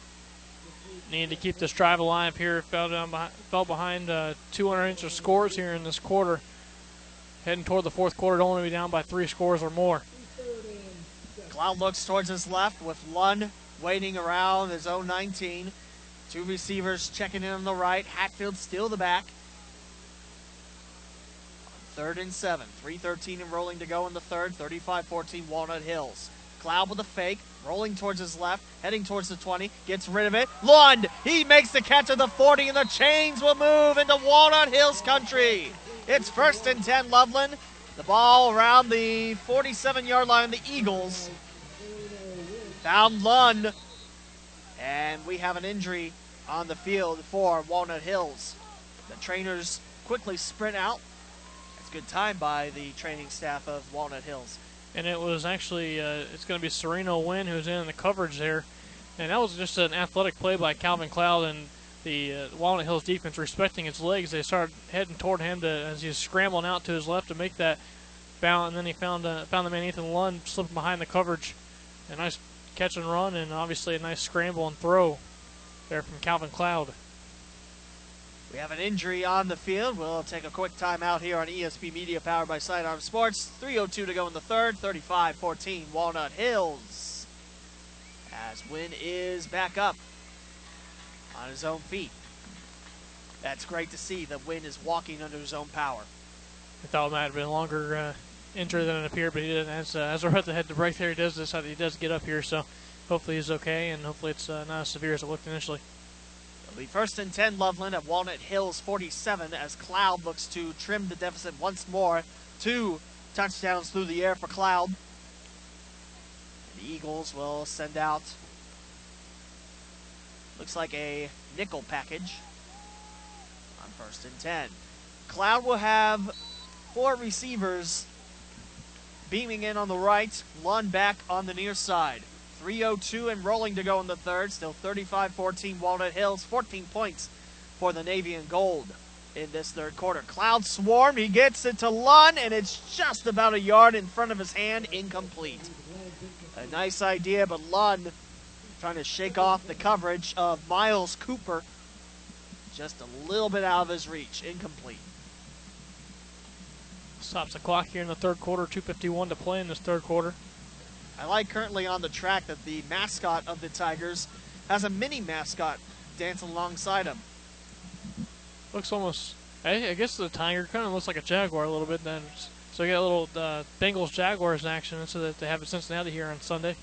Need to keep this drive alive here. Fell down, behind, fell behind uh, 200 inch of scores here in this quarter. Heading toward the fourth quarter, don't want to be down by three scores or more. Cloud looks towards his left with Lund waiting around his own 19. Two receivers checking in on the right. Hatfield still the back. Third and seven. 3.13 and rolling to go in the third. 35 14 Walnut Hills. Cloud with a fake, rolling towards his left, heading towards the 20, gets rid of it. Lund, he makes the catch at the 40, and the chains will move into Walnut Hills country. It's first and 10 Loveland. The ball around the 47 yard line. The Eagles found Lund, and we have an injury on the field for Walnut Hills. The trainers quickly sprint out. Good time by the training staff of Walnut Hills. And it was actually, uh, it's going to be Sereno Wynn who's in the coverage there. And that was just an athletic play by Calvin Cloud and the uh, Walnut Hills defense respecting his legs. They started heading toward him to, as he was scrambling out to his left to make that bound, and then he found uh, found the man Ethan Lund slipping behind the coverage. A nice catch and run, and obviously a nice scramble and throw there from Calvin Cloud. We have an injury on the field. We'll take a quick timeout here on ESP Media powered by Sidearm Sports. 3.02 to go in the third, 35 14 Walnut Hills. As Wynn is back up on his own feet. That's great to see that Wynn is walking under his own power. I thought it might have been a longer uh, injured than it appeared, but he did, as uh, as we're at the to break there, he does decide he does get up here. So hopefully he's okay, and hopefully it's uh, not as severe as it looked initially. It'll be first and 10 Loveland at Walnut Hills 47 as Cloud looks to trim the deficit once more. Two touchdowns through the air for Cloud. The Eagles will send out, looks like a nickel package on first and 10. Cloud will have four receivers beaming in on the right, Lund back on the near side. 3.02 and rolling to go in the third. Still 35 14 Walnut Hills. 14 points for the Navy and Gold in this third quarter. Cloud Swarm, he gets it to Lund, and it's just about a yard in front of his hand, incomplete. A nice idea, but Lund trying to shake off the coverage of Miles Cooper. Just a little bit out of his reach, incomplete. Stops the clock here in the third quarter. 2:51 to play in this third quarter. I like currently on the track that the mascot of the Tigers has a mini mascot dancing alongside him. Looks almost. I, I guess the tiger kind of looks like a jaguar a little bit. Then, so you got a little uh, Bengals Jaguars in action, so that they have in Cincinnati here on Sunday.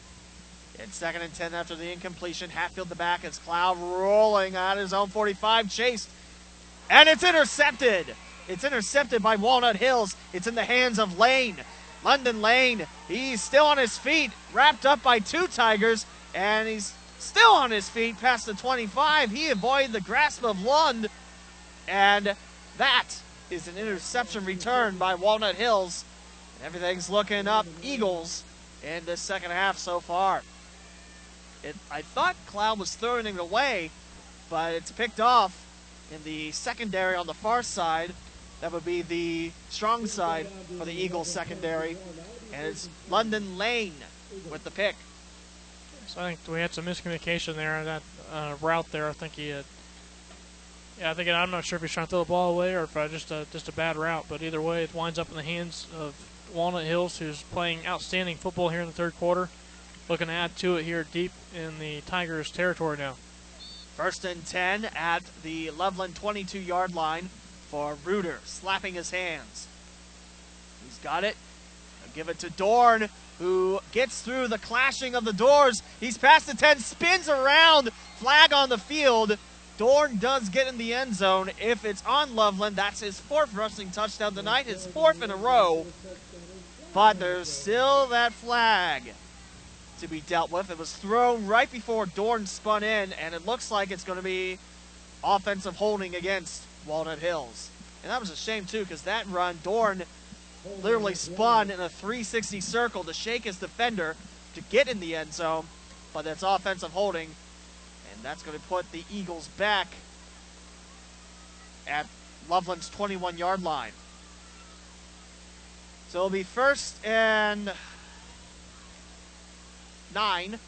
It's second and ten after the incompletion. Hatfield the back as Cloud rolling out his own 45, chased, and it's intercepted. It's intercepted by Walnut Hills. It's in the hands of Lane. London Lane, he's still on his feet, wrapped up by two Tigers, and he's still on his feet past the 25. He avoided the grasp of Lund, and that is an interception return by Walnut Hills. Everything's looking up Eagles in the second half so far. It, I thought Cloud was throwing it away, but it's picked off in the secondary on the far side. That would be the strong side for the Eagles secondary. And it's London Lane with the pick. So I think we had some miscommunication there on that uh, route there. I think he had. Yeah, I think I'm not sure if he's trying to throw the ball away or if uh, just a, just a bad route. But either way, it winds up in the hands of Walnut Hills, who's playing outstanding football here in the third quarter. Looking to add to it here deep in the Tigers' territory now. First and 10 at the Loveland 22 yard line for Reuter, slapping his hands. He's got it. Give it to Dorn, who gets through the clashing of the doors. He's past the 10, spins around, flag on the field. Dorn does get in the end zone. If it's on Loveland, that's his fourth rushing touchdown tonight, his fourth in a row. But there's still that flag to be dealt with. It was thrown right before Dorn spun in, and it looks like it's going to be offensive holding against Walnut Hills. And that was a shame, too, because that run, Dorn literally spun in a 360 circle to shake his defender to get in the end zone, but that's offensive holding, and that's going to put the Eagles back at Loveland's 21 yard line. So it'll be first and nine.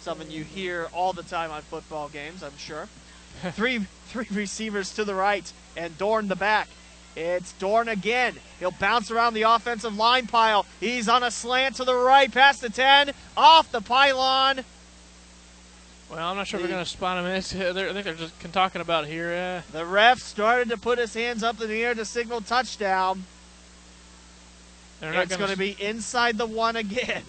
Something you hear all the time on football games, I'm sure. three three receivers to the right and Dorn the back. It's Dorn again. He'll bounce around the offensive line pile. He's on a slant to the right, past the 10, off the pylon. Well, I'm not sure the, if we're going to spot him. It's, I think they're just talking about here. Uh, the ref started to put his hands up in the air to signal touchdown. it's going to be inside the one again.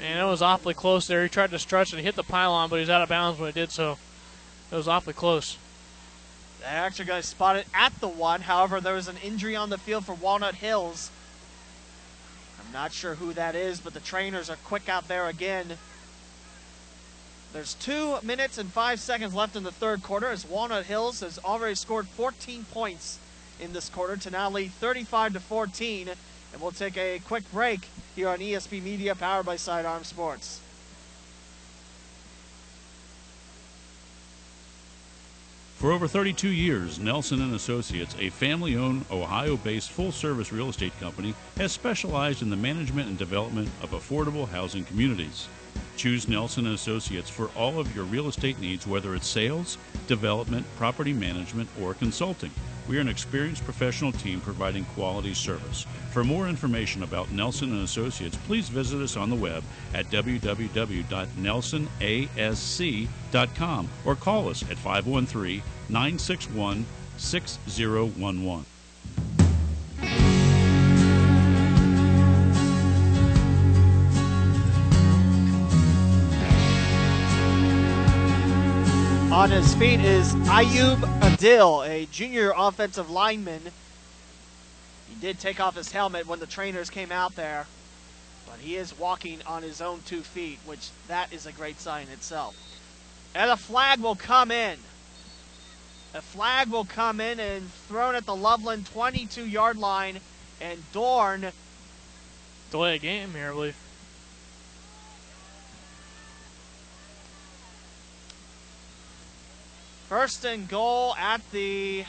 And it was awfully close there. He tried to stretch and hit the pylon, but he's out of bounds when he did so. It was awfully close. They actually got spotted at the one. However, there was an injury on the field for Walnut Hills. I'm not sure who that is, but the trainers are quick out there again. There's two minutes and five seconds left in the third quarter as Walnut Hills has already scored 14 points in this quarter to now lead 35 to 14. And we'll take a quick break here on ESP Media, powered by Sidearm Sports. For over 32 years, Nelson and Associates, a family-owned Ohio-based full-service real estate company, has specialized in the management and development of affordable housing communities. Choose Nelson and Associates for all of your real estate needs, whether it's sales, development, property management, or consulting. We are an experienced professional team providing quality service. For more information about Nelson and Associates, please visit us on the web at www.nelsonasc.com or call us at 513 961 6011. On his feet is Ayub Adil, a junior offensive lineman. He did take off his helmet when the trainers came out there, but he is walking on his own two feet, which that is a great sign itself. And a flag will come in. A flag will come in and thrown at the Loveland 22 yard line, and Dorn Delay a game here, I believe. First and goal at the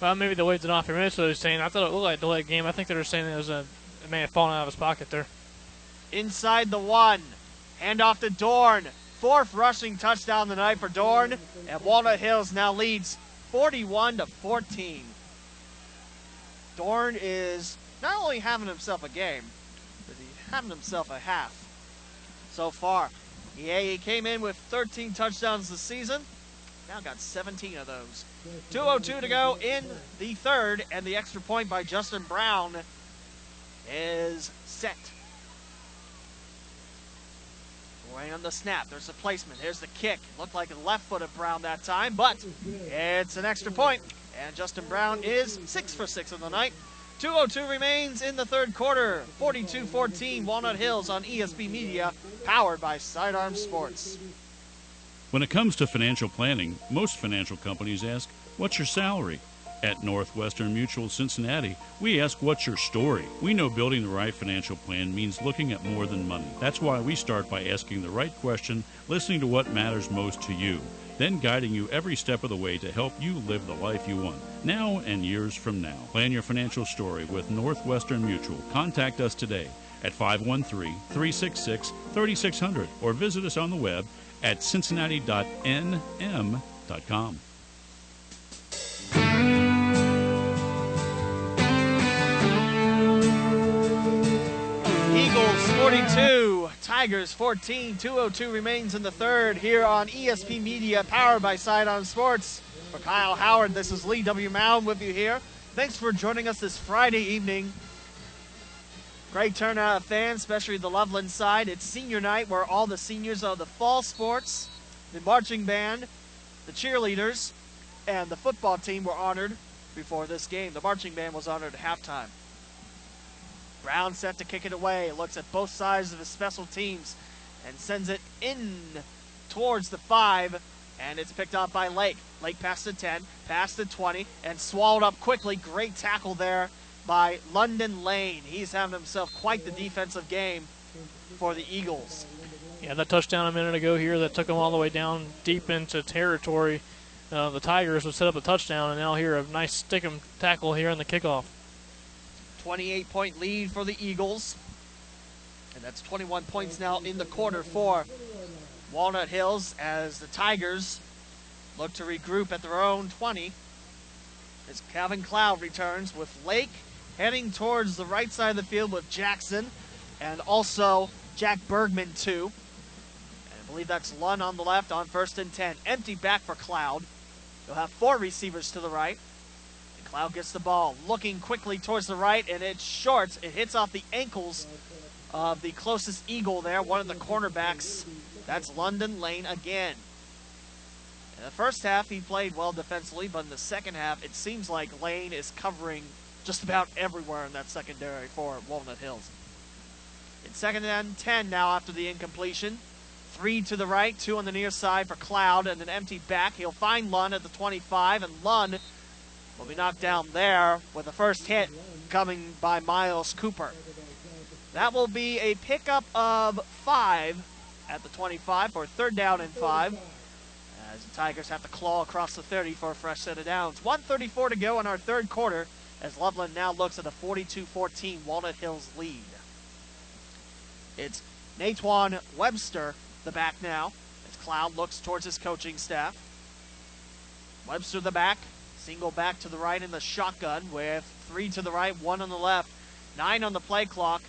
Well, maybe the waved it off that's what they're saying. I thought it looked like a delayed game. I think they were saying it was a it may have fallen out of his pocket there. inside the one. Hand off to Dorn. Fourth rushing touchdown of the night for Dorn. And Walnut Hills now leads 41 to 14. Dorn is not only having himself a game, but he's having himself a half so far. Yeah, he came in with 13 touchdowns this season. Now got 17 of those. 2.02 to go in the third, and the extra point by Justin Brown is set. Away on the snap. There's the placement. Here's the kick. Looked like a left foot of Brown that time, but it's an extra point. And Justin Brown is six for six of the night. 2.02 remains in the third quarter. 42 14 Walnut Hills on ESP Media, powered by Sidearm Sports. When it comes to financial planning, most financial companies ask, What's your salary? At Northwestern Mutual Cincinnati, we ask, What's your story? We know building the right financial plan means looking at more than money. That's why we start by asking the right question, listening to what matters most to you, then guiding you every step of the way to help you live the life you want, now and years from now. Plan your financial story with Northwestern Mutual. Contact us today at 513 366 3600 or visit us on the web at cincinnati.nm.com. Eagles 42, Tigers 14. 202 remains in the third here on ESP Media, powered by Sidearm Sports. For Kyle Howard, this is Lee W. Mound with you here. Thanks for joining us this Friday evening. Great turnout of fans, especially the Loveland side. It's senior night where all the seniors of the fall sports, the marching band, the cheerleaders, and the football team were honored before this game. The marching band was honored at halftime. Brown set to kick it away. Looks at both sides of his special teams and sends it in towards the five. And it's picked up by Lake. Lake past the 10, past the 20, and swallowed up quickly. Great tackle there by London Lane. He's having himself quite the defensive game for the Eagles. Yeah, that touchdown a minute ago here that took them all the way down deep into territory. Uh, the Tigers would set up a touchdown, and now here a nice stick 'em tackle here in the kickoff. 28 point lead for the Eagles. And that's 21 points now in the quarter for Walnut Hills as the Tigers look to regroup at their own 20. As Calvin Cloud returns with Lake heading towards the right side of the field with Jackson and also Jack Bergman, too. And I believe that's Lund on the left on first and 10. Empty back for Cloud. You'll have four receivers to the right. And Cloud gets the ball, looking quickly towards the right, and it's short. It hits off the ankles of the closest Eagle there, one of the cornerbacks. That's London Lane again. In the first half, he played well defensively, but in the second half, it seems like Lane is covering just about everywhere in that secondary for Walnut Hills. It's second and 10 now after the incompletion. Three to the right, two on the near side for Cloud, and an empty back. He'll find Lund at the 25, and Lund will be knocked down there with the first hit coming by Miles Cooper. That will be a pickup of five at the 25 for third down and five. As the Tigers have to claw across the 30 for a fresh set of downs. 134 to go in our third quarter as Loveland now looks at a 42-14 Walnut Hills lead. It's Natwan Webster, the back now, as Cloud looks towards his coaching staff. Webster the back, single back to the right in the shotgun with three to the right, one on the left, nine on the play clock.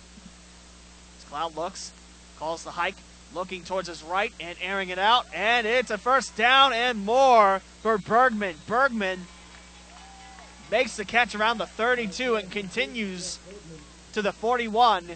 As Cloud looks, calls the hike, looking towards his right and airing it out, and it's a first down and more for Bergman. Bergman makes the catch around the 32 and continues to the 41.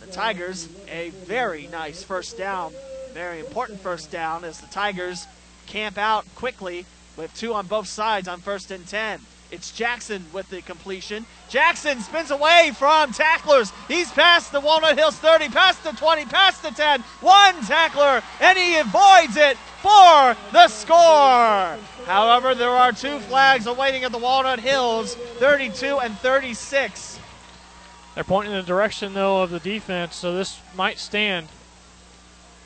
The Tigers, a very nice first down, very important first down as the Tigers camp out quickly with two on both sides on first and 10. It's Jackson with the completion. Jackson spins away from tacklers. He's past the Walnut Hills 30, past the 20, past the 10. One tackler, and he avoids it for the score. However, there are two flags awaiting at the Walnut Hills 32 and 36. They're pointing in the direction, though, of the defense, so this might stand.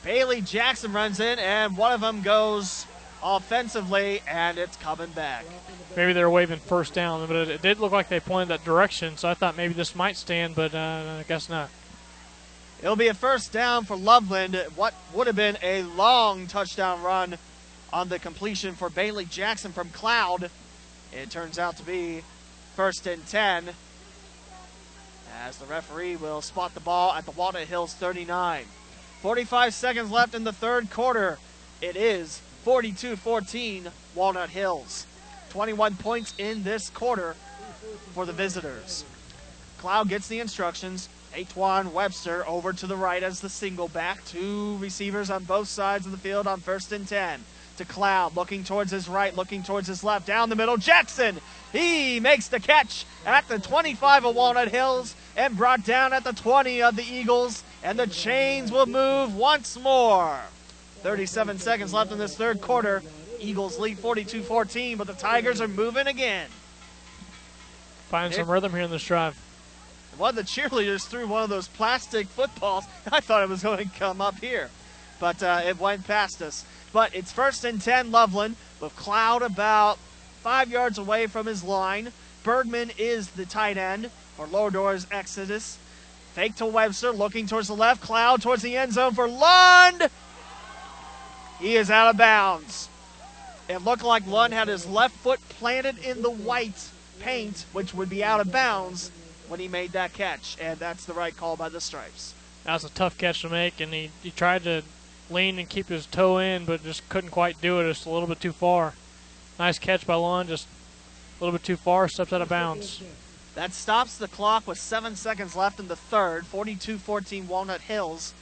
Bailey Jackson runs in, and one of them goes offensively, and it's coming back. Maybe they're waving first down, but it, it did look like they pointed that direction, so I thought maybe this might stand, but uh, I guess not. It'll be a first down for Loveland. What would have been a long touchdown run on the completion for Bailey Jackson from Cloud. It turns out to be first and 10 as the referee will spot the ball at the Walnut Hills 39. 45 seconds left in the third quarter. It is 42 14 Walnut Hills. 21 points in this quarter for the visitors. Cloud gets the instructions. Atwan Webster over to the right as the single back. Two receivers on both sides of the field on first and 10. To Cloud, looking towards his right, looking towards his left, down the middle. Jackson, he makes the catch at the 25 of Walnut Hills and brought down at the 20 of the Eagles. And the chains will move once more. 37 seconds left in this third quarter. Eagles lead 42 14, but the Tigers are moving again. Find some rhythm here in this drive. One of the cheerleaders threw one of those plastic footballs. I thought it was going to come up here, but uh, it went past us. But it's first and 10 Loveland, with Cloud about five yards away from his line. Bergman is the tight end for Lower Doors Exodus. Fake to Webster, looking towards the left. Cloud towards the end zone for Lund. He is out of bounds. It looked like Lund had his left foot planted in the white paint, which would be out of bounds when he made that catch, and that's the right call by the Stripes. That was a tough catch to make, and he, he tried to lean and keep his toe in, but just couldn't quite do it. Just a little bit too far. Nice catch by Lund, just a little bit too far, steps out of bounds. That stops the clock with seven seconds left in the third. 42 14 Walnut Hills.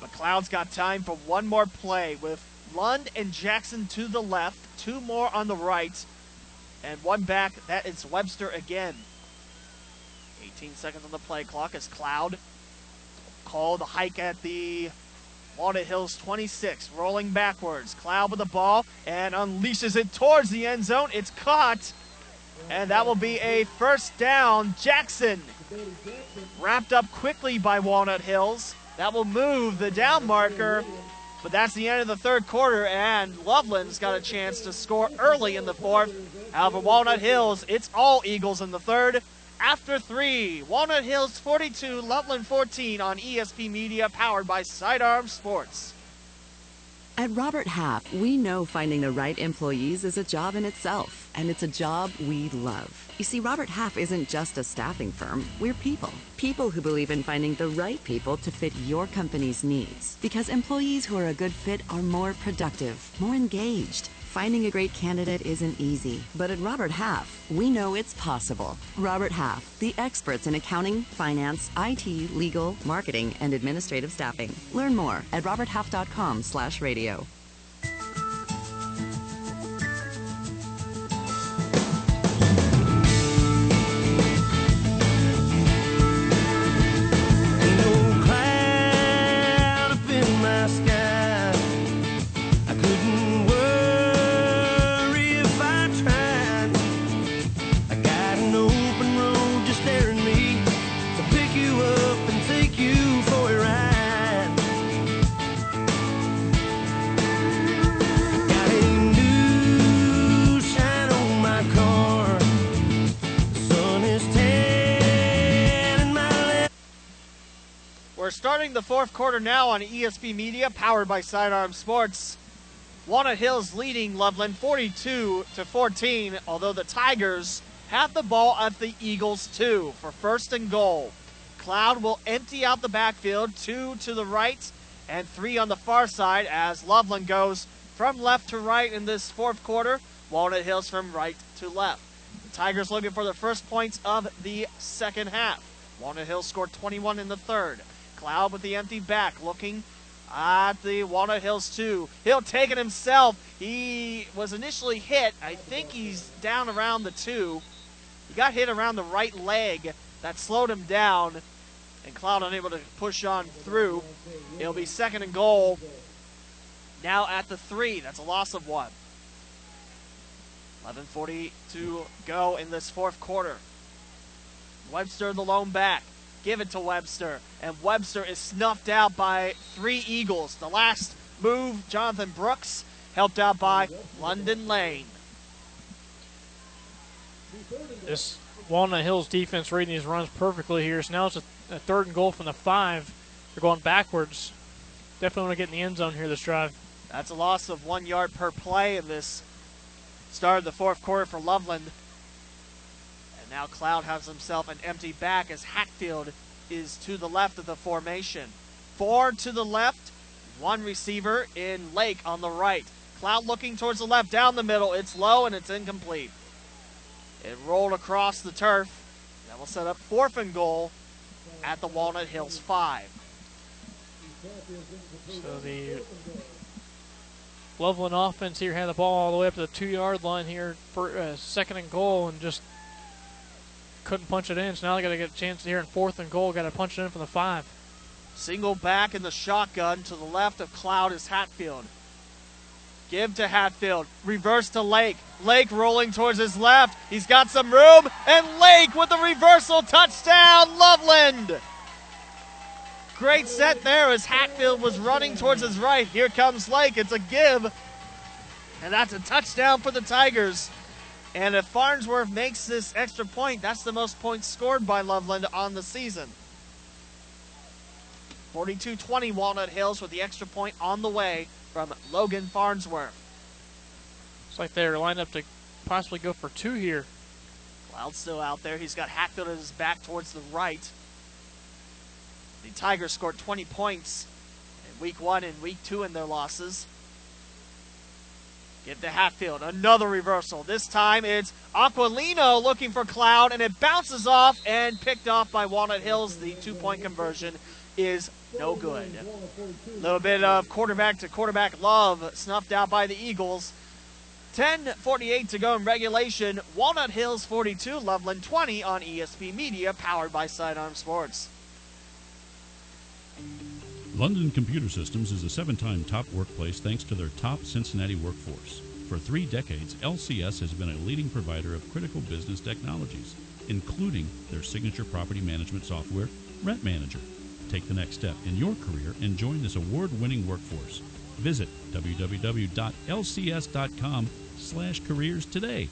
McLeod's got time for one more play with Lund and Jackson to the left, two more on the right, and one back. That is Webster again. 18 seconds on the play clock as Cloud call the hike at the Walnut Hills 26, rolling backwards. Cloud with the ball and unleashes it towards the end zone. It's caught, and that will be a first down. Jackson wrapped up quickly by Walnut Hills. That will move the down marker, but that's the end of the third quarter, and Loveland's got a chance to score early in the fourth. However, Walnut Hills, it's all Eagles in the third. After three, Walnut Hills 42, Loveland 14 on ESP Media, powered by Sidearm Sports. At Robert Half, we know finding the right employees is a job in itself, and it's a job we love. You see, Robert Half isn't just a staffing firm, we're people. People who believe in finding the right people to fit your company's needs. Because employees who are a good fit are more productive, more engaged. Finding a great candidate isn't easy, but at Robert Half, we know it's possible. Robert Half, the experts in accounting, finance, IT, legal, marketing, and administrative staffing. Learn more at roberthalf.com/radio. We're starting the fourth quarter now on ESP Media, powered by Sidearm Sports. Walnut Hills leading Loveland 42 to 14, although the Tigers have the ball at the Eagles two for first and goal. Cloud will empty out the backfield, two to the right and three on the far side as Loveland goes from left to right in this fourth quarter. Walnut Hills from right to left. The Tigers looking for the first points of the second half. Walnut Hills scored 21 in the third. Cloud with the empty back, looking at the Walnut Hills 2. He'll take it himself. He was initially hit. I think he's down around the 2. He got hit around the right leg. That slowed him down. And Cloud unable to push on through. It'll be second and goal. Now at the 3. That's a loss of one. 11.40 to go in this fourth quarter. Webster the lone back. Give it to Webster. And Webster is snuffed out by three Eagles. The last move, Jonathan Brooks, helped out by London Lane. This Walnut Hills defense reading these runs perfectly here. So now it's a, a third and goal from the five. They're going backwards. Definitely want to get in the end zone here this drive. That's a loss of one yard per play in this start of the fourth quarter for Loveland. And now Cloud has himself an empty back as Hatfield is to the left of the formation. Four to the left, one receiver in Lake on the right. Cloud looking towards the left, down the middle. It's low and it's incomplete. It rolled across the turf. That will set up fourth and goal at the Walnut Hills 5. So the Loveland offense here had the ball all the way up to the two yard line here for uh, second and goal and just couldn't punch it in. So now they got to get a chance here in fourth and goal. Got to punch it in from the five. Single back in the shotgun to the left of Cloud is Hatfield. Give to Hatfield. Reverse to Lake. Lake rolling towards his left. He's got some room. And Lake with the reversal touchdown, Loveland. Great set there as Hatfield was running towards his right. Here comes Lake. It's a give. And that's a touchdown for the Tigers. And if Farnsworth makes this extra point, that's the most points scored by Loveland on the season. 42 20 Walnut Hills with the extra point on the way from Logan Farnsworth. Looks like they're lined up to possibly go for two here. Cloud's still out there. He's got Hatfield at his back towards the right. The Tigers scored 20 points in week one and week two in their losses. Give to Hatfield. Another reversal. This time it's Aquilino looking for Cloud, and it bounces off and picked off by Walnut Hills. The two point conversion is no good. A little bit of quarterback to quarterback love snuffed out by the Eagles. 10:48 to go in regulation. Walnut Hills 42, Loveland 20 on ESP Media, powered by Sidearm Sports. London Computer Systems is a seven time top workplace thanks to their top Cincinnati workforce. For three decades, LCS has been a leading provider of critical business technologies, including their signature property management software, Rent Manager. Take the next step in your career and join this award-winning workforce. Visit www.lcs.com slash careers today.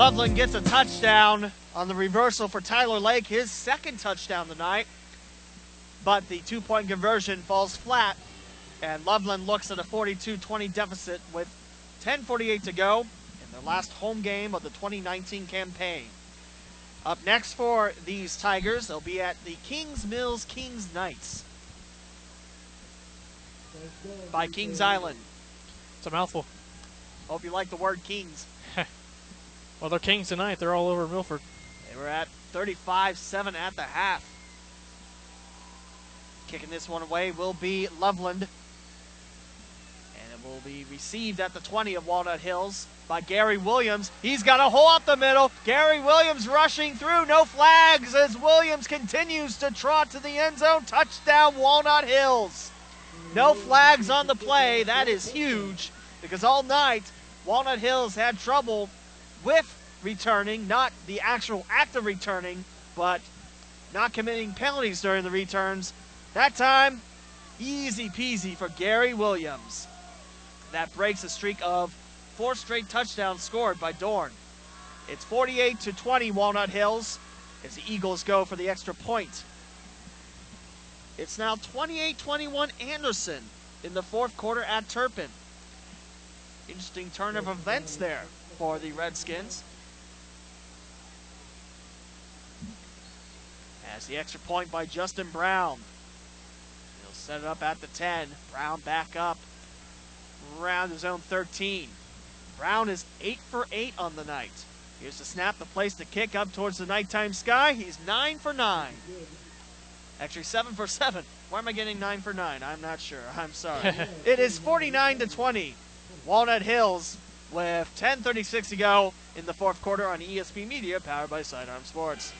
Loveland gets a touchdown on the reversal for Tyler Lake, his second touchdown tonight. But the two point conversion falls flat, and Loveland looks at a 42 20 deficit with 10.48 to go in their last home game of the 2019 campaign. Up next for these Tigers, they'll be at the Kings Mills Kings Knights by Kings Island. It's a mouthful. Hope you like the word Kings. Well, they're kings tonight. They're all over Milford. They were at 35 7 at the half. Kicking this one away will be Loveland. And it will be received at the 20 of Walnut Hills by Gary Williams. He's got a hole up the middle. Gary Williams rushing through. No flags as Williams continues to trot to the end zone. Touchdown, Walnut Hills. No flags on the play. That is huge because all night Walnut Hills had trouble with returning, not the actual act of returning, but not committing penalties during the returns. That time, easy peasy for Gary Williams. That breaks a streak of four straight touchdowns scored by Dorn. It's 48 to 20 Walnut Hills as the Eagles go for the extra point. It's now 28-21 Anderson in the fourth quarter at Turpin. Interesting turn of events there for the Redskins. As the extra point by Justin Brown. He'll set it up at the 10. Brown back up around the zone 13. Brown is 8 for 8 on the night. Here's the snap, the place to kick up towards the nighttime sky. He's 9 for 9. Actually, 7 for 7. Why am I getting 9 for 9? I'm not sure. I'm sorry. it is 49 to 20. Walnut Hills with 10.36 to go in the fourth quarter on ESP Media, powered by Sidearm Sports.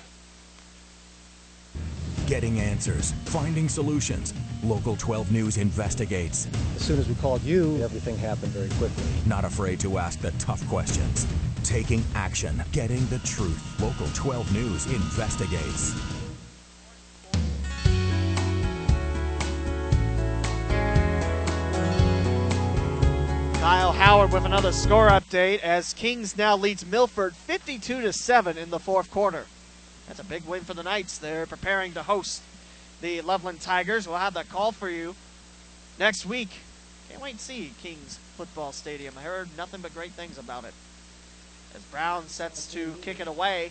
Getting answers, finding solutions. Local 12 News investigates. As soon as we called you, everything happened very quickly. Not afraid to ask the tough questions. Taking action, getting the truth. Local 12 News investigates. With another score update as Kings now leads Milford 52 to 7 in the fourth quarter. That's a big win for the Knights. They're preparing to host the Loveland Tigers. We'll have that call for you next week. Can't wait to see Kings Football Stadium. I heard nothing but great things about it. As Brown sets to kick it away,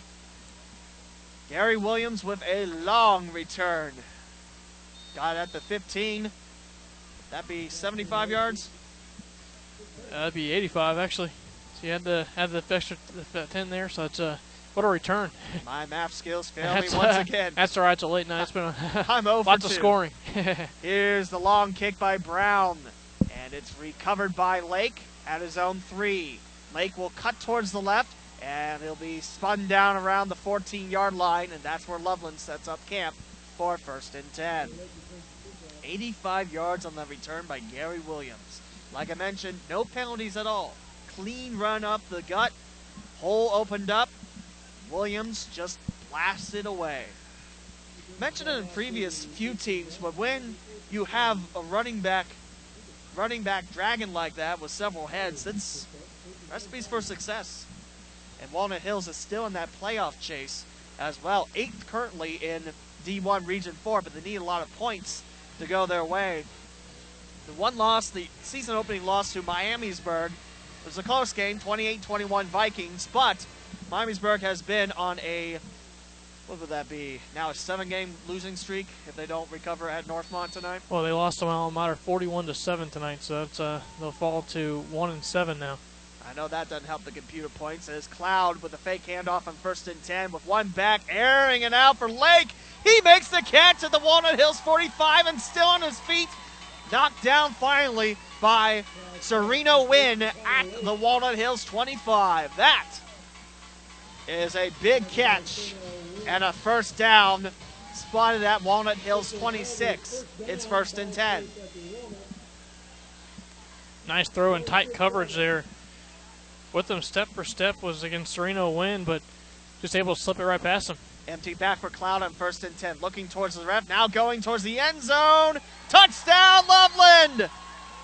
Gary Williams with a long return. Got at the 15. That'd be 75 yards? Uh, that'd be 85 actually. So you had the had the extra the 10 there, so it's uh, what a return. My math skills fail me once uh, again. That's all right. It's a late night. It's been a I'm over lots of scoring. Here's the long kick by Brown, and it's recovered by Lake at his own three. Lake will cut towards the left, and he'll be spun down around the 14-yard line, and that's where Loveland sets up camp for first and 10. 85 yards on the return by Gary Williams. Like I mentioned, no penalties at all. Clean run up the gut, hole opened up. Williams just blasted away. Mentioned in previous few teams, but when you have a running back, running back dragon like that with several heads, that's recipes for success. And Walnut Hills is still in that playoff chase as well. Eighth currently in D1 Region 4, but they need a lot of points to go their way. The one loss, the season opening loss to Miamisburg, was a close game, 28-21 Vikings, but Miamisburg has been on a, what would that be, now a seven-game losing streak if they don't recover at Northmont tonight. well, they lost to my alma mater 41 to 7 tonight, so that's uh, they'll fall to 1 and 7 now. I know that doesn't help the computer points. As Cloud with a fake handoff on first and 10 with one back, airing it out for Lake. He makes the catch at the Walnut Hills 45 and still on his feet. Knocked down finally by Sereno Win at the Walnut Hills 25. That is a big catch and a first down spotted at Walnut Hills 26. It's first and 10. Nice throw and tight coverage there. With them step for step was against Sereno win, but just able to slip it right past him. Empty back for Cloud on first and 10. Looking towards the ref. Now going towards the end zone. Touchdown, Loveland!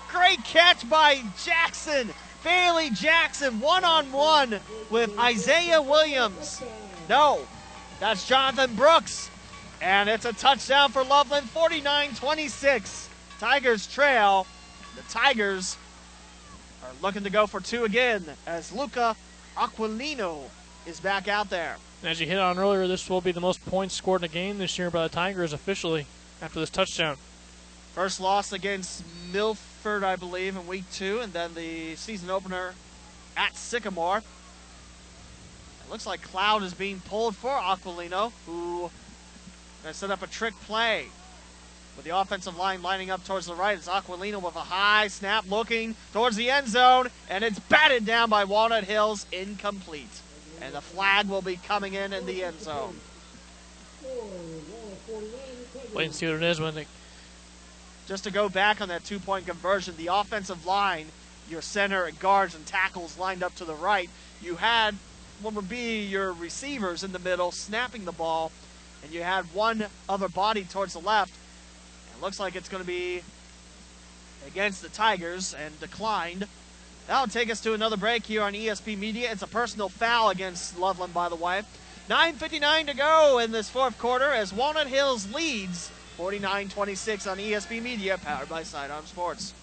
Great catch by Jackson. Bailey Jackson one on one with Isaiah Williams. No, that's Jonathan Brooks. And it's a touchdown for Loveland 49 26. Tigers trail. The Tigers are looking to go for two again as Luca Aquilino is back out there. And as you hit on earlier, this will be the most points scored in a game this year by the Tigers officially after this touchdown. First loss against Milford, I believe, in week two, and then the season opener at Sycamore. It looks like Cloud is being pulled for Aquilino, who to set up a trick play. With the offensive line lining up towards the right, it's Aquilino with a high snap looking towards the end zone, and it's batted down by Walnut Hills, incomplete. And the flag will be coming in in the end zone. Wait and see what it is when they. just to go back on that two point conversion, the offensive line, your center and guards and tackles lined up to the right, you had what would be your receivers in the middle snapping the ball, and you had one other body towards the left. It looks like it's going to be against the Tigers and declined. That'll take us to another break here on ESP Media. It's a personal foul against Loveland, by the way. 9.59 to go in this fourth quarter as Walnut Hills leads 49-26 on ESP Media, powered by Sidearm Sports.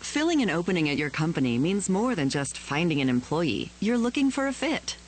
Filling an opening at your company means more than just finding an employee. You're looking for a fit,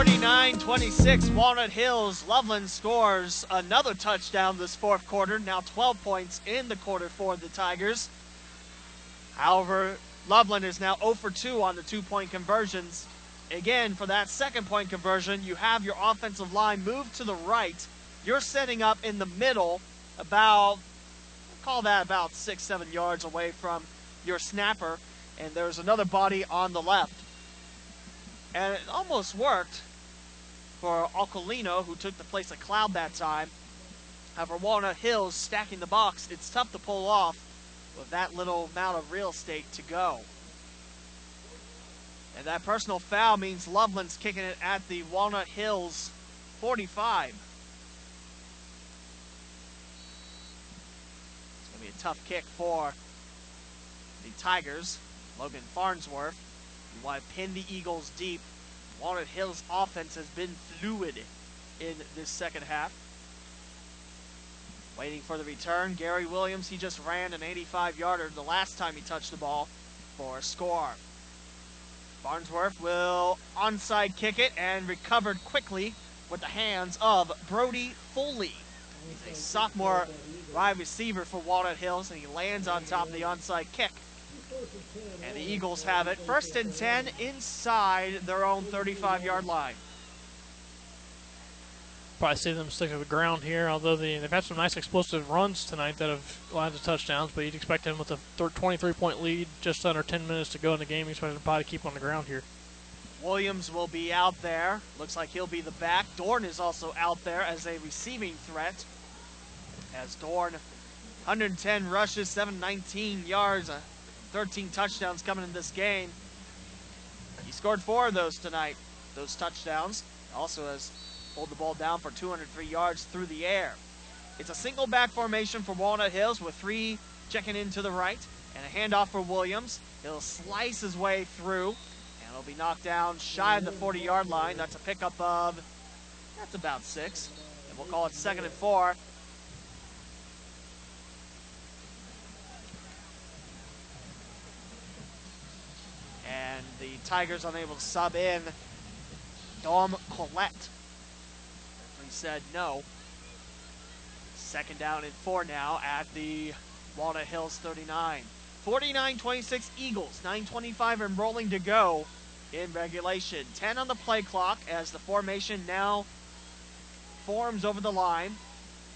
Forty-nine twenty-six. Walnut Hills. Loveland scores another touchdown this fourth quarter. Now 12 points in the quarter for the Tigers. However, Loveland is now 0 for 2 on the two point conversions. Again, for that second point conversion, you have your offensive line move to the right. You're setting up in the middle, about, call that about six, seven yards away from your snapper, and there's another body on the left. And it almost worked for Aquilino, who took the place of Cloud that time. However, Walnut Hills stacking the box, it's tough to pull off with that little amount of real estate to go. And that personal foul means Loveland's kicking it at the Walnut Hills 45. It's going to be a tough kick for the Tigers. Logan Farnsworth. You want to pin the Eagles deep. Walnut Hills offense has been fluid in this second half. Waiting for the return. Gary Williams, he just ran an 85 yarder the last time he touched the ball for a score. Farnsworth will onside kick it and recovered quickly with the hands of Brody Foley. He's a sophomore wide receiver for Walnut Hills, and he lands on top of the onside kick. And the Eagles have it first and 10 inside their own 35 yard line. Probably see them stick to the ground here, although the, they've had some nice explosive runs tonight that have led to touchdowns, but you'd expect them with a 23 point lead, just under 10 minutes to go in the game. You expect them to probably keep on the ground here. Williams will be out there. Looks like he'll be the back. Dorn is also out there as a receiving threat. As Dorn, 110 rushes, 719 yards, 13 touchdowns coming in this game. He scored four of those tonight, those touchdowns. Also has pulled the ball down for 203 yards through the air. It's a single back formation for Walnut Hills with three checking in to the right and a handoff for Williams. He'll slice his way through and he'll be knocked down shy of the 40 yard line. That's a pickup of, that's about six. And we'll call it second and four. And the Tigers unable to sub in Dom Collette. He said no. Second down and four now at the Walnut Hills 39. 49-26 Eagles. 9.25 and rolling to go in regulation. 10 on the play clock as the formation now forms over the line.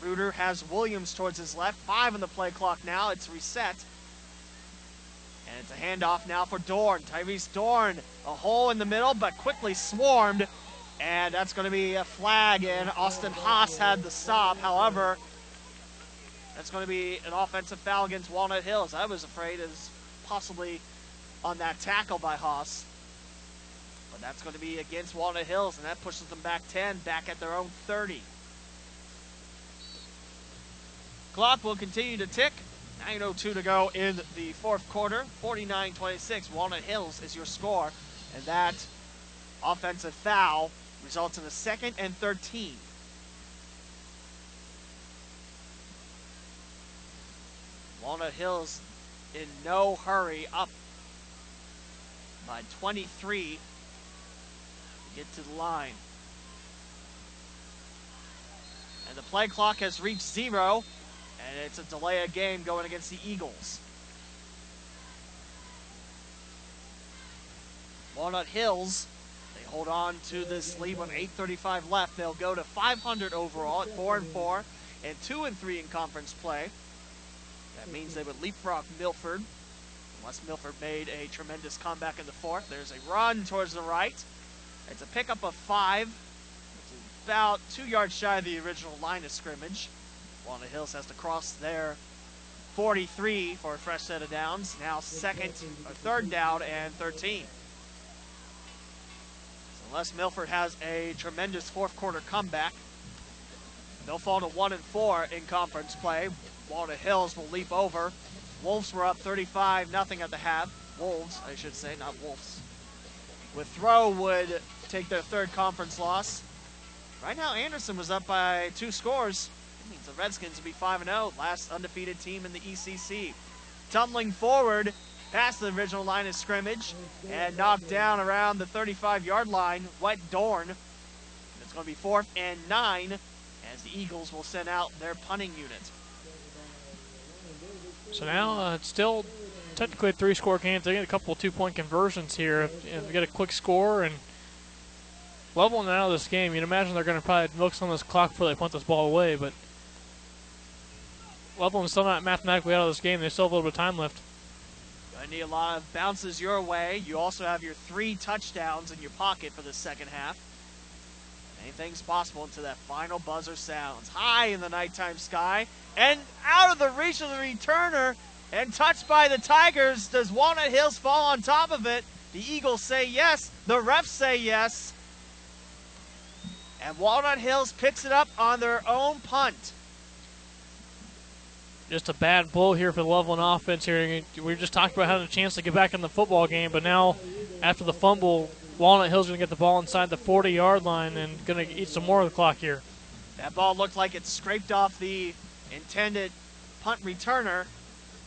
Reuter has Williams towards his left. Five on the play clock now. It's reset. And it's a handoff now for Dorn. Tyrese Dorn, a hole in the middle, but quickly swarmed. And that's going to be a flag, and Austin Haas had the stop. However, that's going to be an offensive foul against Walnut Hills. I was afraid is possibly on that tackle by Haas. But that's going to be against Walnut Hills, and that pushes them back 10, back at their own 30. Clock will continue to tick. 9.02 to go in the fourth quarter. 49-26. Walnut Hills is your score. And that offensive foul results in a second and 13. Walnut Hills in no hurry up by 23 to get to the line. And the play clock has reached zero, and it's a delay of game going against the Eagles. Walnut Hills, they hold on to this lead with 8:35 left. They'll go to 500 overall at four and four, and two and three in conference play. That means they would leapfrog Milford, unless Milford made a tremendous comeback in the fourth. There's a run towards the right. It's a pickup of five. It's about two yards shy of the original line of scrimmage. Walnut Hills has to cross their 43 for a fresh set of downs. Now second or third down and 13. So unless Milford has a tremendous fourth quarter comeback, they'll fall to one and four in conference play. Walnut Hills will leap over. Wolves were up 35 nothing at the half. Wolves, I should say, not Wolves. Withrow would take their third conference loss. Right now, Anderson was up by two scores. The Redskins will be 5 0, last undefeated team in the ECC. Tumbling forward past the original line of scrimmage and knocked down around the 35 yard line, Wet Dorn. It's going to be fourth and nine as the Eagles will send out their punting unit. So now uh, it's still technically a three-score game. They get a couple two-point conversions here. If, they get a quick score and Loveland out of this game, you'd imagine they're going to probably milk some of this clock before they punt this ball away. But Loveland still not mathematically out of this game. They still have a little bit of time left. I need a lot of bounces your way. You also have your three touchdowns in your pocket for the second half. Anything's possible until that final buzzer sounds. High in the nighttime sky and out of the reach of the returner and touched by the Tigers. Does Walnut Hills fall on top of it? The Eagles say yes. The refs say yes. And Walnut Hills picks it up on their own punt. Just a bad blow here for the Loveland offense here. We just talked about having a chance to get back in the football game, but now after the fumble, Walnut Hill's going to get the ball inside the 40 yard line and going to eat some more of the clock here. That ball looked like it scraped off the intended punt returner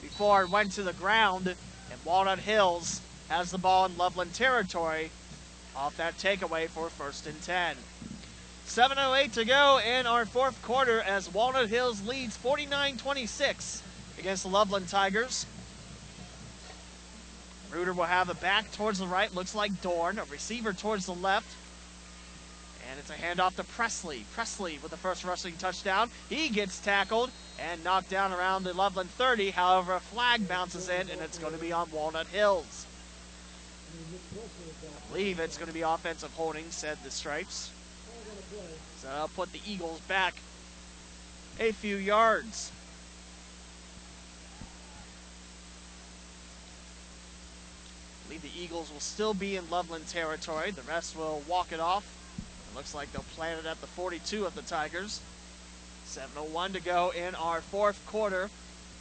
before it went to the ground, and Walnut Hills has the ball in Loveland territory off that takeaway for first and 10. 7.08 to go in our fourth quarter as Walnut Hills leads 49 26 against the Loveland Tigers. Reuter will have it back towards the right. Looks like Dorn. A receiver towards the left. And it's a handoff to Presley. Presley with the first rushing touchdown. He gets tackled and knocked down around the Loveland 30. However, a flag bounces in, and it's going to be on Walnut Hills. I believe it's going to be offensive holding, said the Stripes. I'll put the Eagles back a few yards. I believe the Eagles will still be in Loveland territory. The rest will walk it off. It looks like they'll plant it at the 42 of the Tigers. 7.01 to go in our fourth quarter.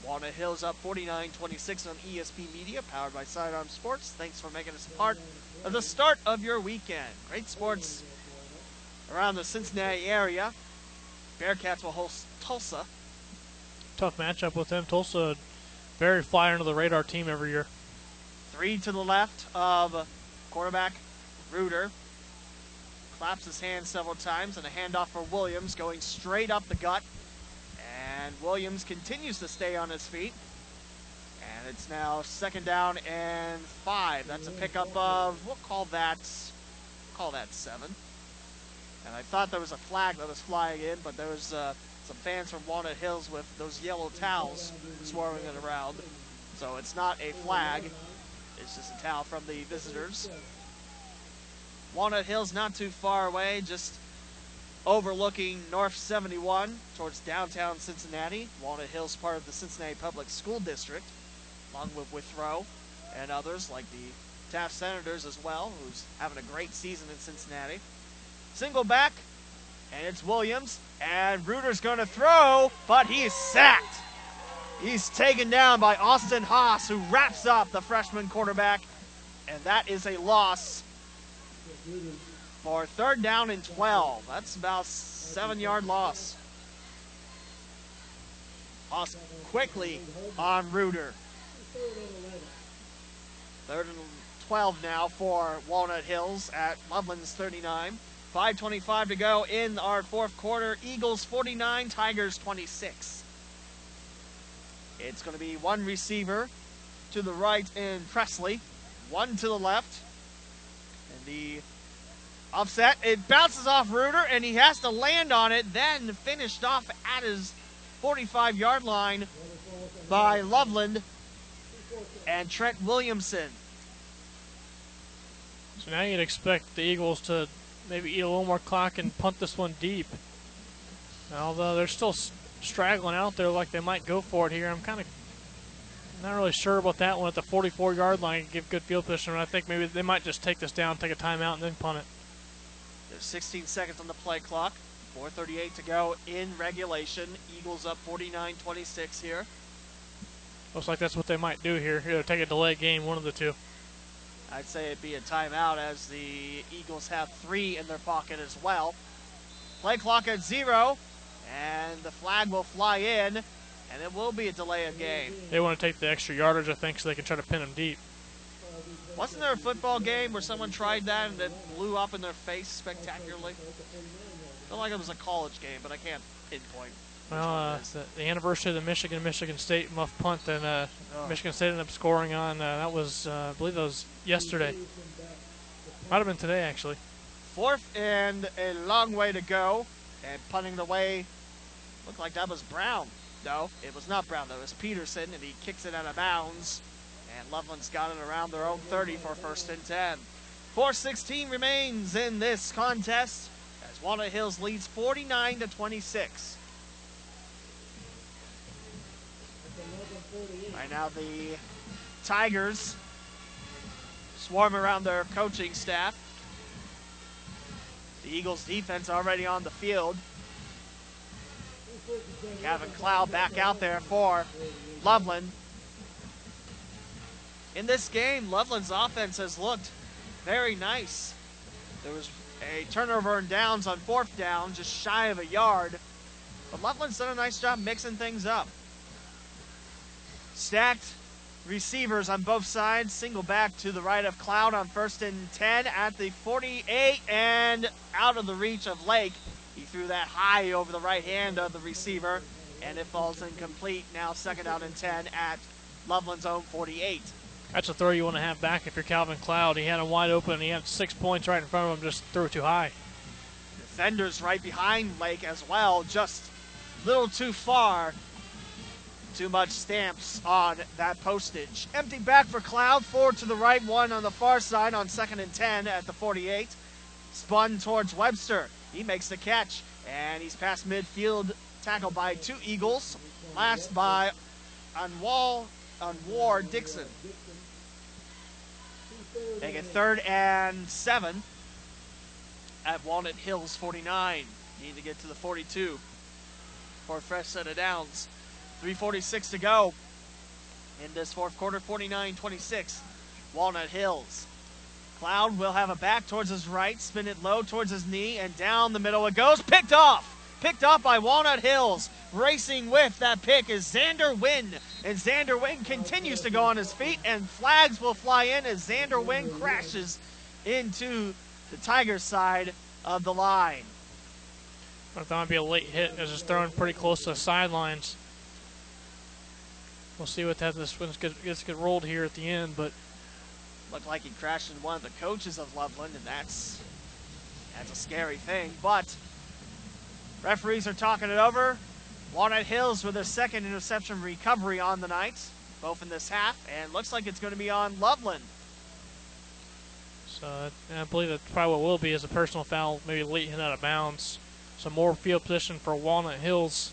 Walnut Hills up 49-26 on ESP Media, powered by Sidearm Sports. Thanks for making us a part of the start of your weekend. Great sports around the Cincinnati area. Bearcats will host Tulsa. Tough matchup with them. Tulsa, very fly under the radar team every year. Three to the left of quarterback Reuter. Claps his hands several times and a handoff for Williams going straight up the gut. And Williams continues to stay on his feet. And it's now second down and five. That's a pickup of, we'll call that, call that seven. And I thought there was a flag that was flying in, but there was uh, some fans from Walnut Hills with those yellow towels swarming it around. So it's not a flag. It's just a towel from the visitors. Walnut Hills not too far away, just overlooking North 71 towards downtown Cincinnati. Walnut Hills part of the Cincinnati Public School District, along with Withrow and others like the Taft Senators as well, who's having a great season in Cincinnati. Single back, and it's Williams, and Reuter's going to throw, but he's sacked. He's taken down by Austin Haas, who wraps up the freshman quarterback, and that is a loss for third down and 12. That's about seven yard loss. Haas quickly on Reuter. Third and 12 now for Walnut Hills at Loveland's 39. 5.25 to go in our fourth quarter. Eagles 49, Tigers 26. It's going to be one receiver to the right in Presley, one to the left. And the offset, it bounces off Reuter, and he has to land on it, then finished off at his 45 yard line by Loveland and Trent Williamson. So now you'd expect the Eagles to maybe eat a little more clock and punt this one deep. Although they're still straggling out there like they might go for it here. I'm kind of Not really sure about that one at the 44 yard line. Give good field position. I think maybe they might just take this down, take a timeout, and then punt it. There's 16 seconds on the play clock. 4:38 to go in regulation. Eagles up 49-26 here. Looks like that's what they might do here. Either take a delay game, one of the two. I'd say it'd be a timeout as the Eagles have three in their pocket as well. Play clock at zero, and the flag will fly in, and it will be a delay of game. They want to take the extra yardage, I think, so they can try to pin them deep. Wasn't there a football game where someone tried that and it blew up in their face spectacularly? I feel like it was a college game, but I can't pinpoint. Well, uh, the, the, anniversary of the Michigan Michigan State muff punt, and uh, oh. Michigan State ended up scoring on. Uh, that was, uh, I believe, that was yesterday. Might have been today, actually. Fourth and a long way to go, and punting the way. Looked like that was Brown. No, it was not Brown. That was Peterson, and he kicks it out of bounds. And Loveland's got it around their own 30 for first and 10. 4:16 remains in this contest as Walnut Hills leads 49 to 26. Right now, the Tigers swarm around their coaching staff. The Eagles defense already on the field. Gavin Cloud back out there for Loveland. In this game, Loveland's offense has looked very nice. There was a turnover and downs on fourth down, just shy of a yard. But Loveland's done a nice job mixing things up. Stacked receivers on both sides. Single back to the right of Cloud on first and 10 at the 48 and out of the reach of Lake. He threw that high over the right hand of the receiver and it falls incomplete. Now second out and 10 at Loveland's own 48. That's a throw you want to have back if you're Gavin Cloud. He had him wide open. He had six points right in front of him, just threw it too high. Defenders right behind Lake as well, just a little too far. Too much stamps on that postage. Empty back for Cloud, four to the right, one on the far side on second and 10 at the 48. Spun towards Webster. He makes the catch, and he's past midfield, tackled by two Eagles. Last by Anwar, Anwar Dixon. Make it third and seven at Walnut Hills 49. Need to get to the 42 for a fresh set of downs. 3.46 to go in this fourth quarter, 49-26. Walnut Hills. Cloud will have a back towards his right, spin it low towards his knee, and down the middle it goes. Picked off! Picked off by Walnut Hills. Racing with that pick is Xander Wynn. And Xander Wynn continues to go on his feet, and flags will fly in as Xander Wynn crashes into the Tigers side of the line. I thought it would be a late hit as it's thrown pretty close to the sidelines. We'll see what that this one gets get rolled here at the end, but looked like he crashed into one of the coaches of Loveland, and that's that's a scary thing. But referees are talking it over. Walnut Hills with their second interception recovery on the night, both in this half, and looks like it's going to be on Loveland. So I believe that probably what will be is a personal foul, maybe late hit out of bounds. Some more field position for Walnut Hills.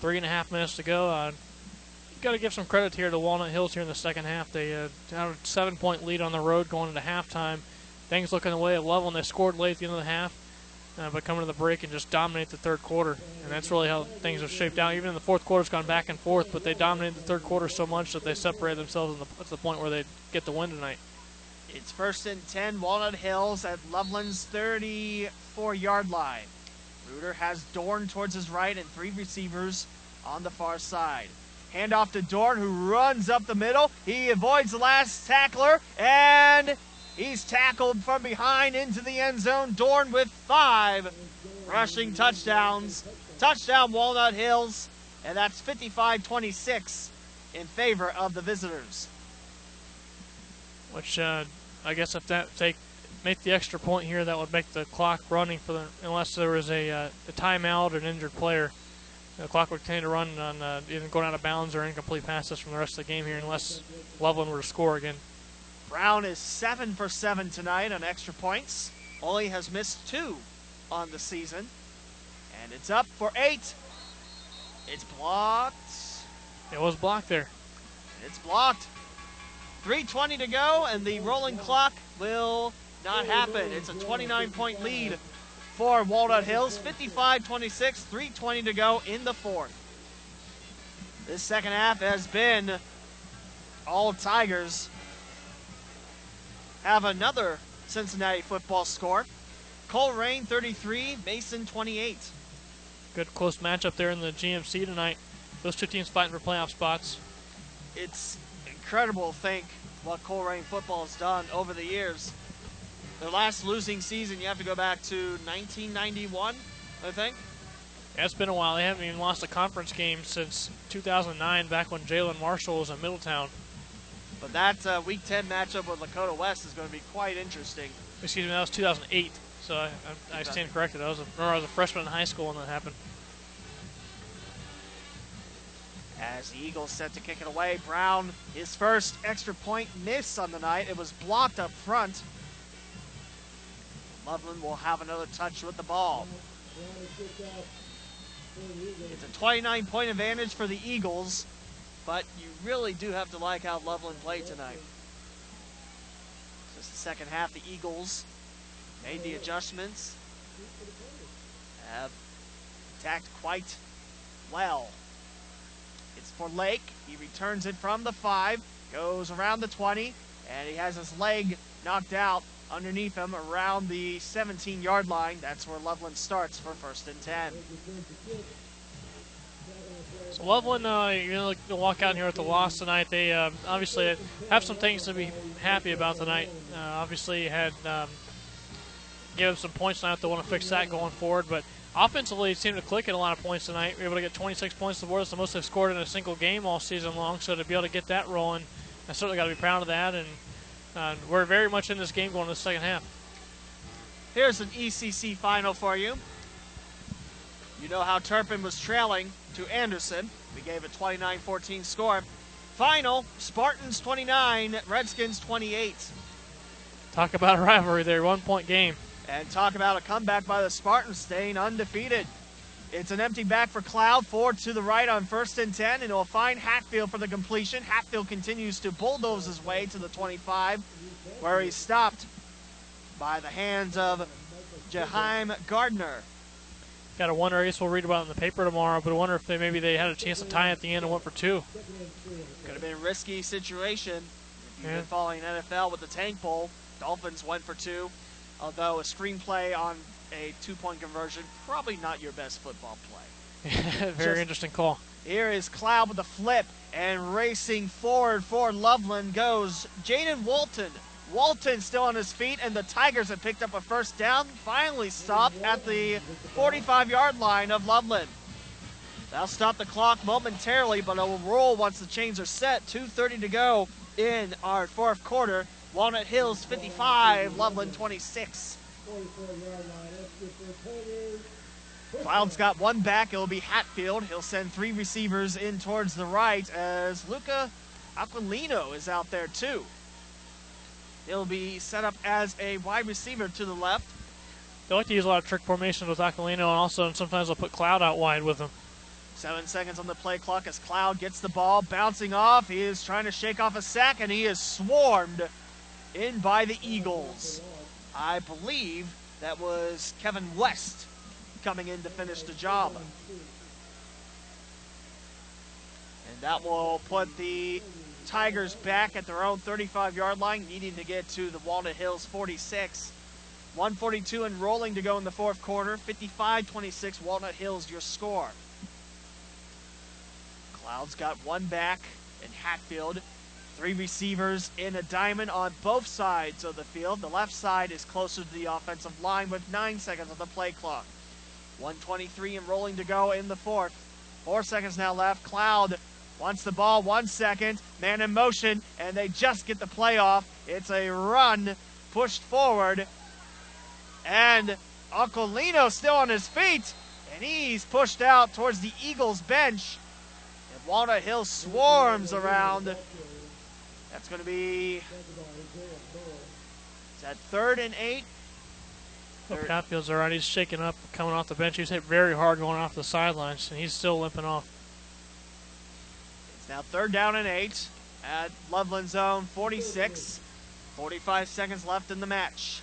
Three and a half minutes to go. Uh, got to give some credit here to Walnut Hills here in the second half. They uh, had a seven-point lead on the road going into halftime. Things looking the way of Loveland. They scored late at the end of the half uh, but coming to the break and just dominate the third quarter. And that's really how things have shaped out. Even in the fourth quarter, it's gone back and forth, but they dominated the third quarter so much that they separated themselves the, to the point where they get the win tonight. It's first and 10, Walnut Hills at Loveland's 34 yard line. Reuter has Dorn towards his right and three receivers on the far side. Hand off to Dorn, who runs up the middle. He avoids the last tackler, and He's tackled from behind into the end zone. Dorn with five rushing touchdowns. Touchdown Walnut Hills, and that's 55-26 in favor of the visitors. Which uh, I guess if that take make the extra point here, that would make the clock running for the unless there was a, uh, a timeout or an injured player. The clock would continue to run on uh, either going out of bounds or incomplete passes from the rest of the game here, unless Loveland were to score again. Brown is 7 for 7 tonight on extra points. Only has missed two on the season. And it's up for eight. It's blocked. It was blocked there. It's blocked. 3.20 to go, and the rolling clock will not happen. It's a 29 point lead for Walnut Hills. 55 26, 3.20 to go in the fourth. This second half has been all Tigers have another Cincinnati football score. Colerain 33, Mason 28. Good close matchup there in the GMC tonight. Those two teams fighting for playoff spots. It's incredible to think what Colerain football has done over the years. Their last losing season, you have to go back to 1991, I think. Yeah, it's been a while. They haven't even lost a conference game since 2009, back when Jalin Marshall was in Middletown. But that uh, Week 10 matchup with Lakota West is going to be quite interesting. Excuse me, that was 2008. So I, I, I stand corrected. I was, a, remember I was a freshman in high school when that happened. As the Eagles set to kick it away, Brown, his first extra point miss on the night. It was blocked up front. Loveland will have another touch with the ball. It's a 29 point advantage for the Eagles, but you really do have to like how Loveland played tonight. Just the second half, the Eagles made the adjustments, have attacked quite well. It's for Lake. He returns it from the five, goes around the 20, and he has his leg knocked out underneath him around the 17 yard line. That's where Loveland starts for first and 10. So Loveland, uh, you know, to walk out here with the loss tonight. They uh, obviously have some things to be happy about tonight. Uh, obviously, had um, them some points tonight. They want to fix that going forward, but offensively, it seemed to click at a lot of points tonight. We were able to get 26 points to the board. The most they've scored in a single game all season long. So to be able to get that rolling, I certainly got to be proud of that. And uh, we're very much in this game going to the second half. Here's an ECC final for you. You know how Turpin was trailing to Anderson. We gave a 29 14 score. Final Spartans 29, Redskins 28. Talk about a rivalry there, one point game. And talk about a comeback by the Spartans staying undefeated. It's an empty back for Cloud, forward to the right on first and 10, and it'll find Hatfield for the completion. Hatfield continues to bulldoze his way to the 25, where he's stopped by the hands of Jaheim Gardner. Got to wonder. I guess we'll read about it in the paper tomorrow. But I wonder if they maybe they had a chance to tie at the end and went for two. Could have been a risky situation. If you've Yeah. been following NFL with the tank bowl, Dolphins went for two. Although a screenplay on a two-point conversion, probably not your best football play. Very Just- interesting call. Here is Cloud with a flip and racing forward for Loveland goes Jaden Walton. Walton still on his feet, and the Tigers have picked up a first down. Finally stopped at the 45 yard line of Loveland. That'll stop the clock momentarily, but it will roll once the chains are set. 2.30 to go in our fourth quarter. Walnut Hills 55, Loveland 26. Cloud's got one back. It'll be Hatfield. He'll send three receivers in towards the right as Luca Aquilino is out there too. He'll be set up as a wide receiver to the left. They like to use a lot of trick formations with Aquilino, and also sometimes they'll put Cloud out wide with him. Seven seconds on the play clock as Cloud gets the ball bouncing off. He is trying to shake off a sack, and he is swarmed in by the Eagles. I believe that was Kevin West coming in to finish the job. And that will put the Tigers back at their own 35 yard line, needing to get to the Walnut Hills 46. 142 and rolling to go in the fourth quarter. 55 26 Walnut Hills, your score. Cloud's got one back in Hatfield. Three receivers in a diamond on both sides of the field. The left side is closer to the offensive line with nine seconds on the play clock. 123 and rolling to go in the fourth. Four seconds now left. Cloud wants the ball. One second. Man in motion, and they just get the play off. It's a run pushed forward. And Aquilino still on his feet, and he's pushed out towards the Eagles bench. And Walnut Hill swarms around. That's going to be. Is that third and eight? Look, Hatfield's all right. He's shaking up, coming off the bench. He's hit very hard going off the sidelines, and he's still limping off. It's Now third down and eight at Loveland Zone 46. 45 seconds left in the match.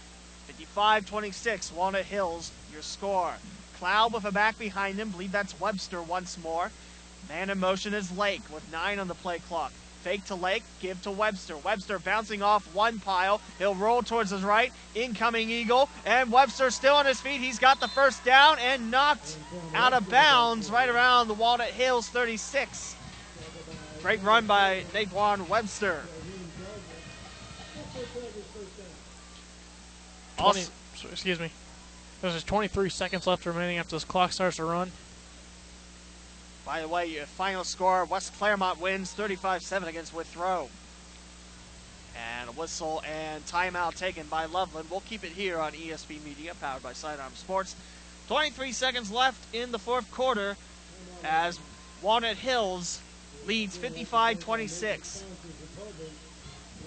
55-26, Walnut Hills, your score. Cloud with a back behind him. believe that's Webster once more. Man in motion is Lake with nine on the play clock. Fake to Lake, give to Webster. Webster bouncing off one pile. He'll roll towards his right. Incoming Eagle. And Webster still on his feet. He's got the first down and knocked out of bounds right around the Walnut Hills 36. Great run by Naquan Webster. 20, excuse me. There's just 23 seconds left remaining after this clock starts to run. By the way, your final score, West Clermont wins 35-7 against Withrow. And a whistle and timeout taken by Loveland. We'll keep it here on ESP Media, powered by Sidearm Sports. 23 seconds left in the fourth quarter as Walnut Hills leads 55-26.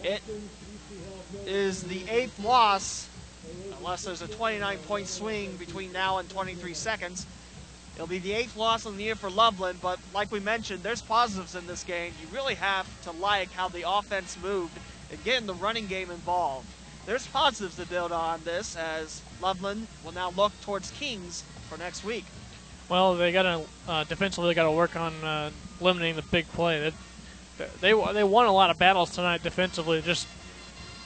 It is the eighth loss, unless there's a 29-point swing between now and 23 seconds. It'll be the eighth loss of the year for Loveland, but like we mentioned, there's positives in this game. You really have to like how the offense moved and getting the running game involved. There's positives to build on this as Loveland will now look towards Kings for next week. Well, they got to uh, defensively they got to work on uh, limiting the big play. They, they they won a lot of battles tonight defensively, just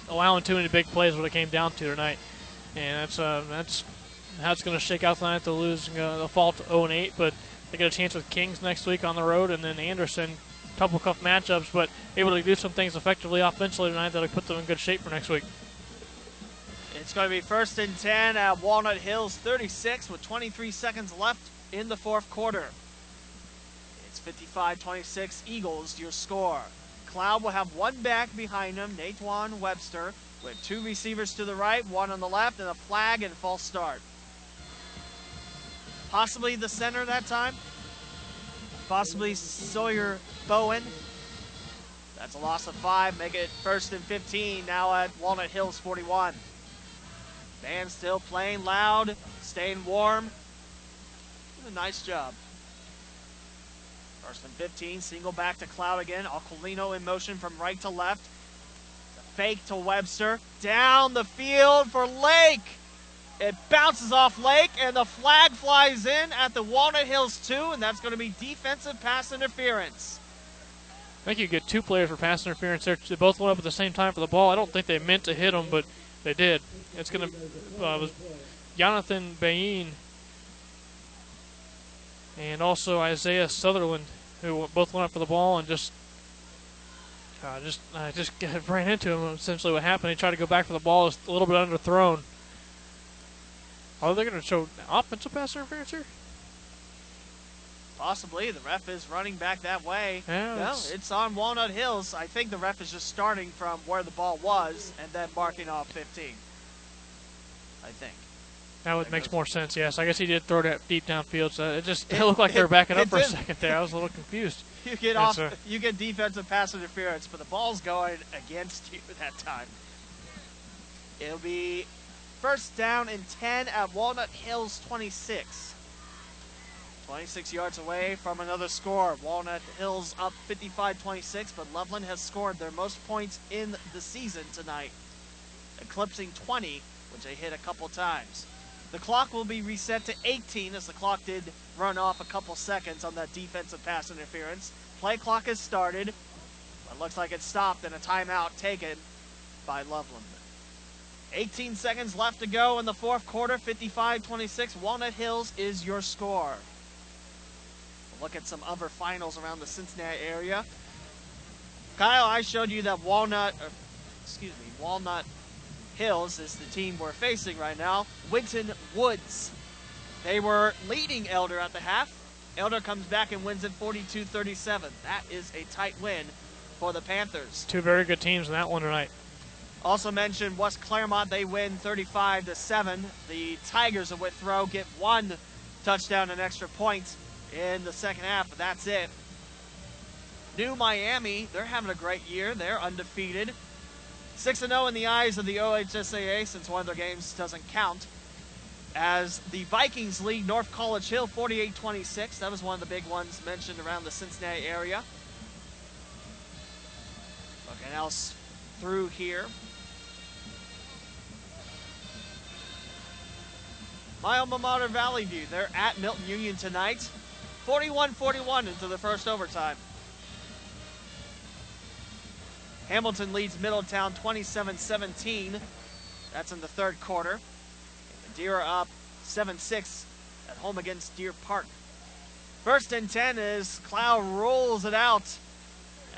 allowing too many big plays. What it came down to tonight, and that's uh, that's how it's going to shake out tonight. They're losing, uh, they'll fall to 0 and 8, but they get a chance with Kings next week on the road, and then Anderson. Couple tough matchups, but able to do some things effectively offensively tonight that'll put them in good shape for next week. It's going to be first and 10 at Walnut Hills 36 with 23 seconds left in the fourth quarter. It's 55-26 Eagles, your score. Cloud will have one back behind him, Natwan Webster, with two receivers to the right, one on the left, and a flag and false start. Possibly the center that time. Possibly Sawyer Bowen. That's a loss of five. Make it first and 15 now at Walnut Hills 41. Band still playing loud, staying warm. A nice job. First and 15, single back to Cloud again. Aquilino in motion from right to left. Fake to Webster. Down the field for Lake. It bounces off Lake, and the flag flies in at the Walnut Hills 2, and that's going to be defensive pass interference. I think you get two players for pass interference there. They both went up at the same time for the ball. I don't think they meant to hit them, but they did. It's going to uh, was Jonathan Bain and also Isaiah Sutherland, who both went up for the ball and just uh, just uh, just ran into him. Essentially, what happened? He tried to go back for the ball, was a little bit underthrown. Are they going to show offensive pass interference here? Possibly. The ref is running back that way. Yeah, no, it's, it's on Walnut Hills. I think the ref is just starting from where the ball was and then marking off 15. I think. That would makes more sense. Yes, I guess he did throw that deep downfield, so it just it, looked like they were backing up for a second there. I was a little confused. You get off, you get defensive pass interference, but the ball's going against you that time. It'll be first down and 10 at Walnut Hills 26. 26 yards away from another score. Walnut Hills up 55-26, but Loveland has scored their most points in the season tonight, eclipsing 20, which they hit a couple times. The clock will be reset to 18 as the clock did run off a couple seconds on that defensive pass interference. Play clock has started, but looks like it stopped and a timeout taken by Loveland. 18 seconds left to go in the fourth quarter, 55-26. Walnut Hills is your score. We'll look at some other finals around the Cincinnati area. Kyle, I showed you that Walnut, or, excuse me, Walnut Hills is the team we're facing right now. Winton Woods. They were leading Elder at the half. Elder comes back and wins it 42-37. That is a tight win for the Panthers. Two very good teams in that one tonight. Also mentioned West Clermont, they win 35 to 7. The Tigers of Withrow get one touchdown and extra points in the second half, but that's it. New Miami, they're having a great year. They're undefeated. 6 0 in the eyes of the OHSAA since one of their games doesn't count. As the Vikings lead North College Hill 48 26. That was one of the big ones mentioned around the Cincinnati area. Looking else through here. My alma mater, Valley View. They're at Milton Union tonight. 41 41 into the first overtime. Hamilton leads Middletown 27 17. That's in the third quarter. Deer are up 7 6 at home against Deer Park. First and 10 is Cloud rolls it out.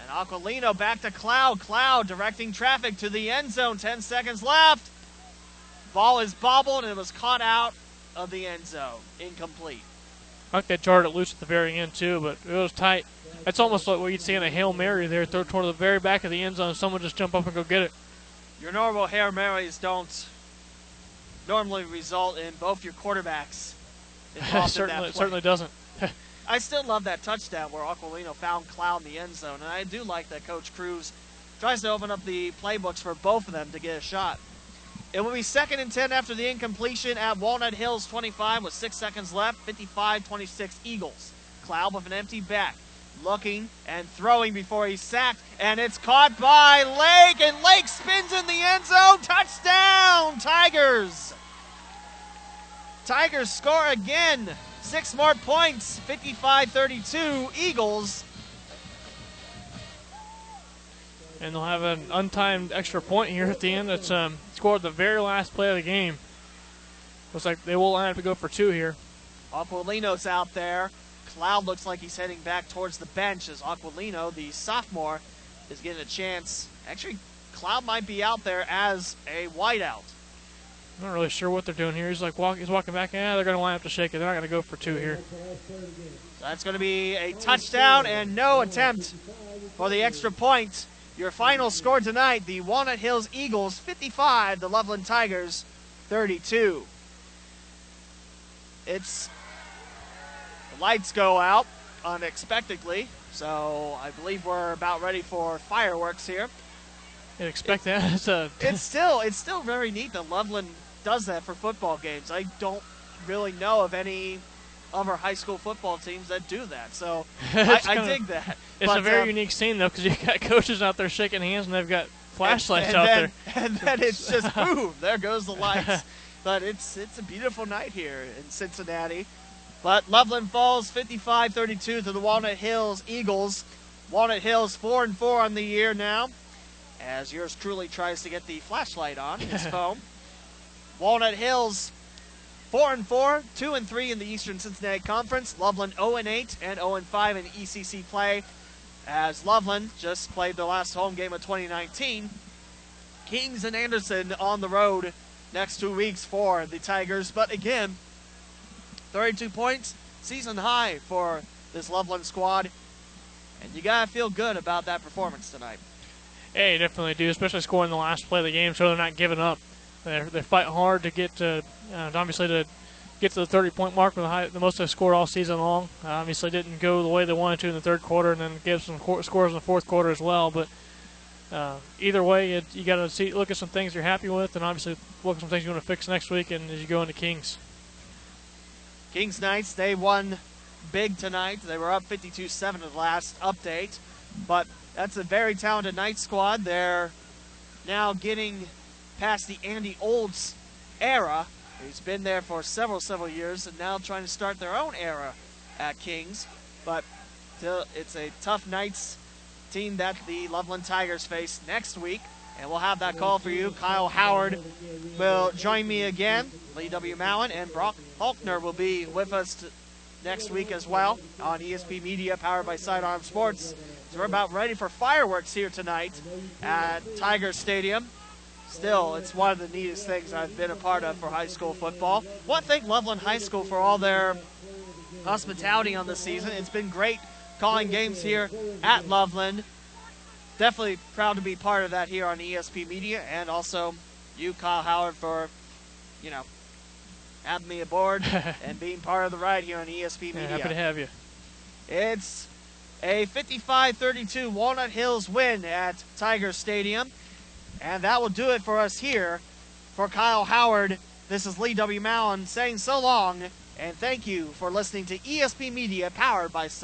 And Aquilino back to Cloud. Cloud directing traffic to the end zone. 10 seconds left. Ball is bobbled and it was caught out of the end zone. Incomplete. I think they jarred it loose at the very end too, but it was tight. It's almost like what you'd see in a hail mary there, throw toward the very back of the end zone. Someone just jump up and go get it. Your normal Hail Marys don't normally result in both your quarterbacks certainly, that it play. certainly doesn't. I still love that touchdown where Aquilino found Cloud in the end zone, and I do like that Coach Cruz tries to open up the playbooks for both of them to get a shot. It will be second and 10 after the incompletion at Walnut Hills 25 with six seconds left. 55 26 Eagles. Cloud with an empty back. Looking and throwing before he's sacked, and it's caught by Lake, and Lake spins in the end zone. Touchdown, Tigers! Tigers score again. Six more points, 55 32. Eagles. and they'll have an untimed extra point here at the end. That's um, scored the very last play of the game. Looks like they will have to go for two here. Aquilino's out there. Cloud looks like he's heading back towards the bench as Aquilino, the sophomore, is getting a chance. Actually, Cloud might be out there as a wideout. I'm not really sure what they're doing here. He's like walk, he's walking back. Yeah, they're going to line up to shake it. They're not going to go for two here. So that's going to be a touchdown and no attempt for the extra point. Your final score tonight the Walnut Hills Eagles 55, the Loveland Tigers 32. It's. The lights go out unexpectedly, so I believe we're about ready for fireworks here. You'd expect that. A It's still it's still very neat that Loveland does that for football games. I don't really know of any other high school football teams that do that. So I, I dig that. It's a very um, unique scene though, because you've got coaches out there shaking hands and they've got flashlights and out then, there. And then it's just boom, there goes the lights. but it's it's a beautiful night here in Cincinnati. But Loveland falls 55-32 to the Walnut Hills Eagles. Walnut Hills four and four on the year now, as yours truly tries to get the flashlight on his phone. Walnut Hills four and four, two and three in the Eastern Cincinnati Conference. Loveland 0 and 8 and 0 and 5 in ECC play. As Loveland just played the last home game of 2019. Kings and Anderson on the road next two weeks for the Tigers. But again, 32 points, season high for this Loveland squad. And you got to feel good about that performance tonight. You definitely do, especially scoring the last play of the game, so they're not giving up. They're, they fight hard to get to, uh, obviously, to get to the 30 point mark, with the, high, the most they've scored all season long. Uh, obviously, didn't go the way they wanted to in the third quarter, and then gave some scores in the fourth quarter as well. But uh, either way, you got to see look at some things you're happy with, and obviously look at some things you want to fix next week, and as you go into Kings. Kings Knights, they won big tonight. They were up 52 7 at the last update. But that's a very talented Knight squad. They're now getting past the Andy Olds era. He's been there for several, several years and now trying to start their own era at Kings. But it's a tough Knights team that the Loveland Tigers face next week. And we'll have that call for you. Kyle Howard will join me again. Lee W. Mowen and Brock Faulkner will be with us next week as well on ESP Media, powered by Sidearm Sports. So we're about ready for fireworks here tonight at Tiger Stadium. Still, it's one of the neatest things I've been a part of for high school football. Want to thank Loveland High School for all their hospitality on this season. It's been great calling games here at Loveland. Definitely proud to be part of that here on ESP Media, and also you, Kyle Howard, for you know having me aboard and being part of the ride here on ESP Media. Yeah, happy to have you. It's a 55-32 Walnut Hills win at Tiger Stadium. And that will do it for us here. For Kyle Howard, this is Lee W. Mowen saying so long and thank you for listening to ESP Media powered by